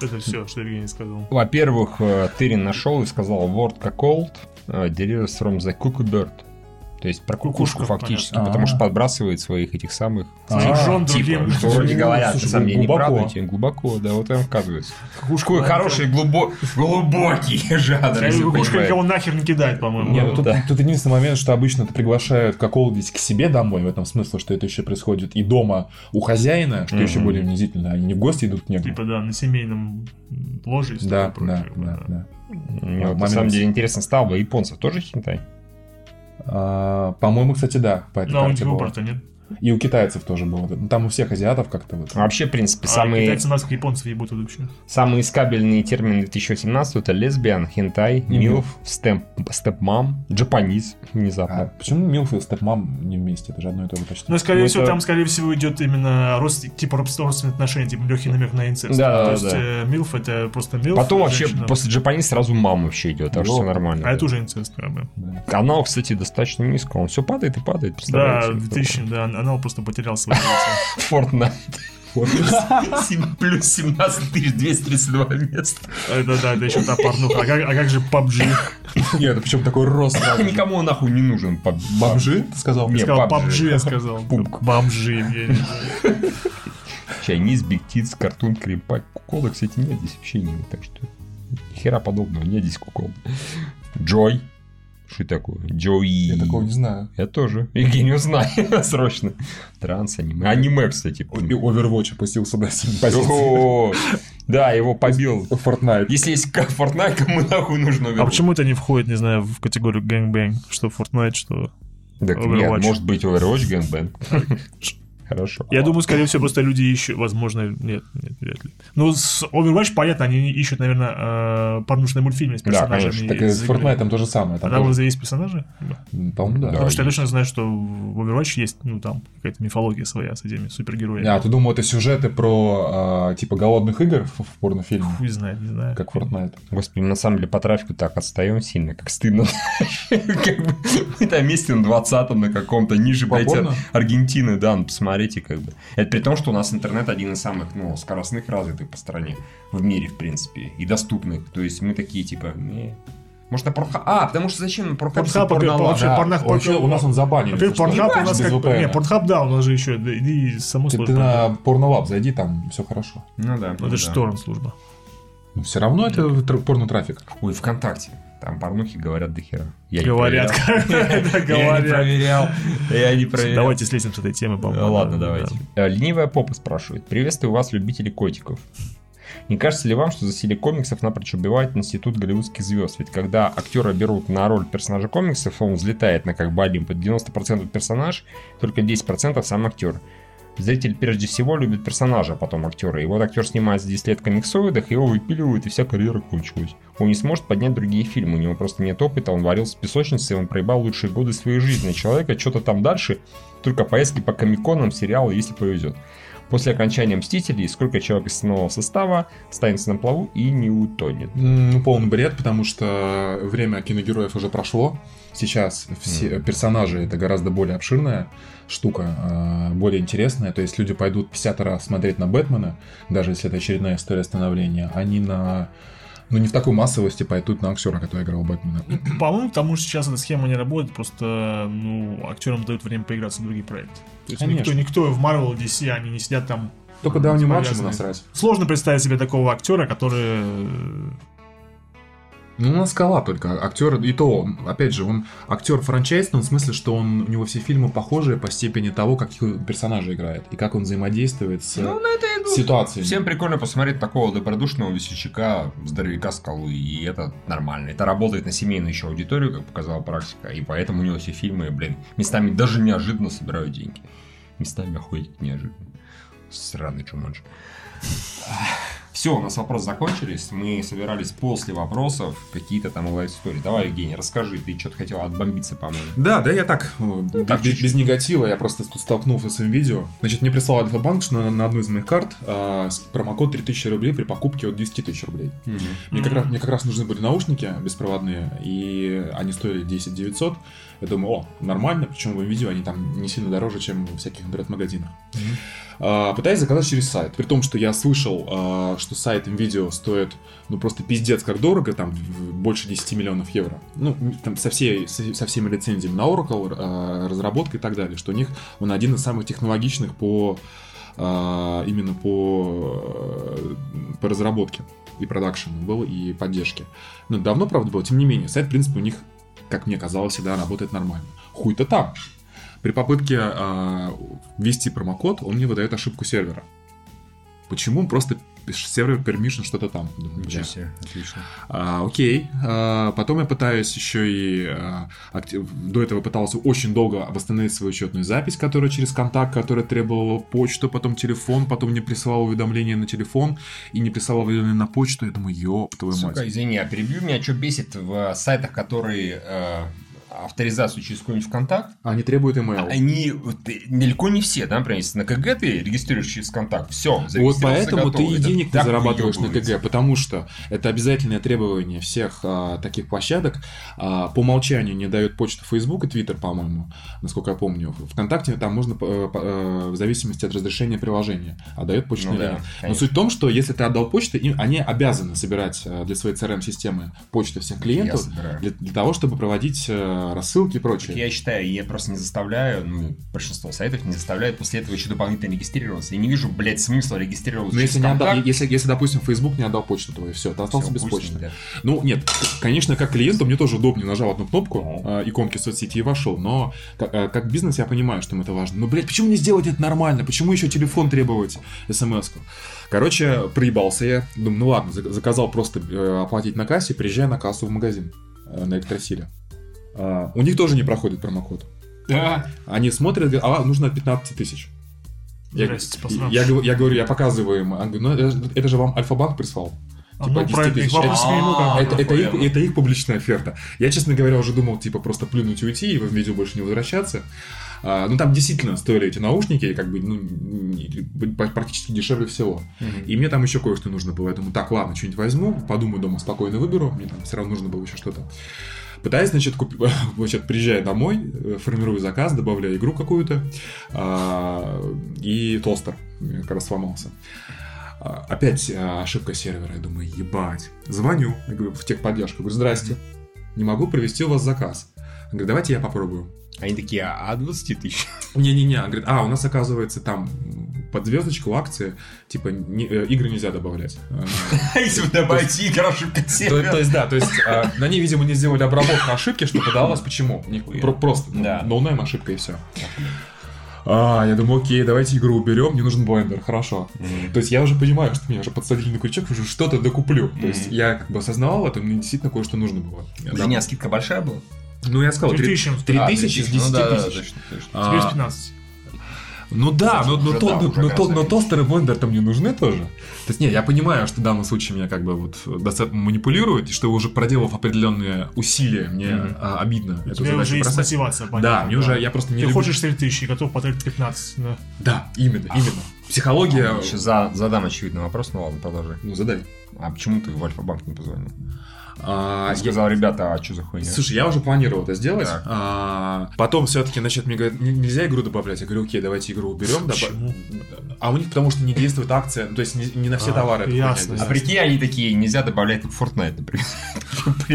Это все, что Евгений сказал. Во-первых, э, Тырин нашел и сказал word как old, delivers from the cuckoo bird. То есть про кукушку, кукушку фактически, понятно. потому что подбрасывает своих этих самых своих жен другим. Что вроде говорят, на самом деле неправда, глубоко, да, вот там оказывается. Какой хороший глубо... глубокий жанр. Кукушка никого нахер не кидает, по-моему. Нет, тут, да. тут единственный момент, что обычно это приглашают какого-нибудь к себе домой, в этом смысле, что это еще происходит и дома у хозяина, что еще более унизительно, они не в гости идут к нему. Типа, да, на семейном ложе и да, да, да. Ну, на самом деле интересно стало бы, японцев тоже хинтай? А, по-моему, кстати, да. По этой Но у него нет. И у китайцев тоже было. Ну, там у всех азиатов как-то вот. Вообще, в принципе, а самые... китайцы нас, как японцев, ебут вообще. Самые искабельные термины 2017 это лесбиян, хентай, милф, степ, степмам, джапаниз внезапно. А почему милф и степмам не вместе? Это же одно и то же почти. Ну, скорее ну, всего, это... там, скорее всего, идет именно рост, типа родственные отношения, типа легкий намек на инцест. Да, то да, есть да. Э, милф это просто милф. Потом вообще женщина. после джапаниз сразу мама вообще идет, так что все нормально. А да. это уже инцест, как бы. Да. Канал, кстати, достаточно низко, он все падает и падает. Да, 2000, да, анал просто потерял свои Fortnite. Плюс 17 232 места. Это да, это еще та порнуха. А как, а как же PUBG? Нет, это причем такой рост. Никому нахуй не нужен PUBG. PUBG? Ты сказал? Нет, сказал PUBG, я сказал. Бомжи. Chinese, Big Tits, Cartoon, Cream Pie. Куколы, кстати, нет здесь вообще нет. Так что хера подобного, нет здесь кукол. Джой. Что такое? Джои. Я такого не знаю. Я тоже. Евгений, узнай срочно. Транс аниме. Аниме, кстати. И Overwatch опустился до позиции. Да, его побил. Fortnite. Если есть Fortnite, кому нахуй нужно Overwatch? А почему это не входит, не знаю, в категорию Gangbang? Что Fortnite, что так Overwatch? нет, может быть Overwatch Gangbang. Хорошо. Я думаю, скорее всего, просто люди ищут, возможно, нет, нет, вряд ли. Ну, с Overwatch, понятно, они ищут, наверное, э, порнушные мультфильмы с персонажами. Да, конечно. Так и с Fortnite то же самое. Там, там тоже... есть персонажи? По-моему, да. Потому что я точно знаю, что в Overwatch есть, ну, там, какая-то мифология своя с этими супергероями. А, ты думал, это сюжеты про, а, типа, голодных игр в, порнофильме? Хуй знает, не знаю. Как Fortnite. Господи, на самом деле, по трафику так отстаем сильно, как стыдно. Мы там месте на 20 на каком-то ниже, блядь, Аргентины, да, ну, посмотрите, как бы. Это при том, что у нас интернет один из самых ну, скоростных развитых по стране, в мире, в принципе, и доступных. То есть мы такие, типа, не, может, на Порнхаб... А, потому что зачем на Порнхаб? Вообще, да. порнах, вообще, у нас он забанен. Во-первых, Порнхаб у нас как... Не, Порнхаб, да, у нас же еще и само Ты, ты на Порнолаб зайди, там все хорошо. Ну да. Ну, это же торрент служба. Но все равно это порно-трафик. Ой, ВКонтакте. Там порнухи говорят до хера. Я говорят. Я не проверял. Я не проверял. Давайте слезем с этой темы, по-моему. Ладно, давайте. Э, ленивая попа спрашивает. Приветствую вас, любители котиков. Не кажется ли вам, что засилие комиксов напрочь убивает институт голливудских звезд? Ведь когда актера берут на роль персонажа комиксов, он взлетает на как бы Олимп. 90% персонаж, только 10% сам актер. Зритель прежде всего любит персонажа, а потом актера. И вот актер снимается 10 лет комиксоидах, его выпиливают, и вся карьера кончилась. Он не сможет поднять другие фильмы, у него просто нет опыта, он варился в песочнице, он проебал лучшие годы своей жизни. Человека что-то там дальше, только поездки по комиконам, сериалы, если повезет. После окончания «Мстителей» сколько человек из основного состава останется на плаву и не утонет? Ну, полный бред, потому что время киногероев уже прошло. Сейчас все mm. персонажи это гораздо более обширная штука, а, более интересная. То есть люди пойдут 50 раз смотреть на Бэтмена, даже если это очередная история становления, они на ну, не в такой массовости пойдут на актера, который играл Бэтмена. По-моему, потому что сейчас эта схема не работает, просто ну, актерам дают время поиграться в другие проекты. То есть никто, никто в Marvel, DC, они не сидят там только Дауни младшему насрать. Сложно представить себе такого актера, который ну, у нас скала только. Актер, и то, опять же, он актер франчайзный, в смысле, что он, у него все фильмы похожие по степени того, каких персонажей играет, и как он взаимодействует с ну, на это ситуацией. Всем прикольно посмотреть такого добродушного весельчака, здоровяка скалу, и это нормально. Это работает на семейную еще аудиторию, как показала практика, и поэтому у него все фильмы, блин, местами даже неожиданно собирают деньги. Местами охуеть неожиданно. Сраный чуманж. Все, у нас вопросы закончились. Мы собирались после вопросов какие-то там лайф-истории. Давай, Евгений, расскажи, ты что-то хотел отбомбиться, по-моему. Да, да, я так, так без, без негатива, я просто тут столкнулся с этим видео. Значит, мне прислал Альфа-банк, что на, на одну из моих карт а, промокод 3000 рублей при покупке от 10 тысяч рублей. Угу. Мне, как раз, мне как раз нужны были наушники беспроводные, и они стоили 10 900. Я думаю, о, нормально, причем в видео они там не сильно дороже, чем в всяких интернет-магазинах. А, пытаюсь заказать через сайт. При том, что я слышал, а, что сайт видео стоит, ну, просто пиздец как дорого, там, больше 10 миллионов евро. Ну, там, со, всей, со всеми лицензиями на Oracle, а, разработкой и так далее, что у них он один из самых технологичных по именно по, по разработке и продакшену был, и поддержке. Ну, давно, правда, было, тем не менее, сайт, в принципе, у них, как мне казалось, всегда работает нормально. Хуй-то там. При попытке э, ввести промокод, он мне выдает ошибку сервера. Почему? Просто сервер permission что-то там. Ничего себе, отлично. А, окей. А, потом я пытаюсь еще и... А, актив... До этого пытался очень долго восстановить свою учетную запись, которая через контакт, которая требовала почту, потом телефон, потом не присылал уведомление на телефон и не присылал уведомление на почту. Я думаю, ёб твою мать. Сука, извини, а перебью меня, что бесит в сайтах, которые... Э авторизацию через какой-нибудь ВКонтакт. Они требуют email. Они далеко не все, да, например, если на КГ ты регистрируешь через ВКонтакт, все. Вот поэтому ты и денег не зарабатываешь на КГ, потому что это обязательное требование всех а, таких площадок. А, по умолчанию не дает почту Facebook и Twitter, по-моему, насколько я помню. Вконтакте там можно э, э, в зависимости от разрешения приложения, а дает почту ну, да, Но суть в том, что если ты отдал почту, им, они обязаны собирать э, для своей CRM-системы почту всех клиентов для, для того, чтобы проводить рассылки и прочее. Я считаю, я просто не заставляю, ну, большинство сайтов не заставляют после этого еще дополнительно регистрироваться. Я не вижу, блядь, смысла регистрироваться. Но если, не отдал, если, если, допустим, Facebook не отдал почту твою, все, ты остался все, без почты. Да. Ну, нет, конечно, как клиенту мне тоже удобнее нажал одну кнопку э, иконки соцсети и вошел, но как, э, как бизнес я понимаю, что им это важно. Но, блядь, почему не сделать это нормально? Почему еще телефон требовать смс-ку? Короче, проебался я. Думаю, ну ладно, заказал просто э, оплатить на кассе, приезжаю на кассу в магазин э, на электросиле. А, у них тоже не проходит промокод. Да. Они смотрят, говорят, а, нужно 15 тысяч. Я, я, я, я говорю, я показываю им, говорю, ну это, это же вам Альфа-банк прислал. А, типа, ну, 10 тысяч. Это, это, это, их, это их публичная оферта. Я, честно говоря, уже думал, типа, просто плюнуть и уйти, и в видео больше не возвращаться. А, ну, там действительно стоили эти наушники, как бы, ну, практически дешевле всего. Mm-hmm. И мне там еще кое-что нужно было. Я думаю, так, ладно, что-нибудь возьму, подумаю дома, спокойно выберу. Мне там все равно нужно было еще что-то. Пытаюсь, значит, купить, значит, приезжаю домой, э, формирую заказ, добавляю игру какую-то, а, и тостер как раз сломался. А, опять а, ошибка сервера, я думаю, ебать. Звоню, я говорю, в техподдержку, говорю, здрасте, не могу провести у вас заказ. Говорю, давайте я попробую. Они такие, а 20 тысяч? Не-не-не, говорит, а, у нас оказывается там под звездочку акции, типа, не, э, игры нельзя добавлять. Если вы добавите игры, ошибка То есть, да, то есть, а, на ней, видимо, не сделали обработку ошибки, что подавалось. Почему? Просто no-name ошибка и все. А, я думаю, окей, давайте игру уберем, мне нужен блендер, хорошо. Mm-hmm. То есть я уже понимаю, что меня уже подсадили на крючок, уже что-то докуплю. Mm-hmm. То есть я как бы осознавал это, мне действительно кое-что нужно было. Да. скидка большая была? Ну, я сказал, 3000 из 10 а, тысяч. Ну, да, да, точно, точно. Теперь с 15. Ну да, но, но, то, но, но, то, но тостер и блендер там не нужны тоже. То есть, нет, я понимаю, что в данном случае меня как бы вот достаточно манипулируют, и что уже проделав определенные усилия, мне mm-hmm. а, обидно. У тебя уже есть мотивация, понятно. Да, мне да. уже, я просто не Ты люблю... хочешь 3000 и готов потратить 15, да. Да, именно, именно. Психология... А, еще за, задам очевидный вопрос, ну ладно, продолжай. Ну, задай. А почему ты в Альфа-банк не позвонил? А, я сказал, ребята, а что за хуйня? Слушай, я уже планировал это сделать. А, потом все-таки, значит, мне говорят, нельзя игру добавлять. Я говорю, окей, давайте игру уберем. Почему? А у них потому что не действует акция, ну, то есть не, не на все а, товары. Ясно, ясно. А прикинь, они такие, нельзя добавлять в Fortnite, например.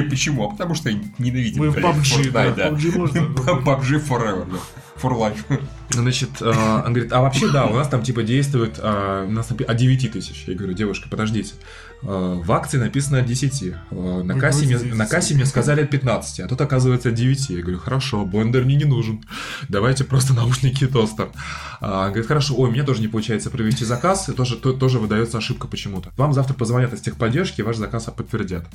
Почему? Потому что ненавидим. Мы в PUBG, да. PUBG forever, да. For life. Значит, э, он говорит, а вообще, да, у нас там типа действует, э, у нас от 9 тысяч. Я говорю, девушка, подождите. Э, в акции написано от 10. На кассе, мне, на кассе мне сказали от 15, а тут оказывается от 9. Я говорю, хорошо, блендер мне не нужен. Давайте просто наушники и тостер. Он говорит, хорошо, ой, мне тоже не получается провести заказ, и тоже, то, тоже выдается ошибка почему-то. Вам завтра позвонят из техподдержки, и ваш заказ подтвердят.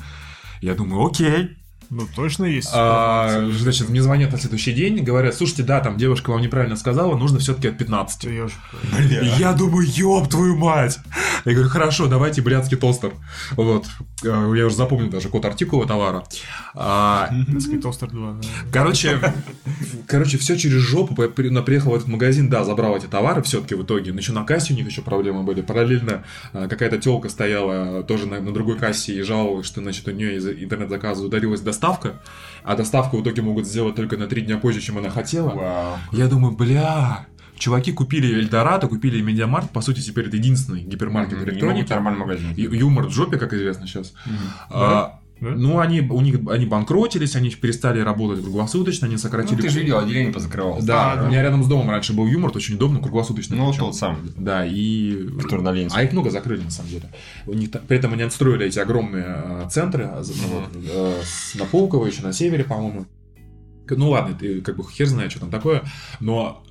Я думаю, окей, ну, точно есть. А, значит, мне звонят на следующий день, говорят, слушайте, да, там девушка вам неправильно сказала, нужно все-таки от 15. Я, уже... я думаю, ёб твою мать. Я говорю, хорошо, давайте блядский тостер. Вот. А, я уже запомнил даже код артикула товара. А... Блядский тостер 2. Короче, короче, все через жопу. Приехал в этот магазин, да, забрал эти товары все-таки в итоге. Но еще на кассе у них еще проблемы были. Параллельно а, какая-то телка стояла тоже на, на другой кассе и жаловалась, что, значит, у нее из интернет-заказа ударилась доставка доставка, а доставку в итоге могут сделать только на три дня позже, чем она хотела. Вау. Я думаю, бля, чуваки купили Эльдорадо, купили МедиаМаркт, по сути, теперь это единственный гипермаркет mm-hmm. электроники. Нормальный магазин. Юлмарт в жопе, как известно сейчас. Mm-hmm. А, да? Ну, они, у них, они банкротились, они перестали работать круглосуточно, они сократили... Ну, ты же видел, отделение позакрывалось. Да, да, у меня рядом с домом раньше был Юлмарт, очень удобно, круглосуточно. Ну, причем. тот самый. Да, и... Который на Ленинском. А их много закрыли, на самом деле. У них, при этом они отстроили эти огромные э, центры, mm-hmm. вот, э, на Пулково, еще на севере, по-моему. Ну ладно, ты как бы хер знает, что там такое, но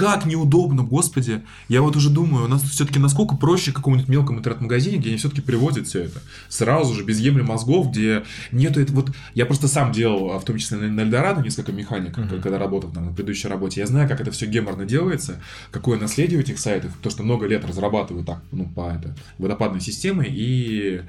как неудобно, господи. Я вот уже думаю, у нас все-таки насколько проще какому-нибудь мелкому интернет-магазине, где они все-таки привозят все это. Сразу же, без ебли мозгов, где нету это вот... Я просто сам делал, в том числе на Эльдорадо, несколько механик, mm-hmm. когда работал там, на предыдущей работе. Я знаю, как это все геморно делается, какое наследие у этих сайтов, то, что много лет разрабатывают так, ну, по это, водопадной системы, и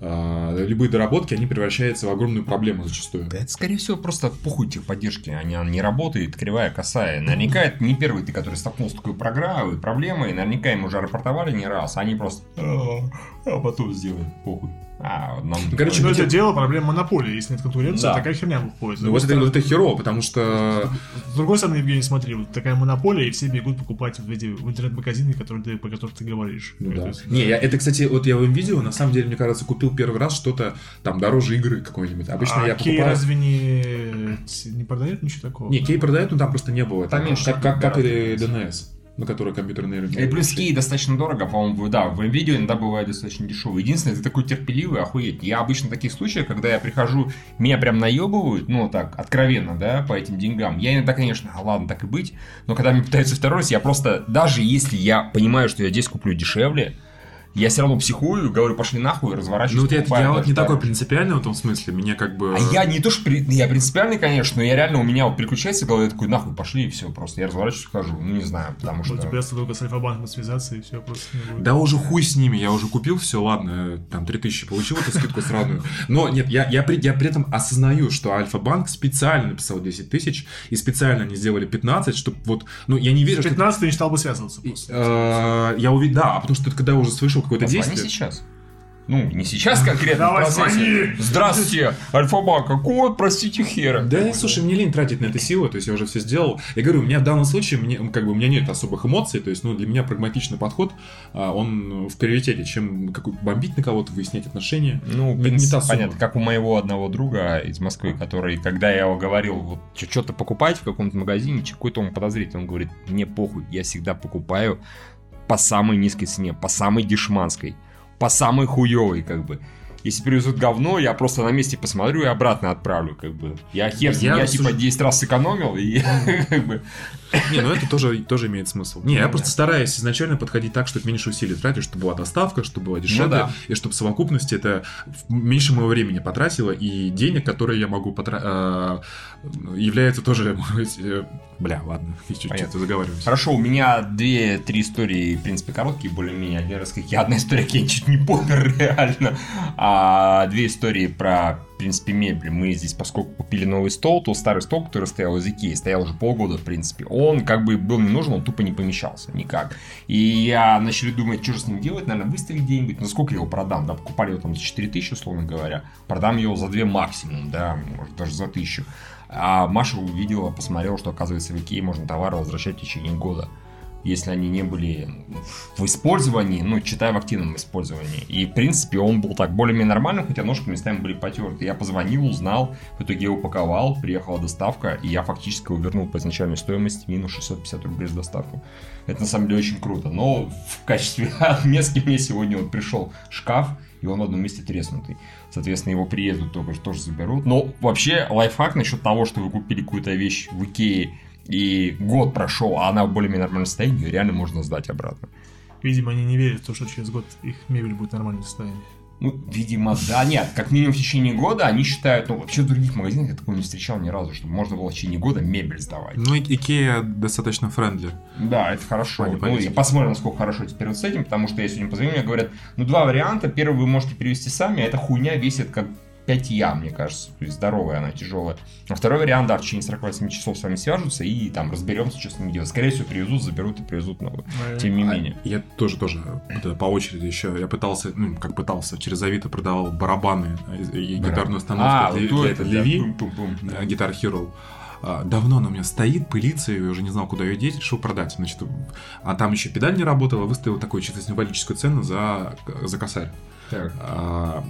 любые доработки, они превращаются в огромную проблему зачастую. Да это, скорее всего, просто похуй техподдержки. Они, она не работает, кривая, косая. Наверняка это не первый ты, который столкнулся с такой программой, проблемой. Наверняка им уже рапортовали не раз. Они просто... А, а потом сделают, похуй. А, нам... Короче, ну это дело проблема монополии. Если нет конкуренции, да. такая херня выходит. Ну вот это, вот это херово, потому что... С другой стороны, Евгений, смотри, вот такая монополия, и все бегут покупать в, эти, в интернет-магазины, которые ты, по которым ты говоришь. Ну, да. Есть, не, Я, это, кстати, вот я в видео, на самом деле, мне кажется, купил первый раз что-то там дороже игры какой-нибудь. Обычно а я покупаю... Кей разве не, не продает ничего такого? Не, Кей продает, но там просто не было. Там, меньше, как, как, как и DNS на которой компьютерные рынки. И плюс Кей достаточно дорого, по-моему, да, в видео иногда бывает достаточно дешевый. Единственное, ты такой терпеливый, охуеть. Я обычно в таких случаях, когда я прихожу, меня прям наебывают, ну, так, откровенно, да, по этим деньгам. Я иногда, конечно, а, ладно, так и быть, но когда мне пытаются второй раз, я просто, даже если я понимаю, что я здесь куплю дешевле, я все равно психую, говорю, пошли нахуй, разворачиваюсь. Ну, вот я, я вот не такой принципиальный в этом смысле, мне как бы... А я не то, что при... я принципиальный, конечно, но я реально, у меня вот переключается голова, я такой, нахуй, пошли, и все, просто я разворачиваюсь, хожу, ну, не знаю, потому что... У тебя только с Альфа-банком связаться, и все, просто не будет. Да уже хуй с ними, я уже купил все, ладно, там, 3000 получил эту скидку сраную. Но нет, я, я, при, я при этом осознаю, что Альфа-банк специально написал 10 тысяч, и специально они сделали 15, чтобы вот, ну, я не верю, 15 что... 15 ты не стал бы связываться просто. Э, я увидел, да, потому что когда уже слышал какое-то действие сейчас. Ну, не сейчас конкретно Давай в процессе. Звони. Здравствуйте, Альфа-банк, какого, простите, хера? Да, Какой слушай, мне лень тратить на это силы, то есть я уже все сделал. Я говорю, у меня в данном случае, мне, как бы, у меня нет особых эмоций, то есть, ну, для меня прагматичный подход, а, он в приоритете, чем какой бомбить на кого-то, выяснять отношения. Ну, не, не та понятно, как у моего одного друга из Москвы, который, когда я его говорил, вот, что-то покупать в каком-то магазине, какой-то он подозрительный, он говорит, мне похуй, я всегда покупаю по самой низкой цене, по самой дешманской по самой хуевой, как бы. Если привезут говно, я просто на месте посмотрю и обратно отправлю, как бы. Я хер, я, я типа 10 раз сэкономил, и как бы... Не, ну это тоже, тоже имеет смысл. Не, я просто стараюсь изначально подходить так, чтобы меньше усилий тратить, чтобы была доставка, чтобы была дешевле, ну, да. и чтобы в совокупности это меньше моего времени потратило, и денег, которые я могу потратить, а, является тоже... Э, бля, ладно, чуть-чуть заговариваюсь. Хорошо, у меня две-три истории, в принципе, короткие, более-менее. Я одна история, я чуть не помер, реально. А две истории про принципе, мебель. Мы здесь, поскольку купили новый стол, то старый стол, который стоял из Икеи, стоял уже полгода, в принципе, он как бы был не нужен, он тупо не помещался никак. И я начали думать, что же с ним делать, наверное, выставить где-нибудь, ну сколько его продам, да, покупали его там за 4 тысячи, условно говоря, продам его за 2 максимум, да, может даже за тысячу. А Маша увидела, посмотрела, что оказывается в Икее можно товары возвращать в течение года если они не были в использовании, ну, читая в активном использовании. И, в принципе, он был так более-менее нормальным, хотя ножки местами были потерты. Я позвонил, узнал, в итоге я упаковал, приехала доставка, и я фактически увернул по изначальной стоимости минус 650 рублей за доставку. Это, на самом деле, очень круто. Но в качестве отместки мне сегодня вот пришел шкаф, и он в одном месте треснутый. Соответственно, его приедут только тоже заберут. Но вообще лайфхак насчет того, что вы купили какую-то вещь в Икее, и год прошел, а она в более-менее нормальном состоянии, ее реально можно сдать обратно. Видимо, они не верят в то, что через год их мебель будет в нормальном состоянии. Ну, видимо, да, нет. Как минимум в течение года они считают, ну, вообще в других магазинах я такого не встречал ни разу, чтобы можно было в течение года мебель сдавать. Ну, Икея достаточно friendly. Да, это хорошо. Ну, и посмотрим, насколько хорошо теперь вот с этим, потому что я сегодня позвонил, мне говорят, ну, два варианта. Первый вы можете перевести сами, а эта хуйня весит как 5 я, мне кажется. То есть здоровая она, тяжелая. А второй вариант, да, в течение 48 часов с вами свяжутся и там разберемся, что с ними делать. Скорее всего, привезут, заберут и привезут новую. Ну, Тем не а менее. Я тоже, тоже по очереди еще, я пытался, ну, как пытался, через Авито продавал барабаны и гитарную установку а, для, для, Levi, Guitar Hero. А, давно она у меня стоит, пылится, я уже не знал, куда ее деть, решил продать. Значит, а там еще педаль не работала, выставил такую чисто символическую цену за, за косарь. Так. А,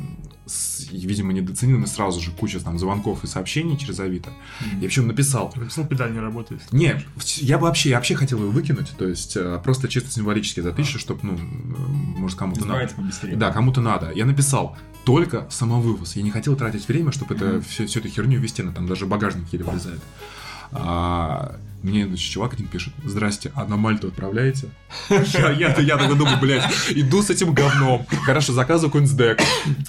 с, видимо, недооценил, и сразу же куча там звонков и сообщений через Авито. Mm-hmm. Я причем написал. Написал, педаль не работает. Нет, я бы вообще, я вообще хотел ее выкинуть, то есть э, просто чисто символически за тысячу, чтобы, ну, может, кому-то надо. Побыстрее. Да, кому-то надо. Я написал, только самовывоз. Я не хотел тратить время, чтобы mm-hmm. это все, всю эту херню вести, на там даже багажник еле влезает. А, мне значит, чувак один пишет, здрасте, а на Мальту отправляете? Я, я, я так думаю, блядь, иду с этим говном. Хорошо, заказываю какой-нибудь СДЭК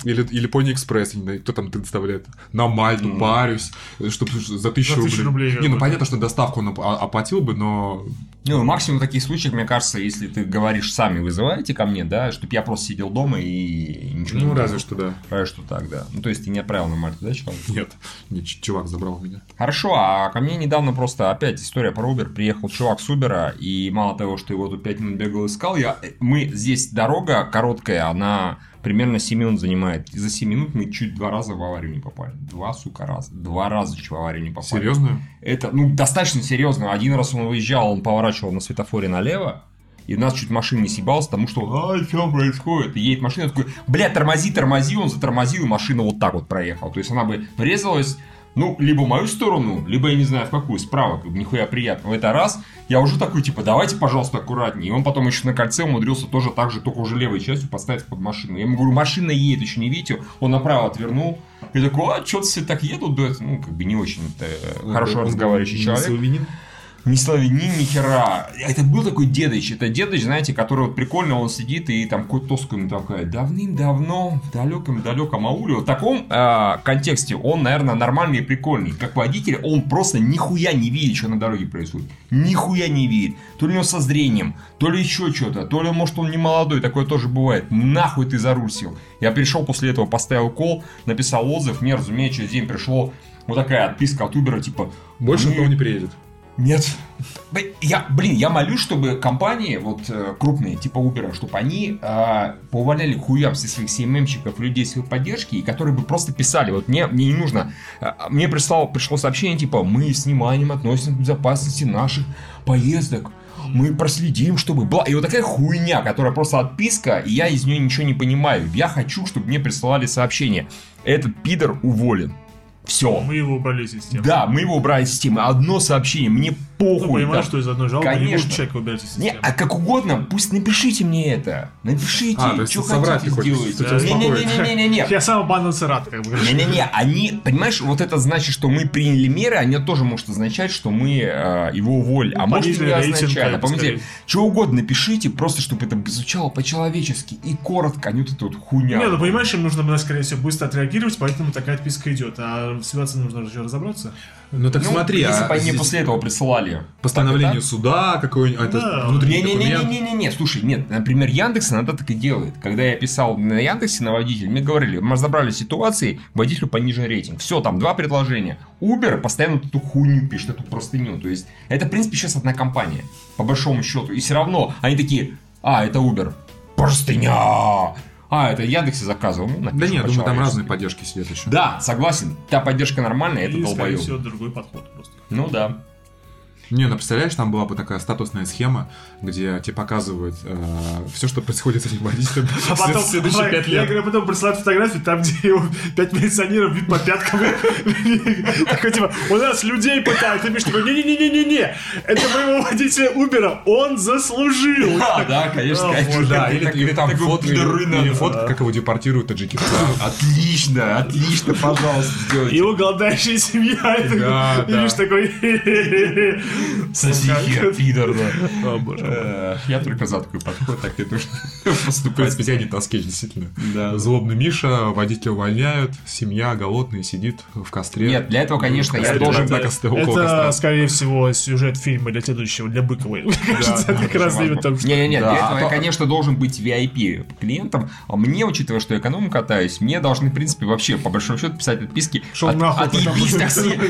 или, или Пони Экспресс, не знаю, кто там доставляет. На Мальту mm. парюсь, чтобы за тысячу рублей. рублей. Не, ну понятно, что доставку он оплатил бы, но... Ну, максимум в таких случаях, мне кажется, если ты говоришь, сами вызываете ко мне, да, чтобы я просто сидел дома и ничего ну, не Ну, разве что, да. Разве что так, да. Ну, то есть ты не отправил на Мальту, да, человек? Нет, нет, чувак забрал меня. Хорошо, а ко мне недавно просто опять история про Uber. Приехал чувак с Uber, и мало того, что его тут 5 минут бегал искал, я... мы здесь дорога короткая, она примерно 7 минут занимает. И за 7 минут мы чуть два раза в аварию не попали. Два, сука, раз. Два раза чуть в аварию не попали. Серьезно? Это, ну, достаточно серьезно. Один раз он выезжал, он поворачивал на светофоре налево, и нас чуть машина не съебалась, потому что, а, что происходит? И едет машина, такой, бля, тормози, тормози, он затормозил, и машина вот так вот проехала. То есть она бы врезалась ну, либо в мою сторону, либо я не знаю в какую, справа, как бы нихуя приятного. Это раз, я уже такой, типа, давайте, пожалуйста, аккуратнее. И он потом еще на кольце умудрился тоже так же, только уже левой частью поставить под машину. Я ему говорю, машина едет, еще не видите? Он направо отвернул. Я такой, а, что-то все так едут, да, ну, как бы не очень ну, хорошо разговаривающий человек ни славянин, ни хера. Это был такой дедыч. Это дедыч, знаете, который вот прикольно, он сидит и там какой-то тоску ему такая. Давным-давно, в далеком-далеком ауле. В таком э, контексте он, наверное, нормальный и прикольный. Как водитель, он просто нихуя не видит, что на дороге происходит. Нихуя не видит. То ли у него со зрением, то ли еще что-то, то ли, может, он не молодой, такое тоже бывает. Нахуй ты зарусил. Я пришел после этого, поставил кол, написал отзыв, мне, разумеется, через день пришло вот такая отписка от Uber, типа... Больше никого не приедет. Нет. Я, блин, я молюсь, чтобы компании вот э, крупные, типа Uber, чтобы они э, поуваляли хуям все своих CMM-щиков, людей своей поддержки, и которые бы просто писали, вот мне, мне не нужно, э, мне прислал, пришло сообщение, типа, мы с вниманием относимся к безопасности наших поездок, мы проследим, чтобы была... И вот такая хуйня, которая просто отписка, и я из нее ничего не понимаю. Я хочу, чтобы мне присылали сообщение. Этот пидор уволен. Все. Мы его убрали из системы. Да, мы его убрали из системы. Одно сообщение, мне похуй. Ну, понимаешь, что из одной жалобы Конечно. не будет человека убирать из системы. Не, а как угодно, пусть напишите мне это. Напишите, а, что хотите сделать. Не-не-не-не-не-не. Я сам обманываться рад, как бы. Не-не-не, они, понимаешь, вот это значит, что мы приняли меры, они тоже может означать, что мы э, его уволили. А может не означает. А помните, что угодно напишите, просто чтобы это звучало по-человечески и коротко, а не вот эта вот хуйня. Не, ну понимаешь, им нужно, скорее всего, быстро отреагировать, поэтому такая отписка идет. А в ситуации нужно еще разобраться. Ну так ну, смотри, если а бы они после этого прислали постановление так, суда какое-нибудь, а да. внутренний не, документ. Не, не, не, не, не, слушай, нет, например, Яндекс иногда так и делает. Когда я писал на Яндексе на водителя, мне говорили, мы разобрали ситуации, водителю понижен рейтинг. Все, там два предложения. Uber постоянно эту хуйню пишет, эту простыню. То есть, это, в принципе, сейчас одна компания, по большому счету. И все равно они такие, а, это Uber. Простыня! А, это Яндексе заказывал. Ну, да нет, думаю, там разные поддержки сидят еще. Да, согласен. Та поддержка нормальная, это долбоёб. все другой подход просто. Ну да. Не, ну представляешь, там была бы такая статусная схема, где тебе показывают э, все, что происходит с этим водителем а потом, следующие пять лет. Я потом присылают фотографии, там, где его пять милиционеров бьют по пяткам. Такой, типа, у нас людей пытают. Ты пишешь, такой, не-не-не-не-не, это моего водителя Убера, он заслужил. Да, да, конечно, конечно. Да, или там фото, как его депортируют Таджикистан. Отлично, отлично, пожалуйста, сделайте. Его голодающая семья. И видишь, такой, Сосихи, пидор, да. О, боже Я только за такой подход, так и нужно поступать. Специально скетч, действительно. Да. Злобный Миша, водителя увольняют, семья голодная сидит в костре. Нет, для этого, конечно, я должен... Это, скорее всего, сюжет фильма для следующего, для Быковой. Кажется, как раз именно там. Не-не-не, для этого я, конечно, должен быть VIP клиентом. А мне, учитывая, что я эконом катаюсь, мне должны, в принципе, вообще, по большому счету, писать отписки.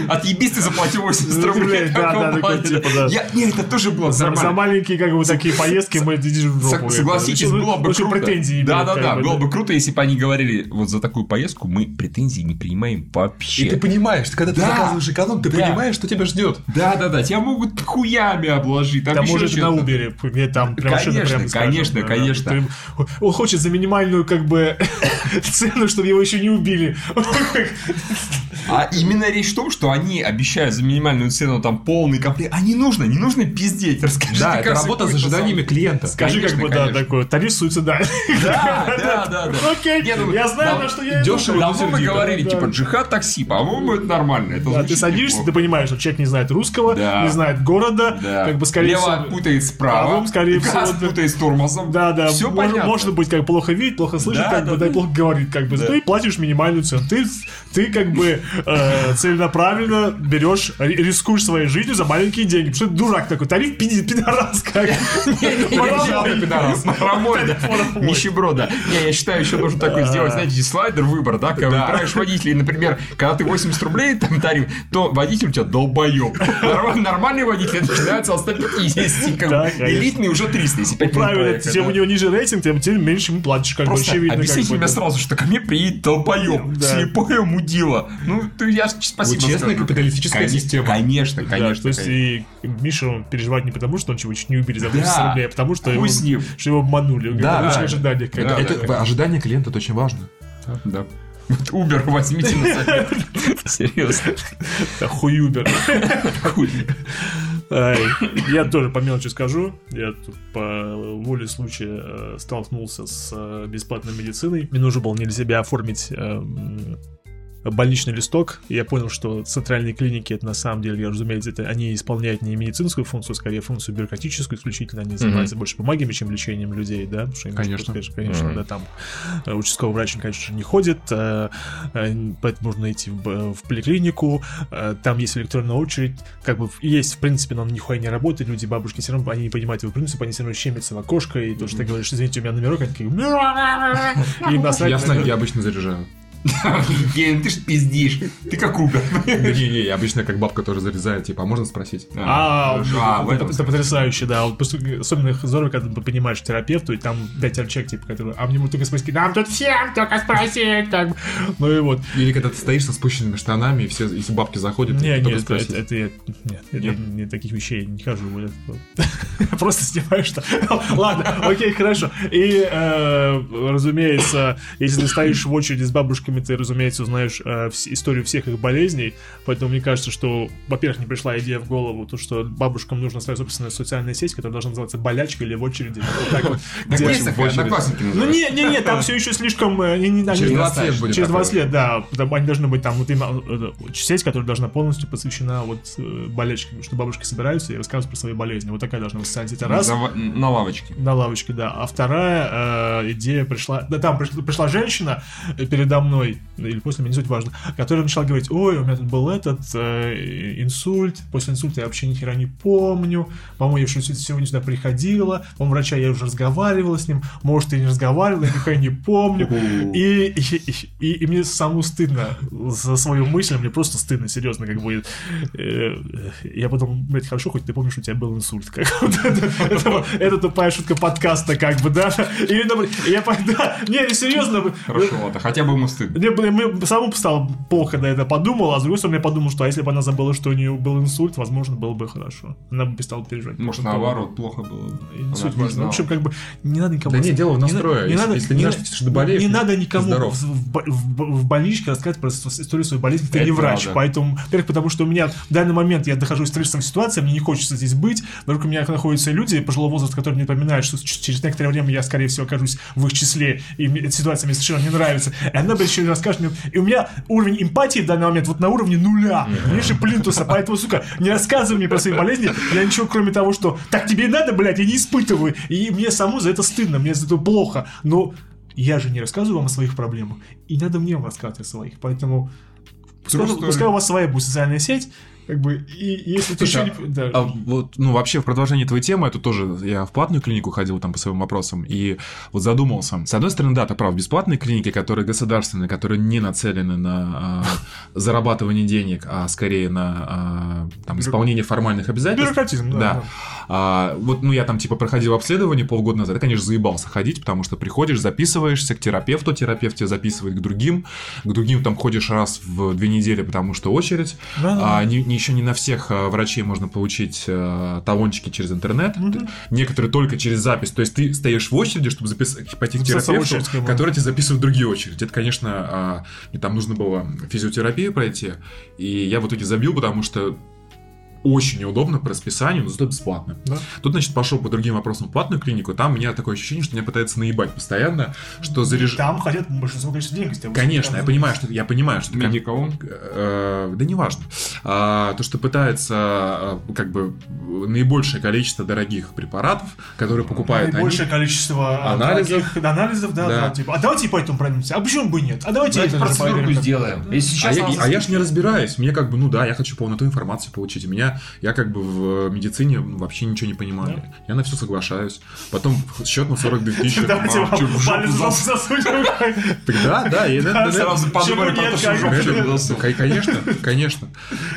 Отъебись ты заплатил 80 рублей. Да, да, типа, да. Я, не, это тоже было за, за маленькие, как бы, такие поездки мы идешь в жопу. Согласитесь, было бы круто. претензий Да, да, да, было бы круто, если бы они говорили, вот за такую поездку мы претензий не принимаем вообще. И ты понимаешь, когда ты заказываешь эконом, ты понимаешь, что тебя ждет. Да, да, да, тебя могут хуями обложить. Там может на Uber, где там прям Конечно, конечно, конечно. Он хочет за минимальную, как бы, цену, чтобы его еще не убили. А именно речь в том, что они обещают за минимальную цену там полный комплект. А не нужно, не нужно пиздеть. Расскажи, да, это работа с ожиданиями клиента. Скажи, как бы, да, такой, тариф суицидальный. Да, да, да. Окей, ну, я знаю, на что я Дешево, Давно мы говорили, типа, джихад такси, по-моему, это нормально. Да, ты садишься, ты понимаешь, что человек не знает русского, не знает города, как бы, скорее всего... Лево путает справа, скорее всего... путает с тормозом. Да, да. Все понятно. Может быть, как плохо видит, плохо слышит, как бы, да, плохо говорит, как бы. Ты платишь минимальную цену. Ты, ты как бы э, целенаправленно берешь, рискуешь своей жизнью за маленькие деньги. Потому что дурак такой, тариф пидорас, как. Пидорас, нищеброда. Не, я считаю, еще нужно такой сделать, знаете, слайдер выбор, да, когда выбираешь водителей, например, когда ты 80 рублей там тариф, то водитель у тебя долбоеб. Нормальный водитель начинается от 150, как бы. Элитный уже 300, если 5 Правильно, чем у него ниже рейтинг, тем, тем меньше ему платишь, как бы очевидно. Объясните мне сразу, что ко мне приедет долбоеб, слепое мудило. Ну, я спасибо Честная капиталистическая система. Конечно, конечно. То есть, и Миша переживает не потому, что он чего-чуть не убили за 80 рублей, а потому что его, что его обманули. Да, да. Ожидания, это ожидание клиента это очень важно. Да. Uber возьмите на совет. Серьезно. Хуй Uber. Я тоже по мелочи скажу. Я тут по воле случая э, столкнулся с э, бесплатной медициной. Мне нужно было не для себя оформить эм, больничный листок, я понял, что центральные клиники, это на самом деле, разумеется, это они исполняют не медицинскую функцию, скорее функцию бюрократическую исключительно, они занимаются mm-hmm. больше бумагами, чем лечением людей, да, потому что конечно, конечно, конечно mm-hmm. да, там э, участковый врач, конечно, не ходит, э, э, поэтому нужно идти в, в поликлинику, там есть электронная очередь, как бы есть, в принципе, но он нихуя не работает, люди, бабушки все равно, они не понимают его принцип, они все равно щемятся в окошко, и то, что ты говоришь, извините, у меня номерок, они такие... И насрать... Я, я обычно заряжаю. Ты ж пиздишь. Ты как Убер. Не-не, я обычно как бабка тоже зарезаю, типа, а можно спросить? А, а это потрясающе, да. Особенно здорово, когда ты понимаешь терапевту, и там дать человек, типа, который, а мне только спросить, нам тут всем только спросить, как Ну и вот. Или когда ты стоишь со спущенными штанами, и все, если бабки заходят, не, нет, это, это, нет, это, нет, таких вещей не хожу. Просто снимаю что. Ладно, окей, хорошо. И, э, разумеется, если ты стоишь в очереди с бабушкой ссылками ты, разумеется, узнаешь э, историю всех их болезней, поэтому мне кажется, что, во-первых, не пришла идея в голову, то, что бабушкам нужно своя собственная социальная сеть, которая должна называться болячка или в очереди. Ну не, не, не, там все еще слишком... Э, через 20 лет будет. Через 20 лет, да. Они должны быть там вот именно э, сеть, которая должна полностью посвящена вот э, болельщикам, что бабушки собираются и рассказывают про свои болезни. Вот такая должна быть социальная сеть. Раз. На лавочке. На лавочке, да. А вторая идея пришла... Да, там пришла женщина передо мной, мной, или после меня, не суть важно, который начал говорить, ой, у меня тут был этот э, инсульт, после инсульта я вообще ни хера не помню, по-моему, я сегодня сюда приходила, по врача я уже разговаривала с ним, может, и не разговаривала, я нихера не помню, и, и, и, и мне самому стыдно за свою мысль, мне просто стыдно, серьезно, как бы, э, я потом, блядь, хорошо, хоть ты помнишь, у тебя был инсульт, как это тупая шутка подкаста, как бы, да, или, я, да, не, серьезно. Хорошо, ладно, хотя бы ему стыдно. Мне, мне самому стало плохо, когда я это подумал, а с другой стороны я подумал, что а если бы она забыла, что у нее был инсульт, возможно, было бы хорошо. Она бы перестала переживать. Может, наоборот, плохо было. Инсульт важно. В общем, как бы не надо никому... Да не, дело в настрое. Не, надо, если не, знаешь, что ты болеешь, не надо никому в, в, в, в больничке рассказывать про историю своей болезни, ты не врач. Правда. Поэтому, во-первых, потому что у меня в данный момент я нахожусь в стрессовой ситуации, мне не хочется здесь быть, вдруг у меня находятся люди пожилого возраста, которые мне напоминают, что через некоторое время я, скорее всего, окажусь в их числе, и эта ситуация мне совершенно не нравится. И она, блядь, еще расскажет мне, и у меня уровень эмпатии в данный момент вот на уровне нуля, ниже плинтуса, поэтому, сука, не рассказывай мне про свои болезни, я ничего, кроме того, что так тебе и надо, блядь, я не испытываю, и мне саму за это стыдно, мне за это плохо, но я же не рассказываю вам о своих проблемах, и надо мне вам рассказывать о своих, поэтому пускай, пускай у вас своя будет социальная сеть, Как бы, и если ты еще не... Да. А, вот, ну, вообще, в продолжении твоей темы, это тоже, я в платную клинику ходил там по своим вопросам, и вот задумался. С одной стороны, да, ты прав, бесплатные клиники, которые государственные, которые не нацелены на а, зарабатывание денег, а скорее на а, там, исполнение формальных обязательств. Бюрократизм, да. да. А, вот, ну, я там, типа, проходил обследование полгода назад, я, конечно, заебался ходить, потому что приходишь, записываешься к терапевту, терапевт тебя записывает к другим, к другим там ходишь раз в две недели, потому что очередь, да, а не, не, еще не на всех а, врачей можно получить а, талончики через интернет, угу. некоторые только через запись, то есть ты стоишь в очереди, чтобы записать, пойти к терапевту, который тебе записывает в другие очереди. Это, конечно, а, мне там нужно было физиотерапию пройти, и я в итоге забил, потому что очень неудобно по расписанию, но зато бесплатно. Да. Тут, значит, пошел по другим вопросам в платную клинику, там у меня такое ощущение, что меня пытаются наебать постоянно, что заряж... Там хотят большинство количества денег. Конечно, я понимаю, что я понимаю, что... Медикаун? Э, да неважно. А, то, что пытается э, как бы наибольшее количество дорогих препаратов, которые покупают Наибольшее они... количество анализов. Дорогих, анализов, да, да. да, типа, а давайте по этому пройдемся, а почему бы нет? А давайте, давайте процедурку сделаем. Если сейчас а, я, а я ж не разбираюсь, мне как бы, ну да, я хочу полноту информации получить, у меня я, как бы в медицине вообще ничего не понимаю. Да. Я на все соглашаюсь. Потом счет на 42 тысячи. Давайте а, Да, да. Сразу подумали про то, что Конечно, конечно.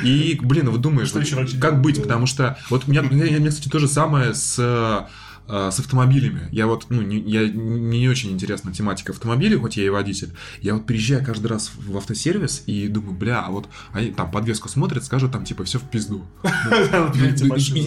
И, блин, вот думаешь, как быть, потому что вот у меня, у меня, кстати, то же самое с э, с автомобилями. Я вот, ну, не, я не очень интересна тематика автомобилей, хоть я и водитель. Я вот приезжаю каждый раз в автосервис и думаю, бля, а вот они там подвеску смотрят, скажут там типа все в пизду.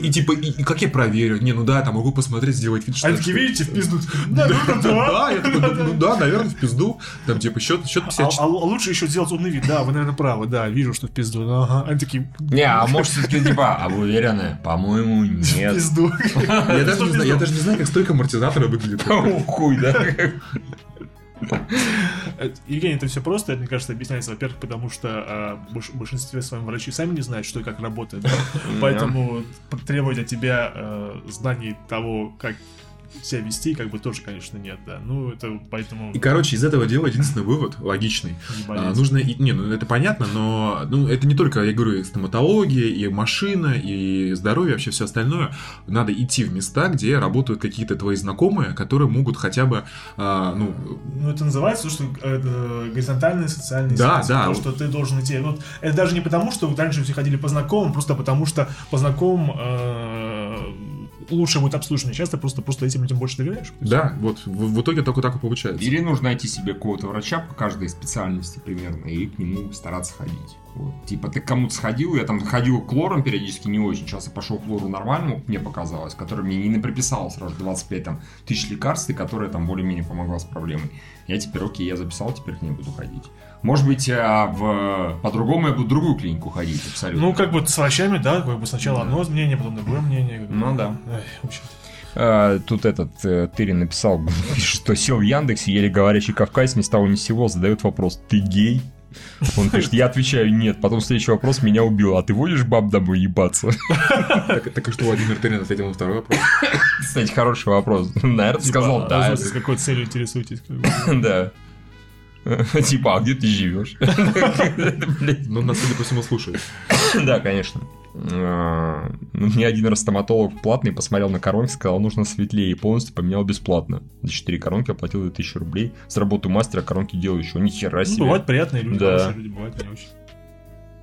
И типа, как я проверю? Не, ну да, там могу посмотреть, сделать вид, что... А такие, видите, в пизду. Да, да, я такой, ну да, наверное, в пизду. Там типа счет, счет 54. А, а лучше еще сделать умный вид. Да, вы, наверное, правы, да, вижу, что в пизду. Ага. Они такие... Не, а может все-таки типа, а вы уверены? По-моему, нет. В пизду. Я даже не знаю, я даже не знаю, как стойка амортизатора выглядит. Хуй, да. Евгений, это все просто, мне кажется, объясняется, во-первых, потому что а, в большинстве своем врачи сами не знают, что и как работает. Поэтому требовать от тебя а, знаний того, как себя вести, как бы тоже, конечно, нет, да. Ну, это поэтому... И, короче, из этого дела единственный вывод, логичный. А, нужно... Не, ну, это понятно, но ну, это не только, я говорю, и стоматология, и машина, и здоровье, вообще все остальное. Надо идти в места, где работают какие-то твои знакомые, которые могут хотя бы, а, ну... Ну, это называется то, что это горизонтальные социальные да, связи. Да, вот... что ты должен идти... Вот, это даже не потому, что раньше все ходили по знакомым, просто потому что по знакомым э, лучше будет обслуживание. Часто просто, просто этим людям больше доверяешь. Да, вот в, в итоге только так и получается. Или нужно найти себе какого-то врача по каждой специальности примерно и к нему стараться ходить. Вот. Типа ты к кому-то сходил, я там ходил к лорам периодически не очень, сейчас я пошел к лору нормальному, мне показалось, который мне не приписал сразу 25 там, тысяч лекарств, и которая там более-менее помогла с проблемой. Я теперь, окей, я записал, теперь к ней буду ходить. Может быть, а в... по-другому я буду в другую клинику ходить абсолютно. Ну, как бы с врачами, да, как бы сначала да. одно мнение, потом другое мнение. Ну да. Эх, а, тут этот э, Тырин написал, что сел в Яндексе, еле говорящий кавказец, ни с того ни с сего задает вопрос, ты гей? Он пишет, я отвечаю нет. Потом следующий вопрос меня убил. А ты водишь баб домой ебаться? Так, так и что Владимир Тырин ответил на второй вопрос? Кстати, хороший вопрос. Наверное, типа, сказал а да. С какой целью интересуетесь? Да. Типа, а где ты живешь? Ну, нас, судя по всему, слушает. Да, конечно. А, ну, мне один раз стоматолог платный посмотрел на коронки, сказал, нужно светлее, и полностью поменял бесплатно. За 4 коронки оплатил 2000 рублей. С работы мастера коронки делаю еще. Ни хера ну, себе. Ну, бывают приятные люди, да. люди, бывают не очень.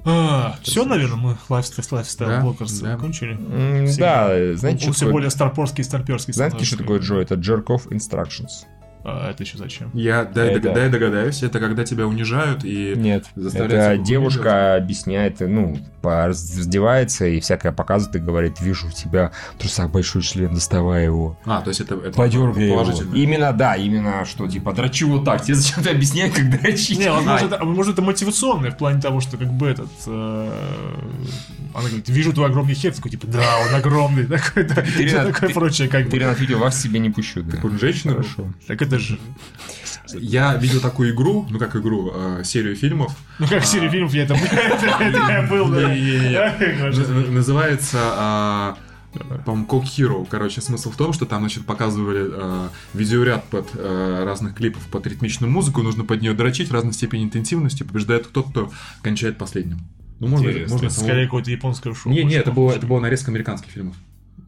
А, все, наверное, мы lifestyle, lifestyle да, блокерс да. закончили. Mm, да, знаете, Он все более старперский и старперский. Знаете, что такое JOI? Это Jerk Off Instructions. А это еще зачем? Я дай, это... дай догадаюсь, это когда тебя унижают и Нет, это девушка объясняет, ну, раздевается и всякое показывает и говорит, вижу у тебя в трусах большой член, доставай его. А, то есть это, это Подергай. Его. Именно, да, именно, что, типа, дрочи вот так. Тебе зачем ты объяснять, как дрочить? Не, возможно, это, может, это мотивационное в плане того, что, как бы, этот... Э, она говорит, вижу твой огромный хер, такой, типа, да, он огромный, такой, да, такое прочее, как бы. Ты, Ренат, видел, вас себе не пущу. Так он женщина? Хорошо. Так это же... Я видел такую игру, ну как игру, э, серию фильмов. Ну как серию фильмов, я это был, Называется а, по-моему, Coke Hero. Короче, смысл в том, что там, значит, показывали э, видеоряд под э, разных клипов под ритмичную музыку, нужно под нее дрочить в разной степени интенсивности, побеждает тот, кто кончает последним. Ну, может быть, скорее какое-то японское шоу. Не, не, это было, это было нарезка американских фильмов.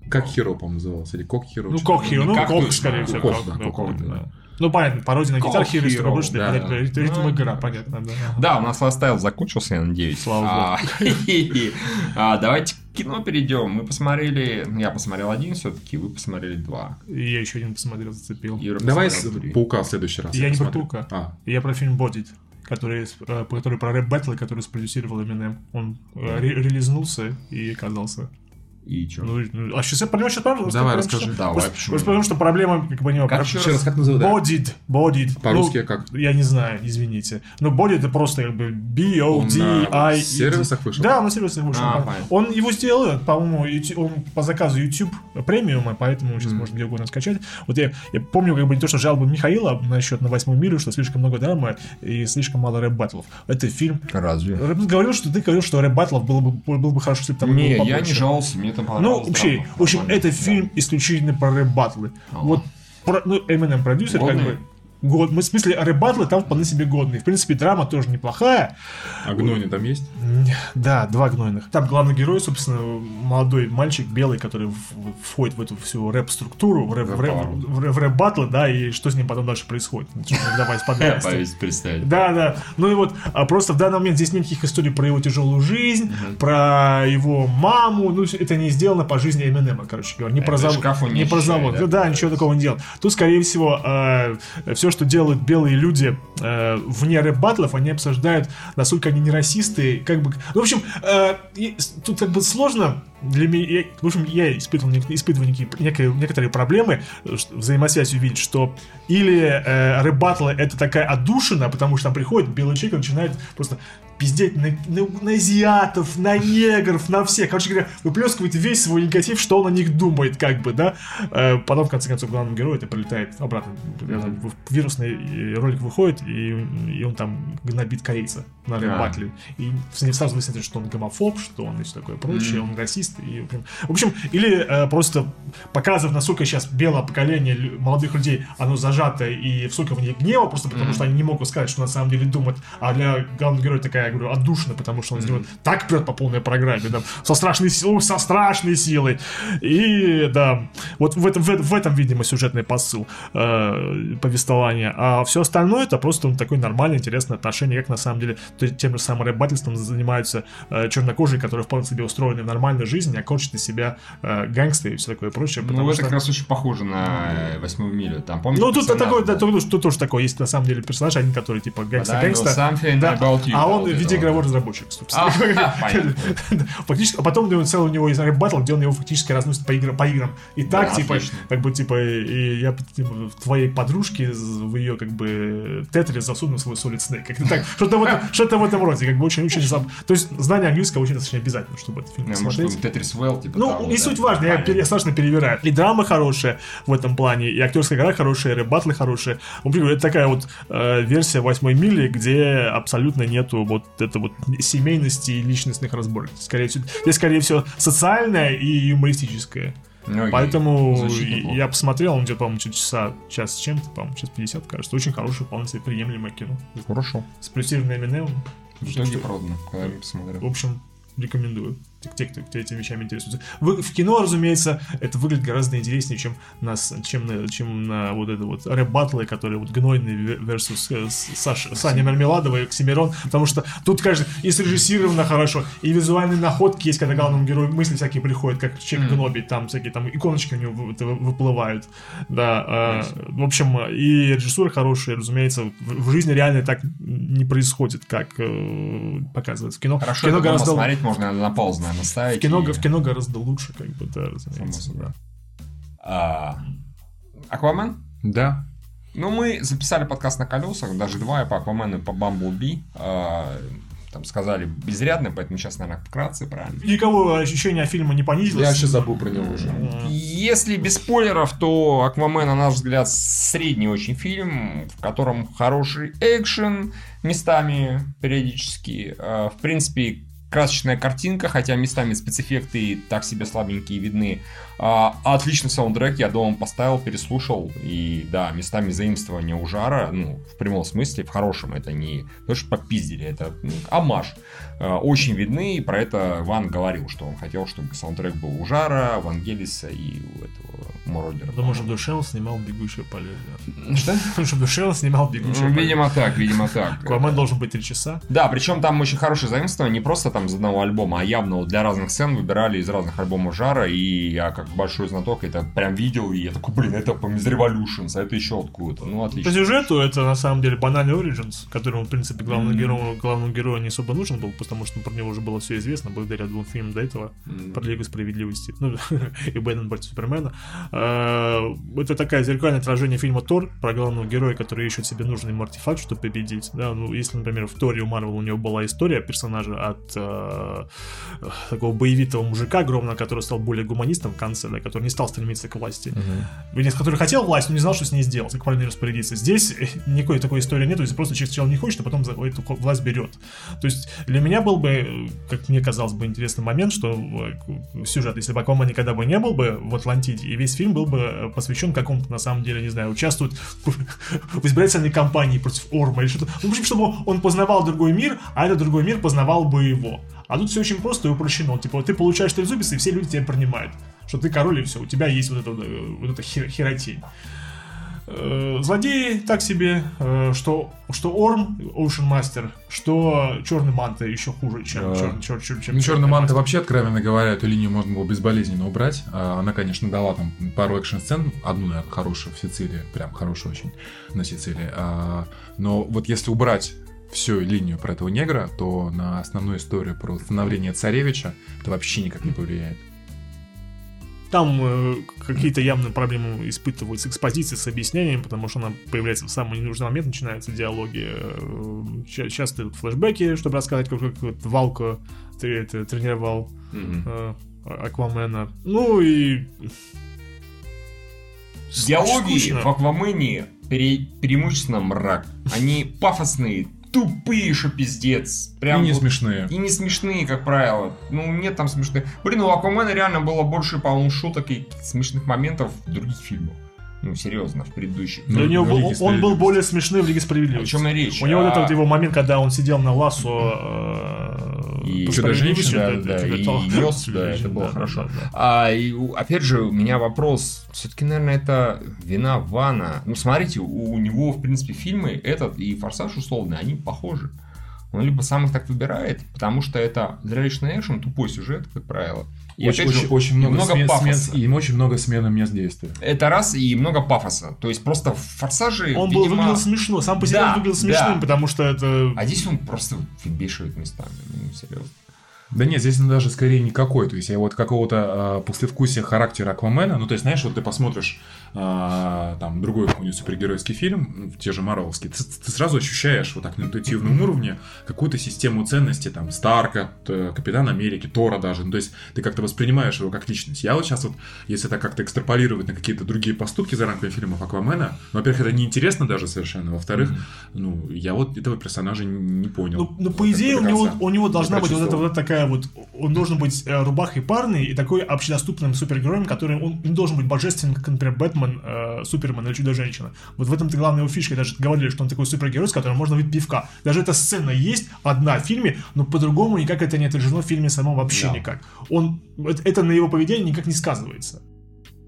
Как Хиро, по-моему, назывался, или Кок Хиро. Ну, Кок Хиро, ну, Кок, скорее всего. Кок, да, Кок, да. Ну, понятно, пародия на Guitar Hero, что больше, да, да. ритм игра, понятно, да. Да, у нас lifestyle закончился, я надеюсь. Слава а, богу. А, давайте к кино перейдем. Мы посмотрели, я посмотрел один все-таки, вы посмотрели два. И я еще один посмотрел, зацепил. Давай с Паука в следующий раз. Я не про Паука, а. я про фильм Bodied который, э, который про рэп баттлы, который спродюсировал Eminem. Он э, релизнулся и оказался и что? Ну, ну, а сейчас я него сейчас правда Давай, расскажи. Что, Давай, просто, почему? Просто потому что проблема, как бы, не как, еще раз, как называют? Bodied. Bodied. По-русски ну, как? Я не знаю, извините. Но Bodied это просто как бы B-O-D-I... В сервисах вышел? Да, на сервисах вышел. А, он его сделал, по-моему, он по заказу YouTube Premium а, поэтому сейчас mm. можно где угодно скачать. Вот я, я помню, как бы не то, что жалобы Михаила насчет на Восьмой миле, что слишком много драмы и слишком мало рэп-баттлов. Это фильм... Разве? Говорил, что ты говорил, что рэп-баттлов было бы, было бы хорошо, если бы там Не, я не жаловался, мне там ну, понравилось. Ну, вообще, в общем, это фильм исключительно про рэп-баттлы. Вот, про, ну, Eminem продюсер, как бы, год. Мы, в смысле, рэп-батлы там вполне себе годные. В принципе, драма тоже неплохая. А гнойни там есть? Да, два гнойных. Там главный герой, собственно, молодой мальчик белый, который входит в эту всю рэп-структуру, в рэп-батлы, да, и что с ним потом дальше происходит. Давай представить. Да, да. Ну и вот, а просто в данный момент здесь нет никаких историй про его тяжелую жизнь, про его маму. Ну, это не сделано по жизни Эминема, короче говоря. Не про завод. Не про завод. Да, ничего такого не делал. Тут, скорее всего, э, все все, что делают белые люди э, вне рэп-баттлов, они обсуждают, насколько они не расисты, как бы... В общем, э, тут как бы сложно для меня, я, в общем, я испытывал, испытываю некие, некие, некоторые проблемы, взаимосвязь увидеть, что или э, рэп-баттлы это такая отдушина, потому что там приходит белый человек и начинает просто пиздеть на, на, на азиатов, на негров, на всех. Короче говоря, выплескивает весь свой негатив, что он о них думает, как бы, да. Э, потом, в конце концов, главному герою это прилетает обратно. Mm-hmm. Вирусный ролик выходит, и, и он там гнобит корейца на yeah. батле. И сразу выясняется, что он гомофоб, что он и все такое прочее, mm-hmm. он расист. И, в общем, или э, просто показывает, насколько сейчас белое поколение молодых людей, оно зажато, и сколько в ней гнева, просто потому mm-hmm. что они не могут сказать, что на самом деле думают, а для главного героя такая я говорю, отдушно, потому что он mm-hmm. так прет по полной программе, да, со страшной силой, со страшной силой. И да, вот в этом, в, в этом видимо, сюжетный посыл э, повествования. А все остальное это просто ну, такое нормальное, интересное отношение, как на самом деле тем же самым рэбательством занимаются э, чернокожие, которые вполне себе устроены в нормальной жизни, а корчат из себя э, гангстеры и все такое прочее. Ну, это что... как раз очень похоже на э, восьмую милю. Там, помните, ну, тут, такой, да, тут, тут тоже такое есть, на самом деле, персонаж, один, который типа гангстер-гангстер. Да, а он в виде игровой разработчик, собственно. А, Фактически, а потом целый у него есть батл, где он его фактически разносит по, играм, по играм. И так, типа, как бы, типа, и я типа, твоей подружке, в ее, как бы, тетре засуну свой Solid Snake. Как-то так, что-то в, этом, что-то в этом роде, как бы, очень-очень... То есть, знание английского очень достаточно обязательно, чтобы этот фильм посмотреть. Тетрис Well, типа Ну, не суть важно, я, страшно перевираю. И драма хорошая в этом плане, и актерская игра хорошая, и рэп-батлы хорошие. Это такая вот э, версия восьмой мили, где абсолютно нету вот это вот семейности и личностных разборок. Скорее всего, здесь, скорее всего, социальное и юмористическое. Ну, Поэтому я посмотрел, он где-то, по-моему, часа, час с чем-то, по-моему, час 50, кажется. Очень хорошее, вполне себе приемлемое кино. Хорошо. С плюсированным Эминемом. В итоге продано, когда я посмотрел. В общем, рекомендую те, кто, кто этими вещами интересуется. В, в кино, разумеется, это выглядит гораздо интереснее, чем, нас, чем, на, чем на вот это вот рэп-баттлы, которые вот гнойный versus э, Саша, Саня Мармеладова и Оксимирон, потому что тут, конечно, и срежиссировано хорошо, и визуальные находки есть, когда главному герою мысли всякие приходят, как человек mm. гнобить, там всякие там иконочки у него выплывают, да, э, в общем, и режиссура хорошая, разумеется, в, в жизни реально так не происходит, как э, показывается в кино. Хорошо, кино гораздо... смотреть можно на пауз, наверное, ставить. В кино, и... в кино гораздо лучше, как бы, да, разумеется. Да. А, Аквамен? Да. Ну, мы записали подкаст на колесах, даже два, по Аквамену, и по Бамблби. А, там сказали безрядно, поэтому сейчас, наверное, вкратце, правильно? Никого ощущение фильма не понизилось. Я вообще забыл про него уже. Если без спойлеров, то Аквамен, на наш взгляд, средний очень фильм, в котором хороший экшен местами периодически. А, в принципе, красочная картинка, хотя местами спецэффекты так себе слабенькие видны. А, отличный саундтрек, я дома поставил, переслушал, и да, местами заимствования у жара, ну, в прямом смысле, в хорошем, это не то, что попиздили, это ну, амаш. А, очень видны, и про это Ван говорил, что он хотел, чтобы саундтрек был у жара, Вангелиса и у этого Мородера. Потому что Душел снимал «Бегущее по лезвию». Что? Потому что Душел снимал «Бегущее по Видимо так, видимо так. Аквамен должен быть три часа. Да, причем там очень хорошее заимствование, не просто там из одного альбома, а явно для разных сцен выбирали из разных альбомов жара, и я как большой знаток это прям видел, и я такой, блин, это из Revolutions, а это еще откуда-то. Ну, отлично. По сюжету это на самом деле банальный Origins, которому, в принципе, главному mm-hmm. герою, главному герою не особо нужен был, потому что про него уже было все известно, благодаря двум фильмам до этого, mm-hmm. про Лигу Справедливости, ну, и Бэтмен против Супермена. А, это такая зеркальное отражение фильма Тор про главного героя, который ищет себе нужный артефакт, чтобы победить. Да, ну, если, например, в Торе у Марвел у него была история персонажа от э, такого боевитого мужика огромного, который стал более гуманистом в конце, да, который не стал стремиться к власти. Uh-huh. Вернее, который хотел власть, но не знал, что с ней сделать, как правильно распорядиться. Здесь никакой такой истории нет, то есть просто человек сначала не хочет, а потом власть берет. То есть для меня был бы, как мне казалось бы, интересный момент, что э, сюжет, если бы Аквамен никогда бы не был бы в Атлантиде, и весь фильм был бы посвящен какому-то, на самом деле, не знаю, участвует в избирательной кампании против Орма или что-то. Ну, чтобы он познавал другой мир, а этот другой мир познавал бы его. А тут все очень просто и упрощено. Типа, ты получаешь трезубец, и все люди тебя принимают. Что ты король, и все, у тебя есть вот, это, вот эта хер, херотень. Э, злодеи так себе, э, что, что Орм, Ocean Master, что Черный Манта еще хуже, чем, да. чер, чер, чер, чем ну, Черный Манта вообще, откровенно говоря, эту линию можно было безболезненно убрать. А, она, конечно, дала там пару экшн-сцен, одну, наверное, хорошую в Сицилии, прям хорошую очень на Сицилии. А, но вот если убрать всю линию про этого негра, то на основную историю про становление царевича это вообще никак не повлияет. Там э, какие-то явные проблемы испытывают с экспозицией, с объяснением, потому что она появляется в самый ненужный момент, начинаются диалоги. Э, часто идут флешбеки, чтобы рассказать, как, как вот Валко ты это тренировал mm-hmm. э, Аквамена. Ну и... Диалоги Скучно. в Аквамене пере, преимущественно мрак. Они пафосные, тупые, что пиздец. Прям и не вот, смешные. И не смешные, как правило. Ну, нет там смешных. Блин, у Аквамена реально было больше, по-моему, шуток и смешных моментов в других фильмах. Ну, серьезно, в предыдущих. Ну, у него был, он был более смешный в Лиге Справедливости. О чем и речь. У него а... вот этот его момент, когда он сидел на лассо э, и чудо-женщина, да, да, и нес, да, это было хорошо. А, и, опять же, у меня вопрос, все-таки, наверное, это вина Вана. Ну, смотрите, у, у него, в принципе, фильмы этот и Форсаж условный, они похожи. Он либо сам их так выбирает, потому что это зрелищный экшен, тупой сюжет, как правило. И очень, же, очень много, много смен, пафоса. Смен, и очень много смены мест действия. Это раз, и много пафоса. То есть просто в форсаже. Он видимо... был выглядел смешно. Сам по себе да, он выглядел смешным, да. потому что это. А здесь он просто фигбешивает местами. Ну, серьезно. Да нет, здесь даже скорее никакой. То есть я вот какого-то э, послевкусия характера Аквамена, ну то есть знаешь, вот ты посмотришь э, там другой какой-нибудь супергеройский фильм, те же Марвелские, ты, ты сразу ощущаешь вот так на интуитивном уровне какую-то систему ценностей, там, Старка, Капитан Америки, Тора даже. Ну то есть ты как-то воспринимаешь его как личность. Я вот сейчас вот, если это как-то экстраполировать на какие-то другие поступки за рамками фильмов Аквамена, ну, во-первых, это неинтересно даже совершенно, во-вторых, mm-hmm. ну, я вот этого персонажа не понял. Ну, ну по идее, у него, у него должна быть вот эта вот такая такая вот, он должен быть э, рубахой парный и такой общедоступным супергероем, который, он не должен быть божественным, как, например, Бэтмен, э, Супермен или Чудо-женщина. Вот в этом-то главная его фишка, даже говорили, что он такой супергерой, с которым можно выпить пивка. Даже эта сцена есть, одна в фильме, но по-другому никак это не отражено в фильме самом вообще да. никак. Он, это на его поведении никак не сказывается.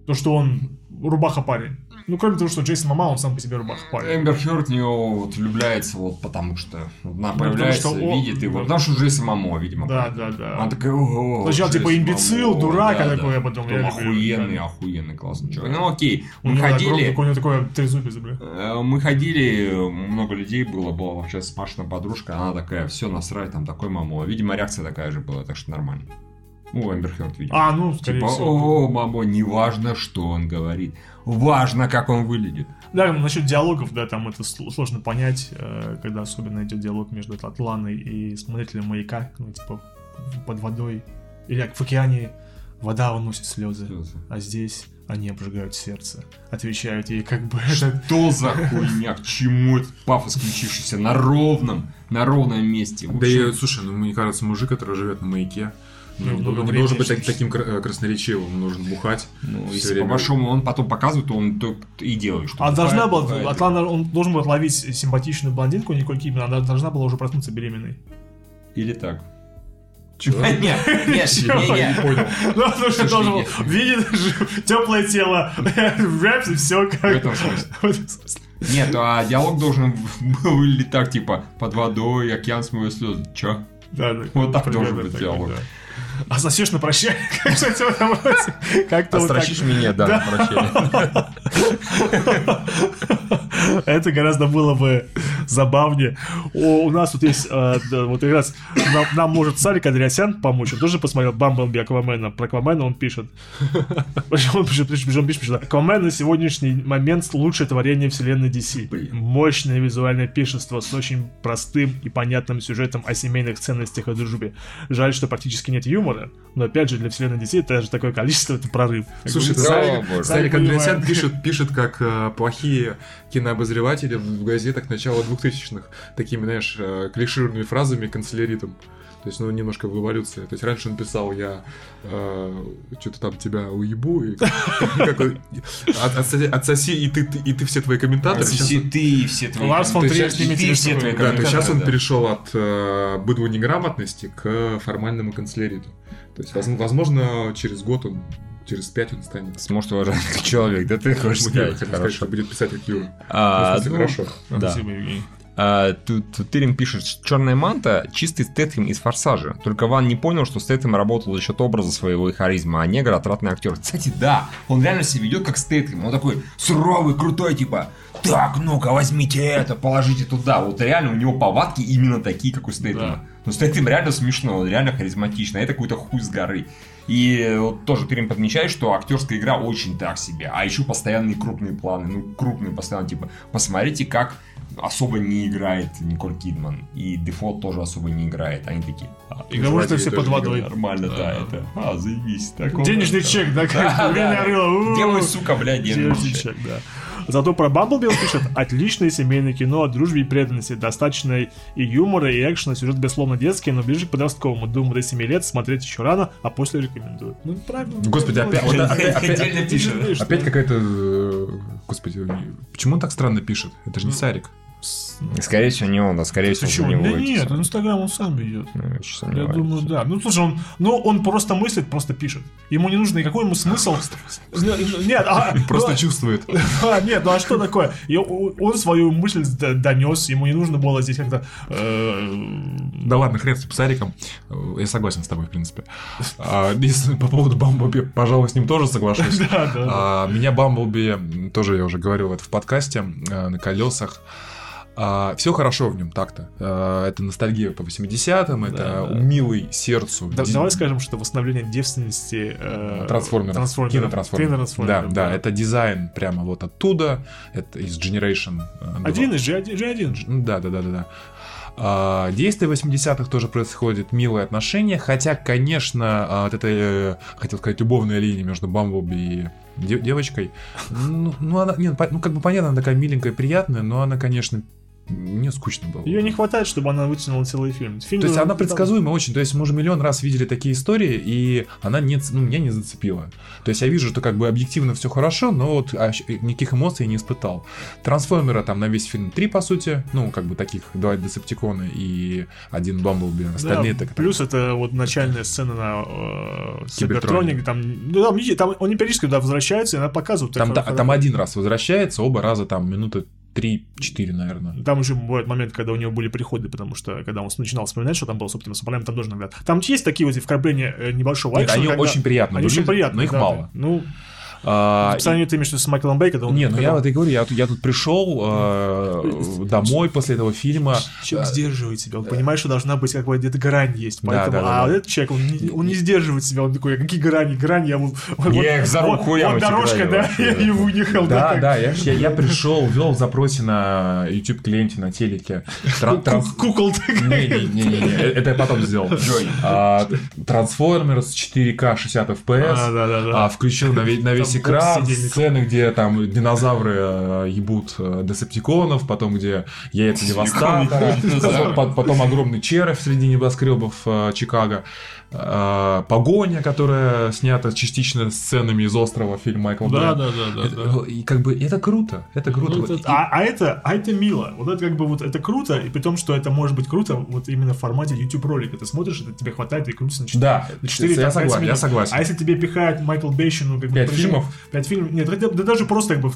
То, что он рубаха парень. Ну, кроме того, что Джейсон Мама, он сам по себе рубаха парень. Эмбер Хёрд него вот влюбляется вот потому что она ну, появляется, что он... видит его. Потому что Джейсон Мамо, видимо. Да, да, да. Она такая, ого, Сначала типа имбецил, Мамо, дурак, да, а такой, а потом... Потом охуенный, да. охуенный, классный человек. Ну, окей, мы ходили... У него такое трезубец, бля. Э, мы ходили, много людей было, была вообще с Машиной подружка, она такая, все, насрать, там такой Мамо. Видимо, реакция такая же была, так что нормально. Ну, Эмбер Хёрд, видимо. А, ну, скорее типа, всего. О, мамо, не важно, что он говорит. Важно, как он выглядит. Да, насчет диалогов, да, там это сложно понять, э, когда особенно идет диалог между Атланой и смотрителем маяка, ну, типа, под водой. Или как в океане вода уносит слезы, слезы. а здесь они обжигают сердце. Отвечают ей как бы... Что за хуйня? К чему этот пафос, включившийся на ровном, на ровном месте? Да и, слушай, ну мне кажется, мужик, который живет на маяке, ну, ну, не должен быть так, таким э, красноречивым, нужен бухать. Ну, если время. по большому он потом показывает, то он то и делает. Что а должна была, Атлана, он должен был отловить симпатичную блондинку Николь Кидман, она должна была уже проснуться беременной. Или так. Чего? Нет, нет, нет, не понял. Ну, потому что должен был видеть теплое тело, рэп и все как. В этом смысле. Нет, а диалог должен был выглядеть так, типа, под водой, океан смывает слезы. Чё? Да, да. Вот так должен быть диалог. А засешь на прощание? Как-то а строчишь меня, да, на прощание. Это гораздо было бы забавнее. у нас тут есть, э, вот как раз нам, может Сарик Андреасян помочь. Он тоже посмотрел Бамблби Аквамена. Про Аквамена он пишет. Он пишет, пишет, он пишет, Аквамен на сегодняшний момент лучшее творение вселенной DC. Мощное визуальное пишество с очень простым и понятным сюжетом о семейных ценностях и дружбе. Жаль, что практически нет юмора, юмора, но опять же для вселенной детей даже такое количество это прорыв. Слушай, Сарик Андреасян пишет, пишет как э, плохие кинообозреватели в газетах начала 2000-х, такими, знаешь, э, клишированными фразами канцеляритом. То есть, ну, немножко в эволюции. То есть, раньше он писал, я э, что-то там тебя уебу, и как, отсоси, и ты, и ты все твои комментаторы. Отсоси ты и все твои Ларс фон Триер с ними все твои Да, то сейчас он перешел от э, быдла неграмотности к формальному канцеляриту. То есть, возможно, через год он через пять он станет. Сможет уважать человек, да ты хочешь сказать? сказать, что будет писать как Юра. А, ну, хорошо. Да. Спасибо, Евгений. А, тут Тырин пишет, черная манта чистый Стэтхэм из Форсажа. Только Ван не понял, что Стэтхэм работал за счет образа своего и харизма, а негр отратный актер. Кстати, да, он реально себя ведет как Стэтхэм. Он такой суровый, крутой, типа, так, ну-ка, возьмите это, положите туда. Вот реально у него повадки именно такие, как у Стэтхэма. Да. Но Стэтхэм реально смешно, он реально харизматичный, а это какой-то хуй с горы. И вот тоже Тырин подмечает, что актерская игра очень так себе. А еще постоянные крупные планы. Ну, крупные постоянно, типа, посмотрите, как особо не играет Николь Кидман. И Дефо тоже особо не играет. Они такие... А, и кого что все под водой. Нормально, да, это... А, заебись. Денежный чек, да, как Где мой, сука, блядь, денежный чек? да. Зато про Бамблби он пишет отличное семейное кино о дружбе и преданности, достаточно и юмора, и экшена, сюжет безусловно детский, но ближе к подростковому. Думаю, до 7 лет смотреть еще рано, а после рекомендую. Ну, правильно. Господи, опять, вот, опять, опять, опять какая-то... Э, господи, почему он так странно пишет? Это же не Сарик. Скорее всего, не он, а скорее всего, Почему? него. Да нет, Инстаграм он сам ведет. Ну, я, я думаю, да. Ну, слушай, он, ну, он просто мыслит, просто пишет. Ему не нужно никакой ему смысл. Нет, а, просто чувствует. А, нет, ну а что такое? Он свою мысль донес, ему не нужно было здесь как-то. Э, да ладно, хрен с псариком. Я согласен с тобой, в принципе. А, по поводу Бамблби, пожалуй, с ним тоже соглашусь. Да. Меня Бамблби, тоже я уже говорил это в подкасте, э, на колесах. А, все хорошо в нем так-то. А, это ностальгия по 80-м, это да, да. милый сердцу. Да, Ди... Давай скажем, что восстановление девственности э, трансформеров. Трансформеров. Кинотрансформеров. Да, да, да, это дизайн прямо вот оттуда. Это из Generation. Э, Один из G1. G1. Да, да, да, да. да. А, действие 80-х тоже происходит, милые отношения, хотя, конечно, а, вот эта, э, хотел сказать, любовная линия между Бамблби и девочкой, ну, ну, она, нет, ну, как бы понятно, она такая миленькая, приятная, но она, конечно, мне скучно было. Ее не хватает, чтобы она вытянула целый фильм. фильм то есть она предсказуема очень. То есть мы уже миллион раз видели такие истории, и она не, ну, меня не зацепила. То есть я вижу, что как бы объективно все хорошо, но вот а, никаких эмоций я не испытал. Трансформера там на весь фильм три, по сути. Ну, как бы таких два Десептикона и один Бамблби. Остальные да, так. Плюс это вот начальная сцена на э, Кибертронике. Там, ну, там, там он периодически туда возвращается, и она показывает. Там, там, там один раз возвращается, оба раза там минуты 3-4, наверное. Там уже бывают моменты, когда у него были приходы, потому что когда он начинал вспоминать, что там было, собственно, с там тоже иногда. Там есть такие вот вкрапления э, небольшого Нет, они очень приятные. Они очень приятные. Но их да, мало. Ну, а, по сравнению ты имеешь с Майклом Бэй, он... Не, ну я вот и говорю, я, я тут пришел э, домой после этого фильма. Человек а, сдерживает себя, он понимает, что должна быть какая-то где-то грань есть. Поэтому, да, да, да, а да. этот человек, он не, он не сдерживает себя, он такой, какие грани, грани, я вот... Я их за руку я Вот дорожка, да, я ее выехал. Да, да, я, я, я пришел, ввел в запросе на YouTube клиенте на телеке. Кукол Не-не-не, это я потом сделал. Трансформерс 4К 60 FPS. А, включил на весь экран, сцены, где там динозавры э, ебут э, десептиконов, потом где яйца девастатора, потом, огромный червь среди небоскребов э, Чикаго. Э, погоня, которая снята частично сценами из острова фильм Майкла да, Да, да, да, да. И как бы это круто, это круто. Ну, это, и... а, а это, а это мило. Вот это как бы вот это круто, и при том, что это может быть круто вот именно в формате YouTube ролика. Ты смотришь, это тебе хватает и крутится на 4, да, на 4 я, согласен, я согласен. А если тебе пихает Майкл Бейшин, ну как бы 5 фильмов? 5 фильмов. Нет, да, да даже просто как бы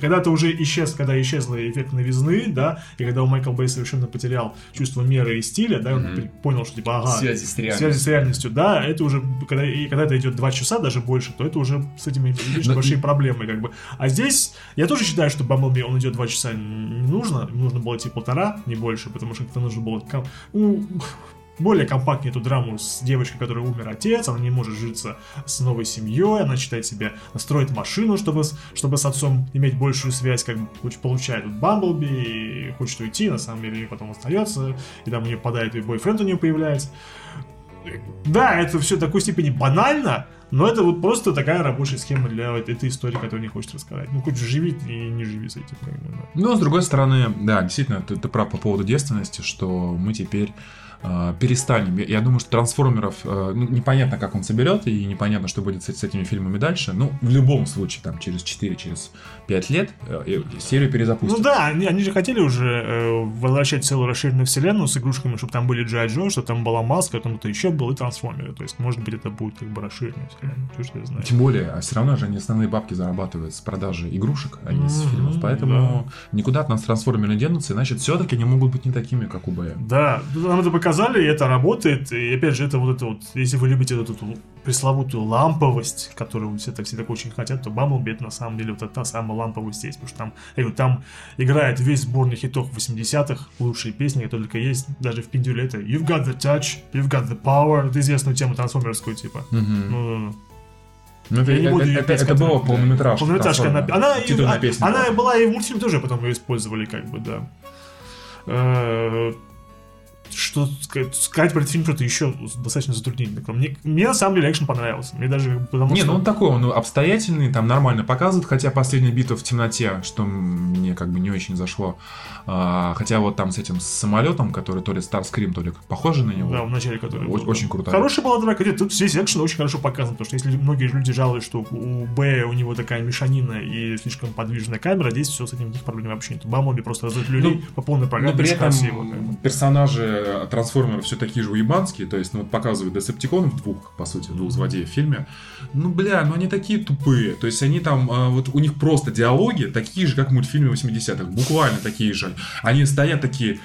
когда ты уже исчез, когда исчезла эффект новизны, да, и когда у Майкл Бей совершенно потерял чувство меры и стиля, да, он mm-hmm. понял, что типа, ага, связи с реальностью, реальностью да, это уже, когда, и когда это идет 2 часа, даже больше, то это уже с этими видишь, Но... большие проблемы, как бы. А здесь, я тоже считаю, что Бамблби, он идет 2 часа не нужно, нужно было идти полтора, не больше, потому что это нужно было ну, более компактнее эту драму с девочкой, которая умер отец, она не может житься с новой семьей, она считает себя, строит машину, чтобы, чтобы с отцом иметь большую связь, как бы получает Бамблби, и хочет уйти, на самом деле потом остается, и там у нее падает, и бойфренд у нее появляется. Да, это все такой степени банально, но это вот просто такая рабочая схема для вот этой истории, которую не хочешь рассказать. Ну, хоть живи и не живи с этим. Как. Ну, с другой стороны, да, действительно, ты, ты прав по поводу девственности, что мы теперь э, перестанем. Я, думаю, что трансформеров э, ну, непонятно, как он соберет, и непонятно, что будет с, с этими фильмами дальше. Ну, в любом случае, там, через 4, через 5 лет э, серию перезапустят. Ну да, они, они же хотели уже э, возвращать целую расширенную вселенную с игрушками, чтобы там были Джай Джо, чтобы там была маска, там кто-то еще был, и трансформеры. То есть, может быть, это будет как бы расширенная вселенная. Что я знаю. Тем более, а все равно же они основные бабки зарабатывают с продажи игрушек, а не с фильмов. Поэтому да. никуда от нас трансформеры не денутся, значит, все-таки они могут быть не такими, как у Б. Да, нам это показали, и это работает. И опять же, это вот это вот, если вы любите эту, эту пресловутую ламповость, которую все так, все так очень хотят, то Бамблби это на самом деле вот та самая ламповость есть, потому что там, я говорю, там играет весь сборный хитов 80-х, лучшие песни, которые только есть, даже в Пиндюле это You've got the touch, you've got the power, это известную тему трансформерскую типа. Mm-hmm. Ну, ну, это, я это, это, это, это было полнометражка. Полнометражка. Она, она, и, а, она была и в мультфильме тоже потом ее использовали, как бы, да. Что сказать про этот фильм что-то еще достаточно затруднительно. Мне, мне на самом деле экшен понравился. Мне даже потому Не, что... ну он такой, он обстоятельный, там нормально показывает, хотя последняя битва в темноте, что мне как бы не очень зашло. А, хотя вот там с этим самолетом, который то ли Старскрим, то ли похоже на него. Да, в начале который. Очень, очень круто. Хорошая была драка. Тут здесь экшен очень хорошо показан, потому что если многие люди жалуются, что у Б у него такая мешанина и слишком подвижная камера, здесь все с этим никаких проблем вообще нет. Бамблби просто раздает людей ну, по полной программе. Но при этом красиво, персонажи трансформеры все такие же уебанские, то есть, ну вот показывают Десептиконов двух, по сути, двух злодеев в фильме. Ну, бля, ну они такие тупые. То есть они там, а, вот у них просто диалоги такие же, как в мультфильме 80-х. Буквально такие же. Они стоят такие,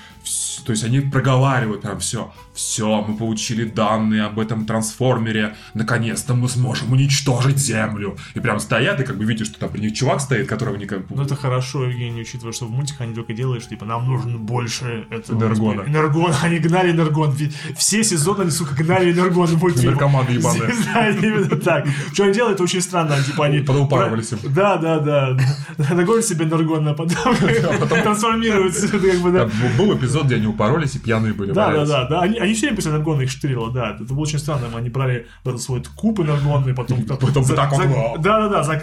то есть они проговаривают прям все. Все, мы получили данные об этом трансформере. Наконец-то мы сможем уничтожить Землю. И прям стоят, и как бы видишь, что там при них чувак стоит, которого никак... Ну это хорошо, Евгений, учитывая, что в мультиках они только делают, что типа нам нужно больше этого... Энергона. Энергон, они гнали энергон. Все сезоны они, сука, гнали энергон. Наркоманы ебаные. Да, именно так. Что они делают, это очень странно. Типа они... Подупарывались им. Да, да, да. Нагонят себе энергон, а потом трансформируются. Был эпизод, где они упоролись и пьяные были. Да, да, да. да. Они, они все время после энергона их штырило, да. Это было очень странно. Они брали этот свой куб энергонный, потом... Потом так вот... Да, да, да.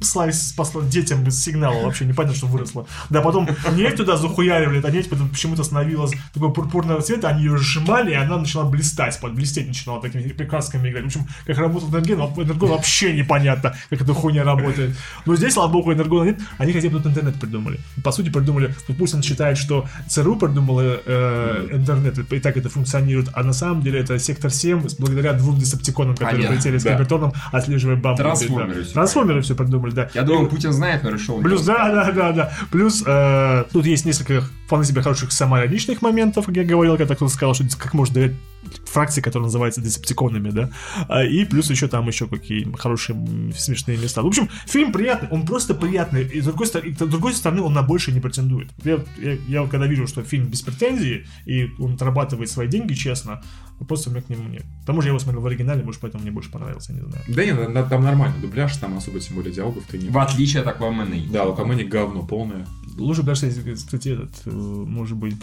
Послали, послали детям без сигнала, вообще непонятно, что выросло. Да, потом нефть туда захуяривали, а нефть потом почему-то становилась такого пурпурного цвета, они ее сжимали, и она начала блистать, под блестеть начинала такими прекрасками играть. В общем, как работал энергон, энергон вообще непонятно, как эта хуйня работает. Но здесь, слава богу, энергона нет, они хотя бы тут интернет придумали. По сути, придумали, пусть он считает, что ЦРУ придумала э, интернет, и так это функционирует, а на самом деле это сектор 7, благодаря двум десептиконам, которые Понятно, полетели с да. Кибертоном, отслеживая бамбу. Трансформеры. Да. Трансформеры все придумали, да. Я думаю, Путин знает, но решил. Плюс, да, да, да, да. Плюс э, тут есть несколько вполне себе хороших самоироничных моментов, как я говорил, когда кто-то сказал, что как можно доверять фракции, которая называется Десептиконами, да, а, и плюс еще там еще какие хорошие смешные места. В общем, фильм приятный, он просто приятный, и с другой, стороны, с другой стороны он на больше не претендует. Я, я, я вот когда вижу, что фильм без претензий, и он отрабатывает свои деньги честно, просто у меня к нему нет. К тому же я его смотрел в оригинале, может, поэтому мне больше понравился, не знаю. Да нет, там нормально дубляж, там особо тем более диалогов ты не... В отличие от Аквамена. Да, Аквамена говно полное. Лучше даже, если, кстати, этот, э, может быть,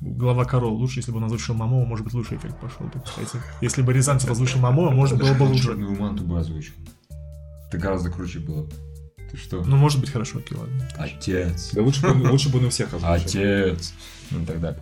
глава корол, лучше, если бы он озвучил Мамо, может быть, лучший эффект пошел бы, кстати. Если бы Рязанцев озвучил Мамо, может было бы лучше. Черную манту бы озвучил. Это гораздо круче было. Ты что? Ну, может быть, хорошо, окей, ладно. Отец. Да лучше, лучше бы на всех Отец. Ну далее.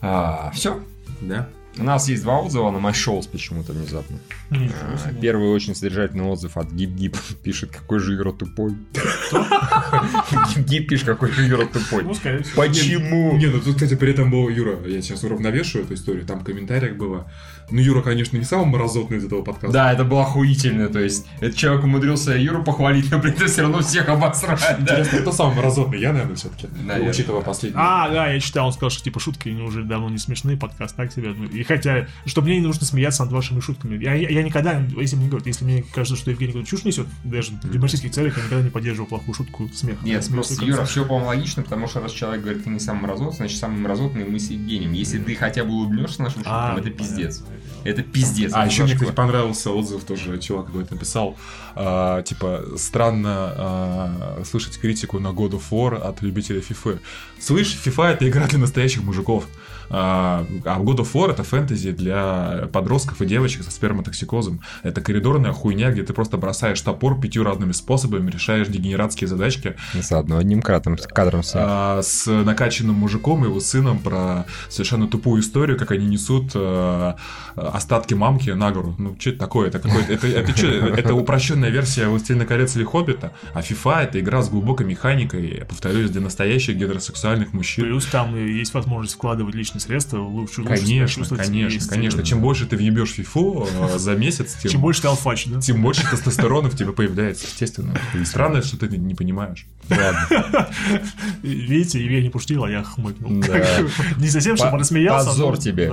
А, все. Да. У нас есть два отзыва на MyShows почему-то внезапно. А, первый очень содержательный отзыв от Гип-Гип. Пишет, какой же Юра тупой. Гип-Гип пишет, какой же Юра тупой. Ну, Почему? Не, ну тут, кстати, при этом был Юра. Я сейчас уравновешиваю эту историю. Там в комментариях было ну, Юра, конечно, не самый мразотный из этого подкаста. Да, это было охуительно. То есть, этот человек умудрился Юру похвалить, но при этом все равно всех обосрать. Да. Интересно, кто самый мразотный? Я, наверное, все-таки. Учитывая последний. А, да, я читал, он сказал, что типа шутки уже давно не смешные, подкаст так себе. Ну, и хотя, что мне не нужно смеяться над вашими шутками. Я, я, я никогда, если мне говорят, если мне кажется, что Евгений какую-то чушь несет, даже в юмористических целях я никогда не поддерживаю плохую шутку смеха. Нет, просто, Юра, все, по-моему, логично, потому что раз человек говорит, ты не самый мразотный, значит, самый мразотный мы с Евгением. Если ты хотя бы улыбнешься нашим шуткам, а, это пиздец. Это пиздец. А еще мне, кстати, понравился отзыв тоже, чувак какой-то написал, э, типа, странно э, слышать критику на God of War от любителей FIFA. Слышь, FIFA это игра для настоящих мужиков. А, а God of War это фэнтези для подростков и девочек со сперматоксикозом. Это коридорная хуйня, где ты просто бросаешь топор пятью разными способами, решаешь дегенератские задачки. Заодно одним кадром, кадром а, с накачанным мужиком и его сыном про совершенно тупую историю, как они несут а, остатки мамки на гору. Ну, что это такое? Это какой-то... Это, это, это, это упрощенная версия «Властелина колец» или «Хоббита», а FIFA — это игра с глубокой механикой, повторюсь, для настоящих гетеросексуальных мужчин. Плюс там есть возможность вкладывать личность личные средства лучше Конечно, конечно, конечно. Чем больше ты въебешь фифу э, за месяц, тем... Чем больше ты алфач, да? Тем больше тестостерона в тебе появляется, естественно. Странно, что ты не понимаешь. Ладно. Видите, Илья не пуштил, а я хмыкнул. Не совсем, чтобы рассмеялся. Позор тебе.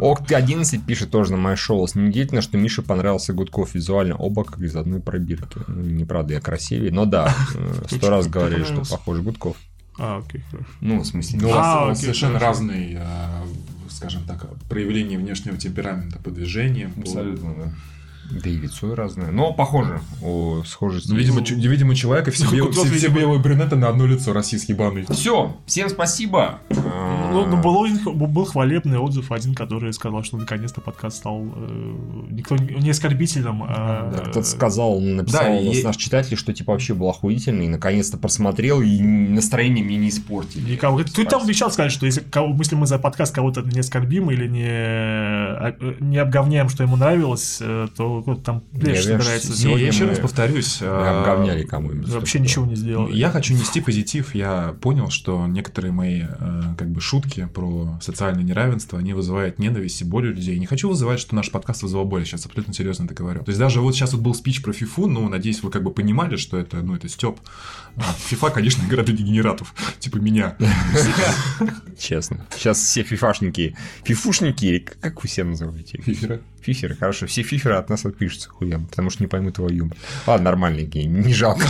Ок-11 пишет тоже на мое шоу. Неудивительно, что Мише понравился Гудков визуально. Оба как из одной пробирки. Ну, неправда, я красивее. Но да, э, сто раз говорили, что похож Гудков. А, окей, хорошо. Ну, в смысле, ну, а, окей, совершенно хорошо. разные, а, скажем так, проявления внешнего темперамента по движениям. Абсолютно, по... да. Да и лицо разное. Но похоже. О, схожесть. Ну, видимо, ч- видимо, человека все, бел... все, все белые брюнеты на одно лицо российский банный. Все. Всем спасибо. Ну, ну был, был хвалебный отзыв один, который сказал, что наконец-то подкаст стал э, никто не оскорбительным. А... Да, кто-то сказал, написал да, и... наш читатель, что типа вообще был охуительный, и наконец-то просмотрел, и настроение мне не испортили. И кого... Ты там обещал сказать, что если, если мы за подкаст кого-то не оскорбим или не, а, не обговняем, что ему нравилось, э, то вот там плешь собирается. Сегодня я еще раз повторюсь. Обговняли кому-нибудь. Вообще ничего не сделал. Я хочу нести позитив. Я понял, что некоторые мои э, как бы шутки про социальное неравенство, они вызывают ненависть и боль у людей. Не хочу вызывать, что наш подкаст вызвал боль. Сейчас абсолютно серьезно это говорю. То есть даже вот сейчас вот был спич про фифу, но надеюсь, вы как бы понимали, что это, ну, это Степ. А, Фифа, конечно, игра для дегенератов. Типа меня. Честно. Сейчас все фифашники, фифушники, как вы все называете? Фиферы. Фиферы, хорошо. Все фиферы от нас отпишутся хуям, потому что не поймут твой юмор. Ладно, нормальный game, не жалко.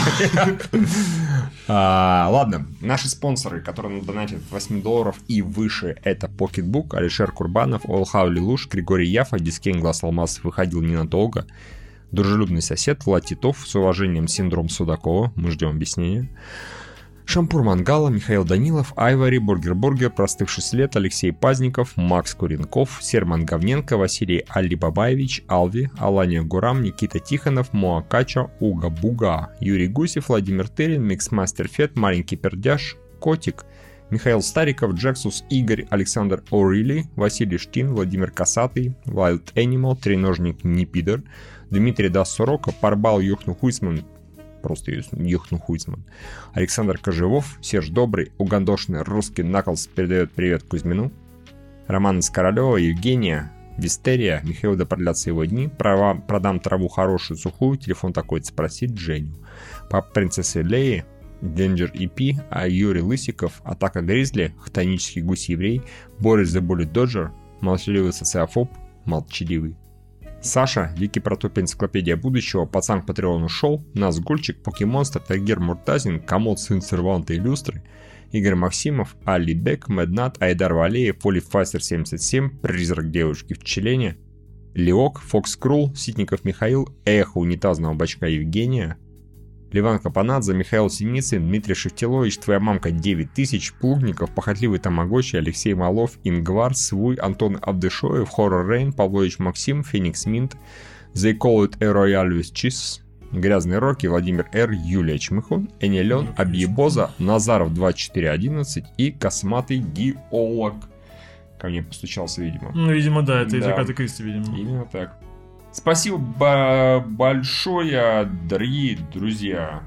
а, ладно, наши спонсоры, которые донатят 8 долларов и выше, это Pocketbook, Алишер Курбанов, Олхау Лилуш, Григорий Яфа, Дискен Глаз Алмаз выходил ненадолго, Дружелюбный сосед Влад Титов, с уважением синдром Судакова, мы ждем объяснения. Шампур Мангала, Михаил Данилов, Айвари, Бургер Бургер, Простывший след, Алексей Пазников, Макс Куренков, Серман Говненко, Василий Алибабаевич, Алви, Алания Гурам, Никита Тихонов, Моакача, Уга Буга, Юрий Гусев, Владимир Тырин, Миксмастер Фет, Маленький Пердяш, Котик, Михаил Стариков, Джексус, Игорь, Александр Орили, Василий Штин, Владимир Касатый, Wild Animal, Треножник Непидер, Дмитрий Дас Сорока, Парбал Юхну Хуйсман, просто Юхну Хуйсман, Александр Кожевов, Серж Добрый, угандошный русский Наклс передает привет Кузьмину, Роман из Королева, Евгения, Вистерия, Михаил продлятся его дни, Права, продам траву хорошую, сухую, телефон такой спросить Женю. Папа принцессы Леи, Денджер EP, а Юрий Лысиков, Атака Гризли, Хтонический гусь-еврей, Борис the Bullet Dodger, Молчаливый социофоб, Молчаливый. Саша, Вики Протоп Энциклопедия будущего, Пацан к Патреону шел, Назгульчик, Покемонстр, Тагер Муртазин, Комод, Сын Серванта и Люстры, Игорь Максимов, Али Бек, Меднат, Айдар Валеев, Полифастер 77, Призрак девушки в Челене, Леок, Фокс Крул, Ситников Михаил, Эхо унитазного бачка Евгения, Ливан Капанадзе, Михаил Синицын, Дмитрий Шевтилович, Твоя мамка 9000, Плугников, Похотливый Тамагочи, Алексей Малов, Ингвар, Свуй, Антон Абдышоев, Хоррор Рейн, Павлович Максим, Феникс Минт, They Call It a Royal with Cheese, Грязный Рокки, Владимир Р, Юлия Чмыхун, Энелен, Абьебоза, Назаров 2411 и Косматый Геолог. Ко мне постучался, видимо. Ну, видимо, да, это да. из Агаты Кристи, видимо. Именно так. Спасибо большое, дорогие друзья.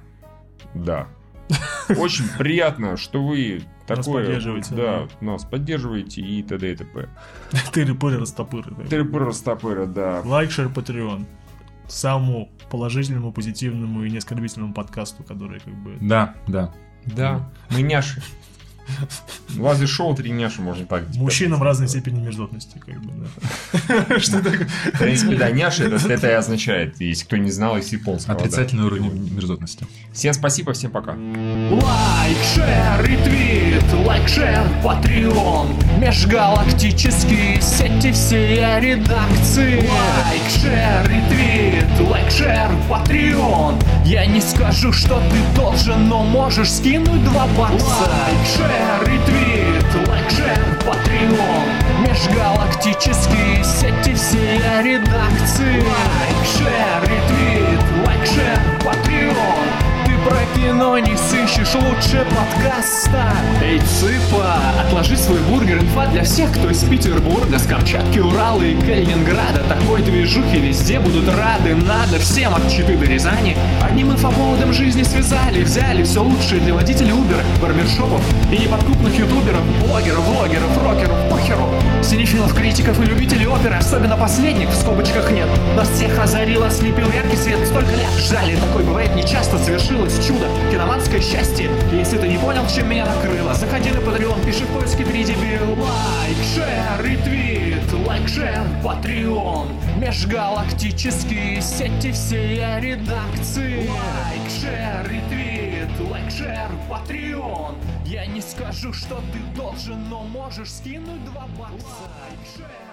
Да. Очень приятно, что вы такое... Нас поддерживаете. Да, нас поддерживаете и т.д. и т.п. Тыры-пыры, растопыры. Тыры-пыры, растопыры, да. Лайк, share, Patreon. Самому положительному, позитивному и неоскорбительному подкасту, который как бы... Да, да. Да, мы няши. Лазер шоу три няши, можно так Мужчинам разной степени мерзотности, как бы, да. Что такое? В принципе, да, няши это, это и означает, если кто не знал из японского. Отрицательный уровень мерзотности. Всем спасибо, всем пока. Лайк, share, ретвит, лайк, share, Patreon, межгалактические сети все редакции. Лайк, share, ретвит, лайк, share, Patreon. Я не скажу, что ты должен, но можешь скинуть два бакса. Лайк, share, ретвит, лайк, share, Patreon Межгалактические сети все редакции. Лайк, share, ретвит, лайк, share, Patreon про кино не сыщешь лучше подкаста. Эй, цыпа, отложи свой бургер Инфа для всех, кто из Петербурга С Камчатки, Урала и Калининграда. Такой движухи везде будут рады Надо всем от Читы до Рязани. Одним инфоповодом жизни связали Взяли все лучшее для водителей Uber Барбершопов и неподкупных ютуберов Блогеров, блогеров, рокеров, похеру Синефилов, критиков и любителей оперы. Особенно последних в скобочках нет. Нас всех озарило, слепил яркий свет. Столько лет ждали, такой бывает нечасто Совершилось есть чудо, киноманское счастье. Если ты не понял, чем меня накрыло, заходи на Patreon, пиши в поиске передебил. Лайк, share, ретвит, лайк, share, Patreon. Межгалактические сети все редакции. Лайк, share, ретвит, лайк, share, Patreon. Я не скажу, что ты должен, но можешь скинуть два бакса. Лайк, шер.